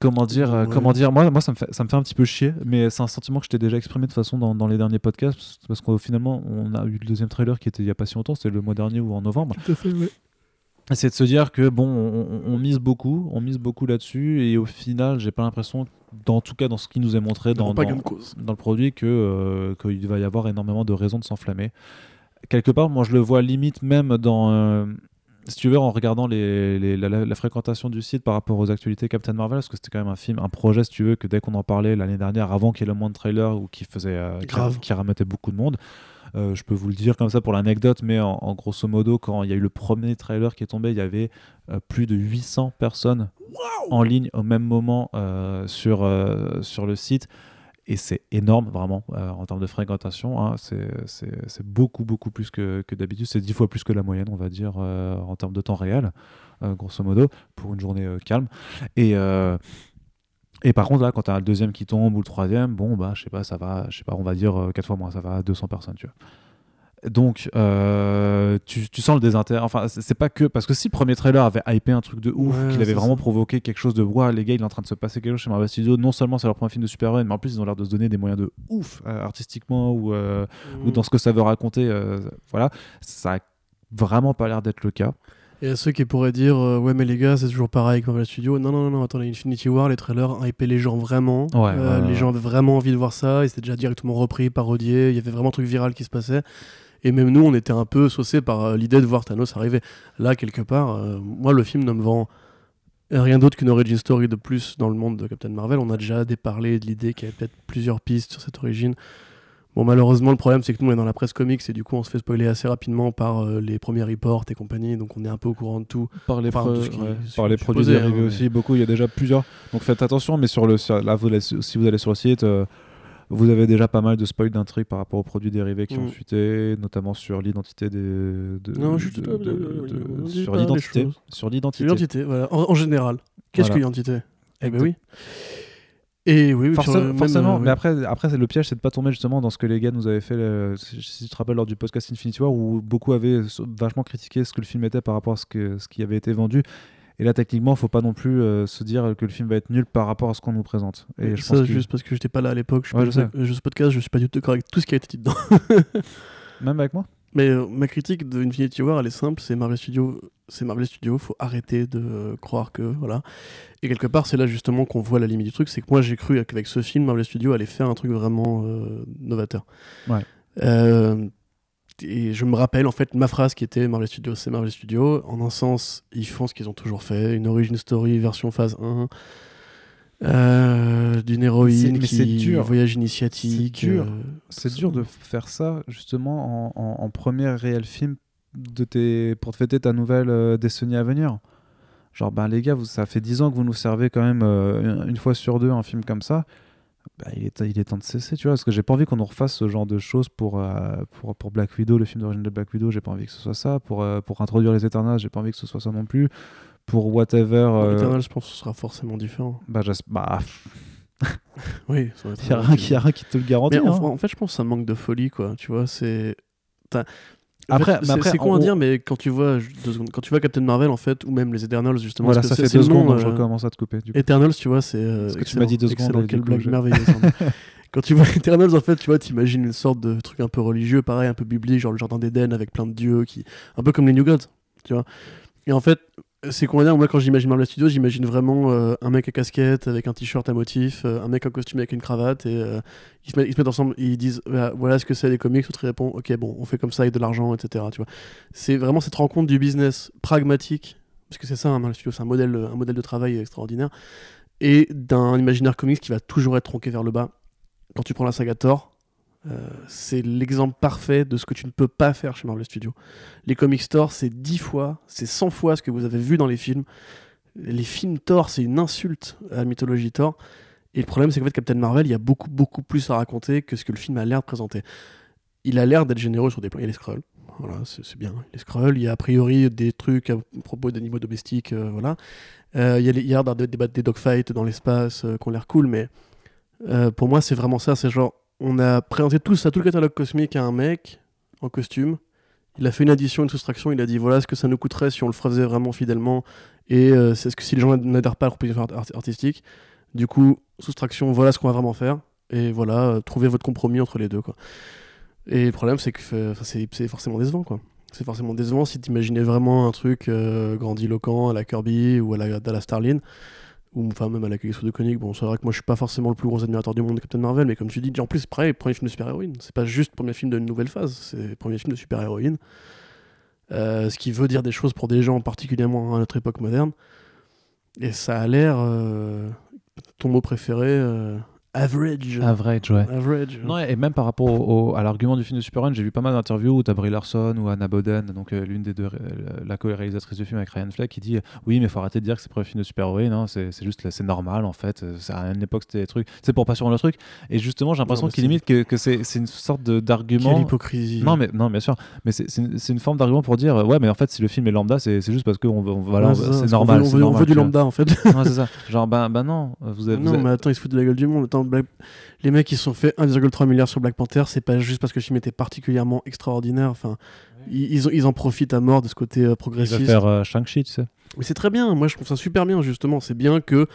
Comment dire, euh, Ouais. comment dire Moi, moi ça, me fait, ça me fait un petit peu chier, mais c'est un sentiment que je t'ai déjà exprimé de toute façon dans, dans les derniers podcasts, parce qu'au finalement, on a eu le deuxième trailer qui était il y a pas si longtemps, c'était le mois dernier ou en novembre. Tout à fait, ouais. C'est de se dire que bon, on, mise beaucoup, on mise beaucoup là-dessus, et au final, j'ai pas l'impression, dans tout cas dans ce qui nous est montré dans, dans le produit, que euh, qu'il va y avoir énormément de raisons de s'enflammer. Quelque part, moi, je le vois limite même dans, euh, si tu veux, en regardant les, les- la, la- la fréquentation du site par rapport aux actualités Captain Marvel, parce que c'était quand même un film, un projet, si tu veux, que dès qu'on en parlait l'année dernière, avant qu'il y ait le moins de trailers ou qui faisait, euh, qui, Grave. qui ramettait beaucoup de monde. Euh, je peux vous le dire comme ça pour l'anecdote, mais en, en grosso modo, quand il y a eu le premier trailer qui est tombé, il y avait euh, plus de 800 personnes en ligne au même moment sur, sur le site. Et c'est énorme vraiment euh, en termes de fréquentation. hein. c'est beaucoup, beaucoup plus que, que d'habitude. C'est dix fois plus que la moyenne, on va dire, euh, en termes de temps réel, euh, grosso modo, pour une journée calme. Et. et par contre, là, quand tu as le deuxième qui tombe ou le troisième, bon, bah, je sais pas, ça va, je sais pas, on va dire euh, quatre fois moins, ça va à 200 personnes, tu vois. Donc, euh, tu, tu sens le désintérêt. Enfin, c'est pas que. Parce que si le premier trailer avait hypé un truc de ouf, Ouais, qu'il avait vraiment ça. provoqué quelque chose de. Waouh, les gars, il est en train de se passer quelque chose chez Marvel Studios. Non seulement c'est leur premier film de super-héros, mais en plus, ils ont l'air de se donner des moyens de ouf, euh, artistiquement ou, euh, Mm. ou dans ce que ça veut raconter. voilà. Ça a vraiment pas l'air d'être le cas. Et à ceux qui pourraient dire euh, ouais mais les gars c'est toujours pareil avec Marvel Studios. Non non non, non attendez Infinity War les trailers hypaient les gens vraiment. Ouais, Euh, ouais, ouais. les gens avaient vraiment envie de voir ça. Et c'était déjà directement repris, parodié. Il y avait vraiment un truc viral qui se passait. Et même nous on était un peu saucés par euh, l'idée de voir Thanos arriver. Là quelque part, euh, moi le film ne me vend rien d'autre qu'une origin story de plus dans le monde de Captain Marvel. On a déjà déparlé de l'idée qu'il y avait peut-être plusieurs pistes sur cette origine. Bon, malheureusement, le problème, c'est que nous, on est dans la presse comics et du coup, on se fait spoiler assez rapidement par euh, les premiers reports et compagnie. Donc, on est un peu au courant de tout. Par les, Enfin, tout ce qui- ouais, ce par les produits dérivés hein, aussi, beaucoup. Il y a déjà plusieurs. Donc faites attention, mais sur le, sur- là, vous allez- si vous allez sur le site, euh, vous avez déjà pas mal de spoils d'intrigues par rapport aux produits dérivés qui ont Mm. fuité, notamment sur l'identité des. de- Non, je suis de- tout de- sur l'identité. Sur l'identité. L'identité, voilà. En, en général. Qu'est-ce Voilà. que l'identité? Eh ben oui. Et oui, Forcément, le même, forcément, euh, mais oui. après, après le piège, c'est de pas tomber justement dans ce que les gars nous avaient fait, le- si tu te rappelles lors du podcast Infinity War, où beaucoup avaient vachement critiqué ce que le film était par rapport à ce, que, ce qui avait été vendu. Et là, techniquement, faut pas non plus euh, se dire que le film va être nul par rapport à ce qu'on nous présente. Et je ça, pense que- juste parce que j'étais pas là à l'époque. Je suis Ouais, pas je je ce podcast, je suis pas du tout d'accord avec tout ce qui a été dit dedans. *laughs* Même avec moi Mais euh, ma critique de Infinity War, elle est simple, c'est Marvel Studios, c'est Marvel Studios, faut arrêter de euh, croire que voilà. Et quelque part, c'est là justement qu'on voit la limite du truc, c'est que moi j'ai cru qu'avec ce film, Marvel Studios allait faire un truc vraiment euh, novateur. Ouais. Et je me rappelle en fait ma phrase qui était Marvel Studios, c'est Marvel Studios. En un sens, ils font ce qu'ils ont toujours fait, une origin story version phase 1. euh, d'une héroïne qui dur. voyage initiatique. C'est dur. euh, C'est dur de faire ça justement en, en- en premier réel film de tes, pour te fêter ta nouvelle euh, décennie à venir. Genre, ben les gars, vous, ça fait 10 ans que vous nous servez quand même une fois sur deux un film comme ça. Bah, il, est, il est temps de cesser, tu vois, parce que j'ai pas envie qu'on nous refasse ce genre de choses pour, euh, pour, pour Black Widow, le film d'origine de Black Widow, j'ai pas envie que ce soit ça. Pour, euh, pour introduire les Eternals, j'ai pas envie que ce soit ça non plus. Pour whatever. euh, Eternal, je pense que ce sera forcément différent. bah, j'as- bah, *laughs* Oui, ça va être il y a rien qui, te le garantit. En, hein. en fait, je pense que ça manque de folie, quoi. Tu vois, c'est. Après- c'est- con à dire, mais quand tu vois quand tu vois Captain Marvel, en fait, ou même les Eternals, justement, Voilà, ça fait deux secondes, donc je euh, recommence à te couper. Du coup. Eternals, tu vois, c'est. euh, que tu m'as dit deux secondes, quelle blague je- merveilleuse. hein. *laughs* Quand tu vois Eternals, en fait, tu vois, t'imagines une sorte de truc un peu religieux, pareil, un peu biblique, genre le jardin d'Éden avec plein de dieux, qui, un peu comme les New Gods, tu vois. Et en fait, c'est qu'on va dire, moi quand j'imagine Marvel Studios, j'imagine vraiment euh, un mec à casquette avec un t-shirt à motif, euh, un mec en costume avec une cravate, et euh, ils, se mettent, ils se mettent ensemble, ils disent voilà, voilà ce que c'est les comics, l'autre répond ok bon, on fait comme ça avec de l'argent, etc. C'est vraiment cette rencontre du business pragmatique, parce que c'est ça, hein, Marvel Studios, c'est un modèle, un modèle de travail extraordinaire, et d'un imaginaire comics qui va toujours être tronqué vers le bas. Quand tu prends la saga Thor, euh, c'est l'exemple parfait de ce que tu ne peux pas faire chez Marvel Studios. Les comics Thor, c'est 10 fois, c'est 100 fois ce que vous avez vu dans les films. Les films Thor, c'est une insulte à la mythologie Thor. Et le problème, c'est qu'en fait, Captain Marvel, il y a beaucoup, beaucoup plus à raconter que ce que le film a l'air de présenter. Il a l'air d'être généreux sur des plans. Il y a les Skrulls. Voilà, c'est bien. Les il y a a priori des trucs à propos d'animaux domestiques. euh, voilà. Euh, il y a les- il y a l'air de débattre des dogfights dans l'espace qui ont l'air cool, mais pour moi, c'est vraiment ça. C'est genre, on a présenté tout ça, tout le catalogue cosmique à un mec en costume. Il a fait une addition, une soustraction. Il a dit voilà ce que ça nous coûterait si on le faisait vraiment fidèlement. Et euh, c'est ce que si les gens n'adhèrent pas à la proposition art- art- artistique. Du coup, soustraction, voilà ce qu'on va vraiment faire. Et voilà, euh, trouvez votre compromis entre les deux. Quoi. Et le problème, c'est que euh, c'est forcément décevant. C'est forcément décevant si tu imaginais vraiment un truc euh, grandiloquent à la Kirby ou à la, à la Starlin ou enfin même à la Kegeksu de Koenig. Bon, c'est vrai que moi je suis pas forcément le plus gros admirateur du monde de Captain Marvel, mais comme tu dis, en plus, pareil, premier film de super-héroïne. C'est pas juste premier film d'une nouvelle phase, c'est premier film de super-héroïne. Euh, ce qui veut dire des choses pour des gens, particulièrement à notre époque moderne. Et ça a l'air, euh, ton mot préféré, euh, average. Average, ouais. Average. Non, et même par rapport au- au- à l'argument du film de Super j'ai vu pas mal d'interviews où t'as Brie Larson ou Anna Boden, donc euh, l'une des deux, ré- la co-réalisatrice du film avec Ryan Fleck, qui dit euh, Oui, mais faut arrêter de dire que c'est le premier film de super-héroïne, hein, c'est c'est juste, c'est normal en fait, euh, c'est à une époque c'était des trucs, c'est pour pas sur le truc. Et justement, j'ai l'impression qu'il limite que, que c'est c'est une sorte de- Quelle d'argument. hypocrisie. Non mais, non, bien sûr, mais c'est c'est une, forme d'argument pour dire euh, Ouais, mais en fait, si le film est lambda, c'est c'est juste parce que on, veut- on- voilà, Ouais, c'est normal. veut- On veut, on normal, veut du lambda en fait. Ouais, c'est ça. Genre, ben, ben non, vous avez. vous non, avez- mais attends, ils se foutent de la gueule du monde. Attends, Black- Les mecs, ils se sont fait 1,3 milliard sur Black Panther. C'est pas juste parce que le film était particulièrement extraordinaire. Enfin, ils, ils, en- ils en profitent à mort de ce côté euh, progressiste. faire euh, Shang-Chi, tu sais. Mais c'est très bien. Moi, je trouve ça super bien, justement. C'est bien que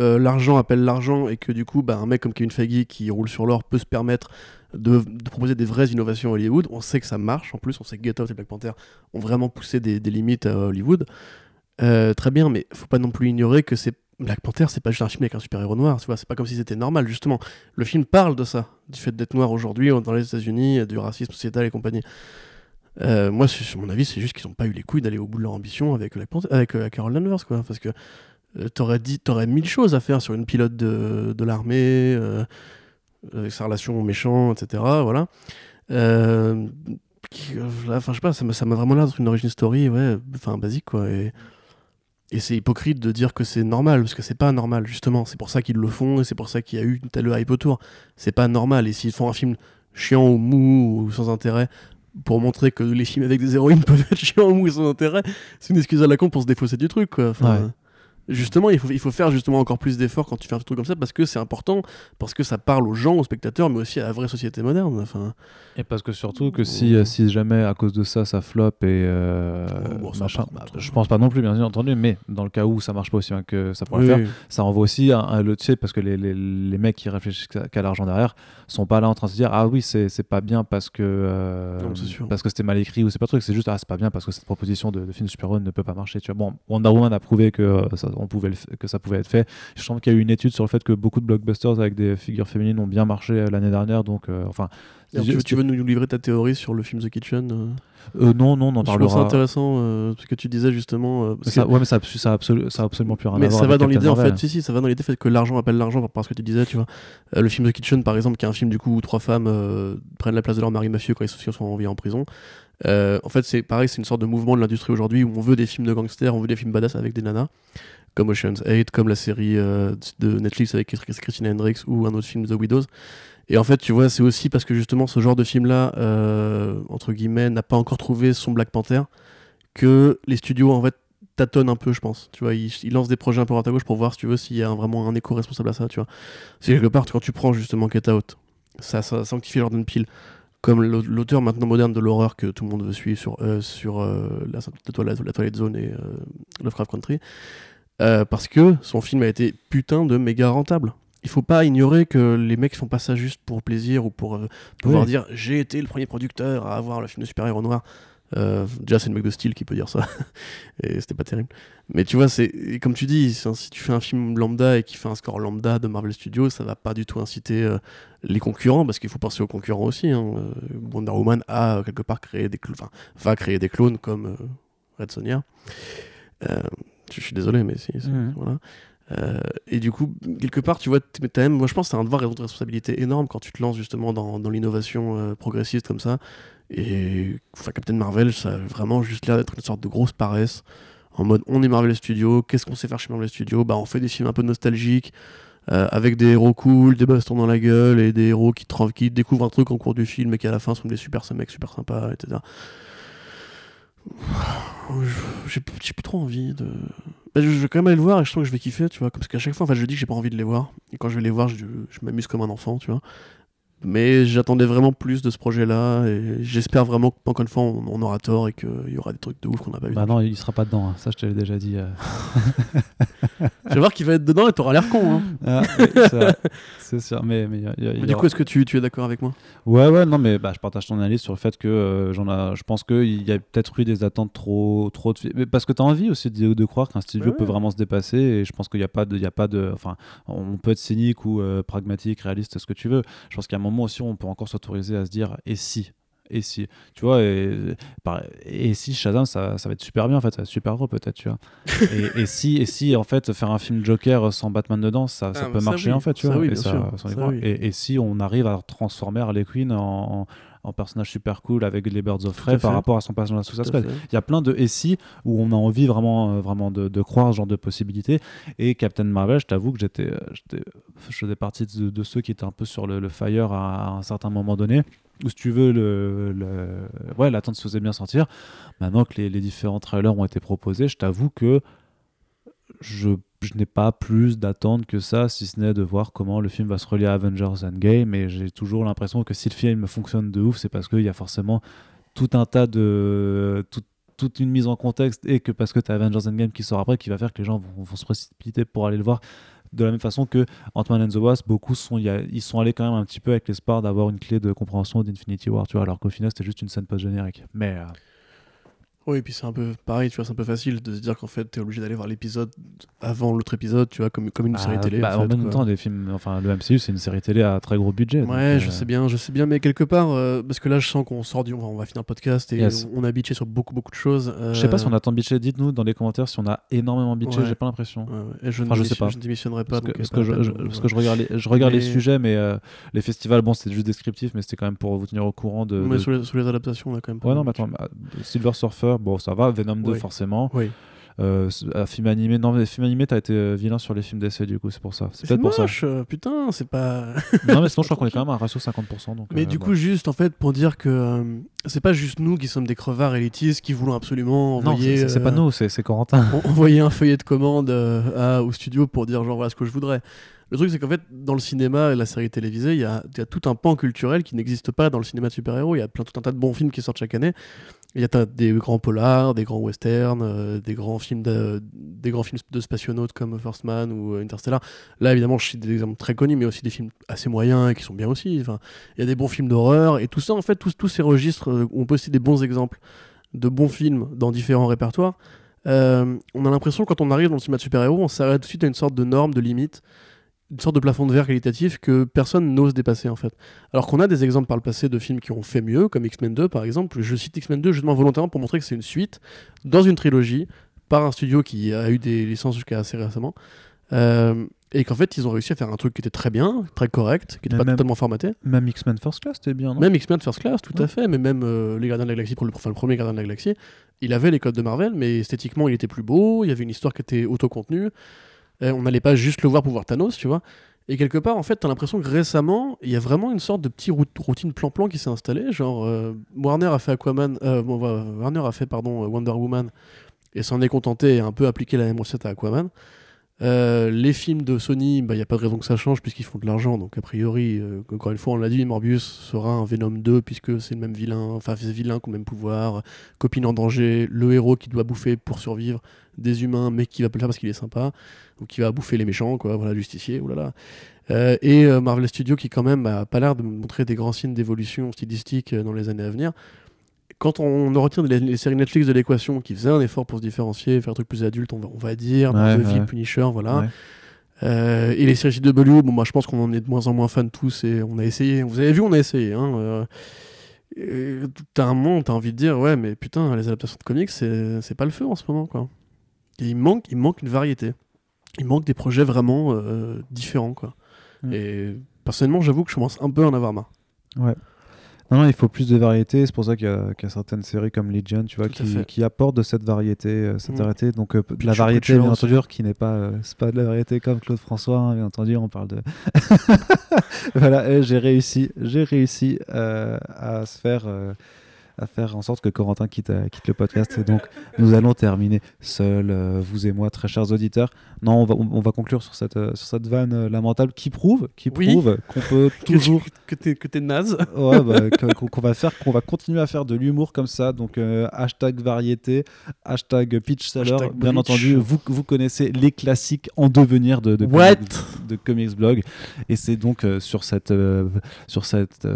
euh, l'argent appelle l'argent et que du coup, bah, un mec comme Kevin Feige qui roule sur l'or peut se permettre de, de proposer des vraies innovations à Hollywood. On sait que ça marche. En plus, on sait que Get Out et Black Panther ont vraiment poussé des, des limites à Hollywood. Euh, très bien, mais faut pas non plus ignorer que c'est Black Panther, c'est pas juste un film avec un super-héros noir, tu vois, c'est pas comme si c'était normal, justement. Le film parle de ça, du fait d'être noir aujourd'hui dans les États-Unis, du racisme sociétal et compagnie. Euh, moi, mon avis, c'est juste qu'ils ont pas eu les couilles d'aller au bout de leur ambition avec, Black Panther- avec euh, Carol Danvers, quoi. Parce que euh, t'aurais dit, t'aurais mille choses à faire sur une pilote de, l'armée, euh, avec sa relation aux méchants, etc. Voilà. Euh, Enfin, je sais pas, ça m'a vraiment l'air d'être une origin story, ouais, enfin basique, quoi. Et c'est hypocrite de dire que c'est normal, parce que c'est pas normal, justement. C'est pour ça qu'ils le font, et c'est pour ça qu'il y a eu une telle hype autour. C'est pas normal. Et s'ils font un film chiant ou mou ou sans intérêt, pour montrer que les films avec des héroïnes *laughs* peuvent être chiants ou sans intérêt, c'est une excuse à la con pour se défausser du truc, quoi. Ouais. Justement, il faut, il faut faire justement encore plus d'efforts quand tu fais un truc comme ça, parce que c'est important, parce que ça parle aux gens, aux spectateurs, mais aussi à la vraie société moderne. Enfin, Et parce que surtout que si, si jamais à cause de ça ça flop et euh, Oh, bon, ça machin, pas, je pense pas non plus bien entendu, mais dans le cas où ça marche pas aussi bien que ça pourrait oui, le faire, oui. ça envoie aussi un, un- le tu sais parce que les, les, les mecs qui réfléchissent qu'à l'argent derrière sont pas là en train de se dire ah oui c'est pas bien parce que euh, Non, parce que c'était mal écrit ou c'est pas truc c'est juste ah c'est pas bien parce que cette proposition de, de film de super-héros ne peut pas marcher tu vois bon Wonder Woman a prouvé que euh, ça, on pouvait le f- que ça pouvait être fait je sens qu'il y a eu une étude sur le fait que beaucoup de blockbusters avec des figures féminines ont bien marché euh, l'année dernière donc euh, enfin tu, veux- tu veux nous livrer ta théorie sur le film The Kitchen euh? Euh, non non on en Je trouve ça parlera intéressant, euh, ce que tu disais justement. euh, parce Mais ça, que- ouais mais ça, ça, absolu- ça a absolument plus rien à mais voir ça va dans l'idée en fait, si si, ça va dans l'idée fait que l'argent appelle l'argent par rapport à ce que tu disais, tu vois. Le film The Kitchen par exemple, qui est un film du coup où trois femmes prennent la place de leur mari mafieux quand ils sont- sont envoyés en prison. En fait, c'est pareil, c'est une sorte de mouvement de l'industrie aujourd'hui où on veut des films de gangsters, on veut des films badass avec des nanas, comme Ocean's 8, comme la série euh, de Netflix avec Christina Hendricks ou un autre film The Widows. Et en fait, tu vois, c'est aussi parce que justement ce genre de film-là, euh, entre guillemets, n'a pas encore trouvé son Black Panther, que les studios en fait tâtonnent un peu, je pense. Tu vois, ils, lancent des projets un peu à gauche pour voir si tu veux s'il y a vraiment un écho responsable à ça. Tu vois, c'est quelque part quand tu prends justement Get Out, ça, ça sanctifie Jordan Peele comme l'au- l'auteur maintenant moderne de l'horreur que tout le monde veut suivre sur euh, sur euh, la, la, toilette, Zone et euh, Lovecraft Country, euh, parce que son film a été putain de méga rentable. Il faut pas ignorer que les mecs font pas ça juste pour plaisir ou pour euh, pouvoir Oui. dire j'ai été le premier producteur à avoir le film de super-héros noir. Euh, déjà, c'est le mec de style qui peut dire ça. *laughs* et c'était pas terrible. Mais tu vois, c'est comme tu dis, si tu fais un film lambda et qui fait un score lambda de Marvel Studios, ça va pas du tout inciter euh, les concurrents parce qu'il faut penser aux concurrents aussi. hein. Wonder Woman a quelque part créé des clones, va créer des clones comme Red Sonja. Je suis désolé, mais si, c'est- voilà. Euh, et du coup, quelque part, tu vois, t'as même, moi je pense que c'est un devoir et une responsabilité énorme quand tu te lances justement dans, dans l'innovation euh, progressiste comme ça. Et enfin, Captain Marvel, ça a vraiment juste l'air d'être une sorte de grosse paresse. En mode, on est Marvel Studios, qu'est-ce qu'on sait faire chez Marvel Studios? Bah, on fait des films un peu nostalgiques, euh, avec des héros cool, des bastons dans la gueule, et des héros qui, qui découvrent un truc en cours du film et qui à la fin sont des super mecs super sympas, etc. J'ai plus trop envie de. Je, je vais quand même aller le voir et je sens que je vais kiffer, tu vois. Parce qu'à chaque fois, en fait, je dis que j'ai pas envie de les voir. Et quand je vais les voir, je, je m'amuse comme un enfant, tu vois. Mais j'attendais vraiment plus de ce projet-là et j'espère vraiment qu'encore une fois, on, on aura tort et qu'il y aura des trucs de ouf qu'on n'a pas vu. Bah non, il sera pas dedans, hein. ça je te l'ai déjà dit. euh. *laughs* Tu vas voir qu'il va être dedans et t'auras l'air con. Hein. Ah, oui. *laughs* c'est sûr, mais, mais il y a- il y a- il Mais y du coup, est-ce que tu, tu es d'accord avec moi? Ouais, ouais, non, mais bah, je partage ton analyse sur le fait que euh, j'en a, je pense qu'il y a peut-être eu des attentes trop, trop de mais parce que tu as envie aussi de, de croire qu'un studio Ouais, peut ouais. vraiment se dépasser et je pense qu'il n'y a pas de, il a pas de, enfin, on peut être cynique ou euh, pragmatique, réaliste, ce que tu veux. Je pense qu'à un moment aussi, on peut encore s'autoriser à se dire et si? Et si tu vois et, si Shazam ça, ça va être super bien en fait ça va être super gros peut-être tu vois *laughs* et, et si et si en fait faire un film Joker sans Batman dedans ça, ça Ah, peut bah marcher oui. en fait tu vois oui, et, oui. si on arrive à transformer Harley Quinn en, en, en personnage super cool avec les Birds of Prey par fait. rapport à son personnage sous Squad il y a plein de et si où on a envie vraiment, euh, vraiment de, de croire ce genre de possibilités. Et Captain Marvel, je t'avoue que j'étais, euh, j'étais, je faisais partie de, de ceux qui étaient un peu sur le, le fire à, à un certain moment donné. Ou si tu veux, ouais, l'attente se faisait bien sentir. Maintenant que les, différents trailers ont été proposés, je t'avoue que je, n'ai pas plus d'attente que ça, si ce n'est de voir comment le film va se relier à Avengers Endgame. Et j'ai toujours l'impression que si le film fonctionne de ouf, c'est parce qu'il y a forcément tout un tas de. tout- toute une mise en contexte et que parce que tu as Avengers Endgame qui sort après, qui va faire que les gens vont se précipiter pour aller le voir. De la même façon que Ant-Man and the Wasp, beaucoup sont, y ils sont allés quand même un petit peu avec l'espoir d'avoir une clé de compréhension d'Infinity War, alors qu'au final c'était juste une scène post-générique. Mais euh, Oui, et puis c'est un peu pareil, tu vois, c'est un peu facile de se dire qu'en fait, t'es obligé d'aller voir l'épisode avant l'autre épisode, tu vois, comme, comme une bah, série télé. bah, en, en fait, même quoi. temps, les films, enfin le MCU c'est une série télé à très gros budget. Ouais, je euh, sais bien, je sais bien, mais quelque part, euh, parce que là, je sens qu'on sort du, on va, on va finir le podcast et Yes. on, on a bitché sur beaucoup, beaucoup de choses. Je sais pas si on a. tant bitché, dites-nous dans les commentaires si on a énormément bitché, Ouais. j'ai pas l'impression. et je, Enfin, ne je sais démission- pas. je ne démissionnerai pas. Parce que, parce euh, je, la peine je- de- parce que je regarde les, je regarde les Mais- sujets, mais euh, les festivals, bon, c'était juste descriptif, mais c'était quand même pour vous tenir au courant de. Mais de- sur, les, sur les adaptations, on a quand même. pas Ouais, non, mais attends, bah, Silver Surfer, bon, ça va. Venom 2, Oui. forcément. Oui. Euh, un film animé, non, mais film animé, t'as été euh, vilain sur les films d'essai, du coup, c'est pour ça. C'est peut-être pour ça. euh, putain, c'est pas. *laughs* non, mais sinon, je crois qu'on est quand même à un ratio 50%. Donc, Mais euh, du bon. coup, juste en fait, pour dire que euh, c'est pas juste nous qui sommes des crevards élitistes qui voulons absolument non, envoyer. c'est- c'est pas nous, c'est Corentin. en- *laughs* envoyer un feuillet de commande à- au studio pour dire genre voilà ce que je voudrais. Le truc c'est qu'en fait dans le cinéma et la série télévisée il y y a tout un pan culturel qui n'existe pas dans le cinéma de super-héros. Il y a plein tout un tas de bons films qui sortent chaque année. Il y a des grands polars, des grands westerns, euh, des grands films de, des grands films de spationautes comme First Man ou euh, Interstellar. Là évidemment je cite des exemples très connus mais aussi des films assez moyens et qui sont bien aussi. Il y a des bons films d'horreur et tout ça en fait tous, tous ces registres euh, on peut aussi des bons exemples de bons films dans différents répertoires. On a l'impression quand on arrive dans le cinéma de super-héros, on s'arrête tout de suite à une sorte de norme, de limite, une sorte de plafond de verre qualitatif que personne n'ose dépasser en fait. Alors qu'on a des exemples par le passé de films qui ont fait mieux, comme X-Men 2 par exemple. Je cite X-Men 2 justement volontairement pour montrer que c'est une suite dans une trilogie par un studio qui a eu des licences jusqu'à assez récemment. Euh, et qu'en fait, ils ont réussi à faire un truc qui était très bien, très correct, qui n'était pas même- totalement formaté. Même X-Men First Class, c'était bien, non? Même X-Men First Class, tout Ouais. à fait, mais même euh, Les Gardiens de la Galaxie, pour le, enfin, le premier Gardien de la Galaxie, il avait les codes de Marvel, mais esthétiquement, il était plus beau, il y avait une histoire qui était autocontenue, euh, on n'allait pas juste le voir pour voir Thanos, tu vois. Et quelque part, en fait, t'as l'impression que récemment, il y a vraiment une sorte de petite rout- routine plan-plan qui s'est installée. Genre, euh, Warner a fait Aquaman, euh, Warner a fait pardon euh, Wonder Woman et s'en est contenté et a un peu appliqué la même recette à Aquaman. Euh, les films de Sony, il n'y a pas de raison que ça change puisqu'ils font de l'argent. Donc, a priori, euh, encore une fois, on l'a dit, Morbius sera un Venom 2 puisque c'est le même vilain, enfin, c'est vilain qui le même pouvoir, copine en danger, le héros qui doit bouffer pour survivre des humains, mais qui va pas le faire parce qu'il est sympa, ou qui va bouffer les méchants, quoi, voilà, justicier, oulala. Euh, et Marvel Studios qui, quand même, a pas l'air de montrer des grands signes d'évolution stylistique dans les années à venir. Quand on retient les, les séries Netflix de l'équation qui faisaient un effort pour se différencier, faire un truc plus adulte, on va, on va dire, Ouais, Daredevil, ouais. Punisher, voilà. Euh, et les séries CW, bon, moi je pense qu'on en est de moins en moins fan tous et on a essayé. Vous avez vu, on a essayé. Hein, euh, t'as un moment, t'as envie de dire, ouais, mais putain, les adaptations de comics, c'est c'est pas le feu en ce moment, quoi. Et il manque, il manque une variété. Il manque des projets vraiment euh, différents, quoi. Mm. Et personnellement, j'avoue que je commence un peu à en avoir marre. Ouais. Non, non, il faut plus de variété. C'est pour ça qu'il y, a qu'il y a certaines séries comme Legion, tu vois, qui, apportent de cette variété, euh, cette Mm. variété. Donc euh, de la variété, bien entendu, qui n'est pas, euh, c'est pas de la variété comme Claude François, hein, bien entendu. On parle de. *laughs* voilà, j'ai réussi, j'ai réussi à se faire. À faire en sorte que Corentin quitte, euh, quitte le podcast. Et donc, nous allons terminer seuls, euh, vous et moi, très chers auditeurs. Non, on va, on, on va conclure sur cette, euh, sur cette vanne euh, lamentable qui prouve, qui Oui. prouve qu'on peut *laughs* toujours *laughs* Que t'es que t'es naze. *laughs* ouais, bah, qu'on va faire, qu'on va continuer à faire de l'humour comme ça. Donc hashtag variété, hashtag pitch seller. Hashtag Bien entendu, vous vous connaissez les classiques en devenir de, de, What comics, de comics blog. Et c'est donc sur cette sur cette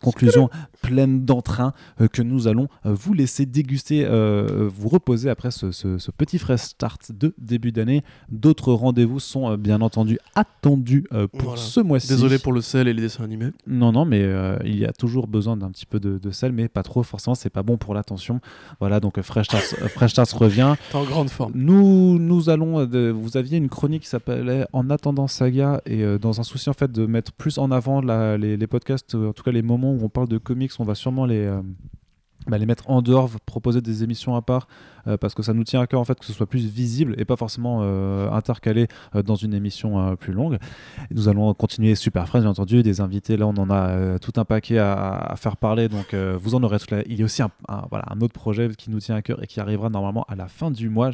conclusion pleine d'entrain que nous allons euh, vous laisser déguster, euh, vous reposer après ce, ce- ce petit fresh start de début d'année. D'autres rendez-vous sont euh, bien entendu attendus euh, pour Voilà. ce mois-ci. Désolé pour le sel et les dessins animés. Non, non, mais euh, il y a toujours besoin d'un petit peu de, de sel, mais pas trop, forcément, c'est pas bon pour l'attention. Voilà, donc euh, Fresh Stars, euh, Fresh Stars revient. T'es en grande forme. Nous, nous allons. euh, vous aviez une chronique qui s'appelait En attendant Saga, et euh, dans un souci en fait de mettre plus en avant la- les, les podcasts, euh, en tout cas les moments où on parle de comics, on va sûrement les. euh, bah, les mettre en dehors, proposer des émissions à part, euh, parce que ça nous tient à cœur en fait que ce soit plus visible et pas forcément euh, intercalé euh, dans une émission plus longue. Et nous allons continuer super frais, bien entendu, des invités. Là, on en a tout un paquet à, à faire parler, donc vous en aurez toute la... Il y a aussi un, un- voilà, un autre projet qui nous tient à cœur et qui arrivera normalement à la fin du mois.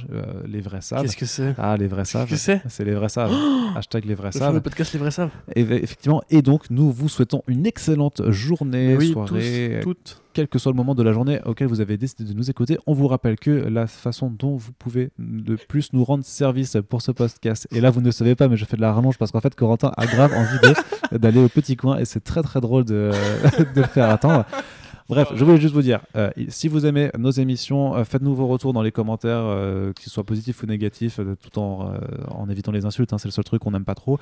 les vrais savent. Qu'est-ce que c'est? Ah, les vrais savent. Qu'est-ce que c'est? C'est les vrais savent. Hashtag les vrais Le savent. podcast Les Vrais Savent. Et, effectivement, et donc, nous vous souhaitons une excellente journée, oui, soirée, tous, toutes. Quel que soit le moment de la journée auquel vous avez décidé de nous écouter. On vous rappelle que la façon dont vous pouvez le plus nous rendre service pour ce podcast, et là vous ne le savez pas, mais je fais de la rallonge parce qu'en fait Corentin a grave envie de- d'aller au petit coin et c'est très très drôle de, *laughs* de le faire attendre. Bref, je voulais juste vous dire, euh, si vous aimez nos émissions, euh, faites-nous vos retours dans les commentaires, euh, qu'ils soient positifs ou négatifs, tout en, en évitant les insultes, hein, c'est le seul truc qu'on n'aime pas trop.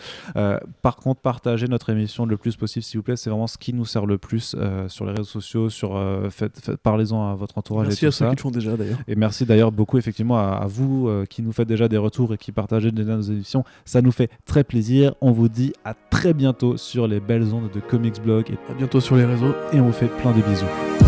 Par contre, partagez notre émission le plus possible, s'il vous plaît, c'est vraiment ce qui nous sert le plus sur les réseaux sociaux, sur, faites- faites- parlez-en à votre entourage Merci et à tout ceux ça. qui le font déjà d'ailleurs. Et merci d'ailleurs beaucoup effectivement à, à vous qui nous faites déjà des retours et qui partagez déjà nos émissions. Ça nous fait très plaisir. On vous dit à très bientôt sur les belles ondes de Comics Blog et, À bientôt sur les réseaux. et on vous fait plein de bisous. Bye.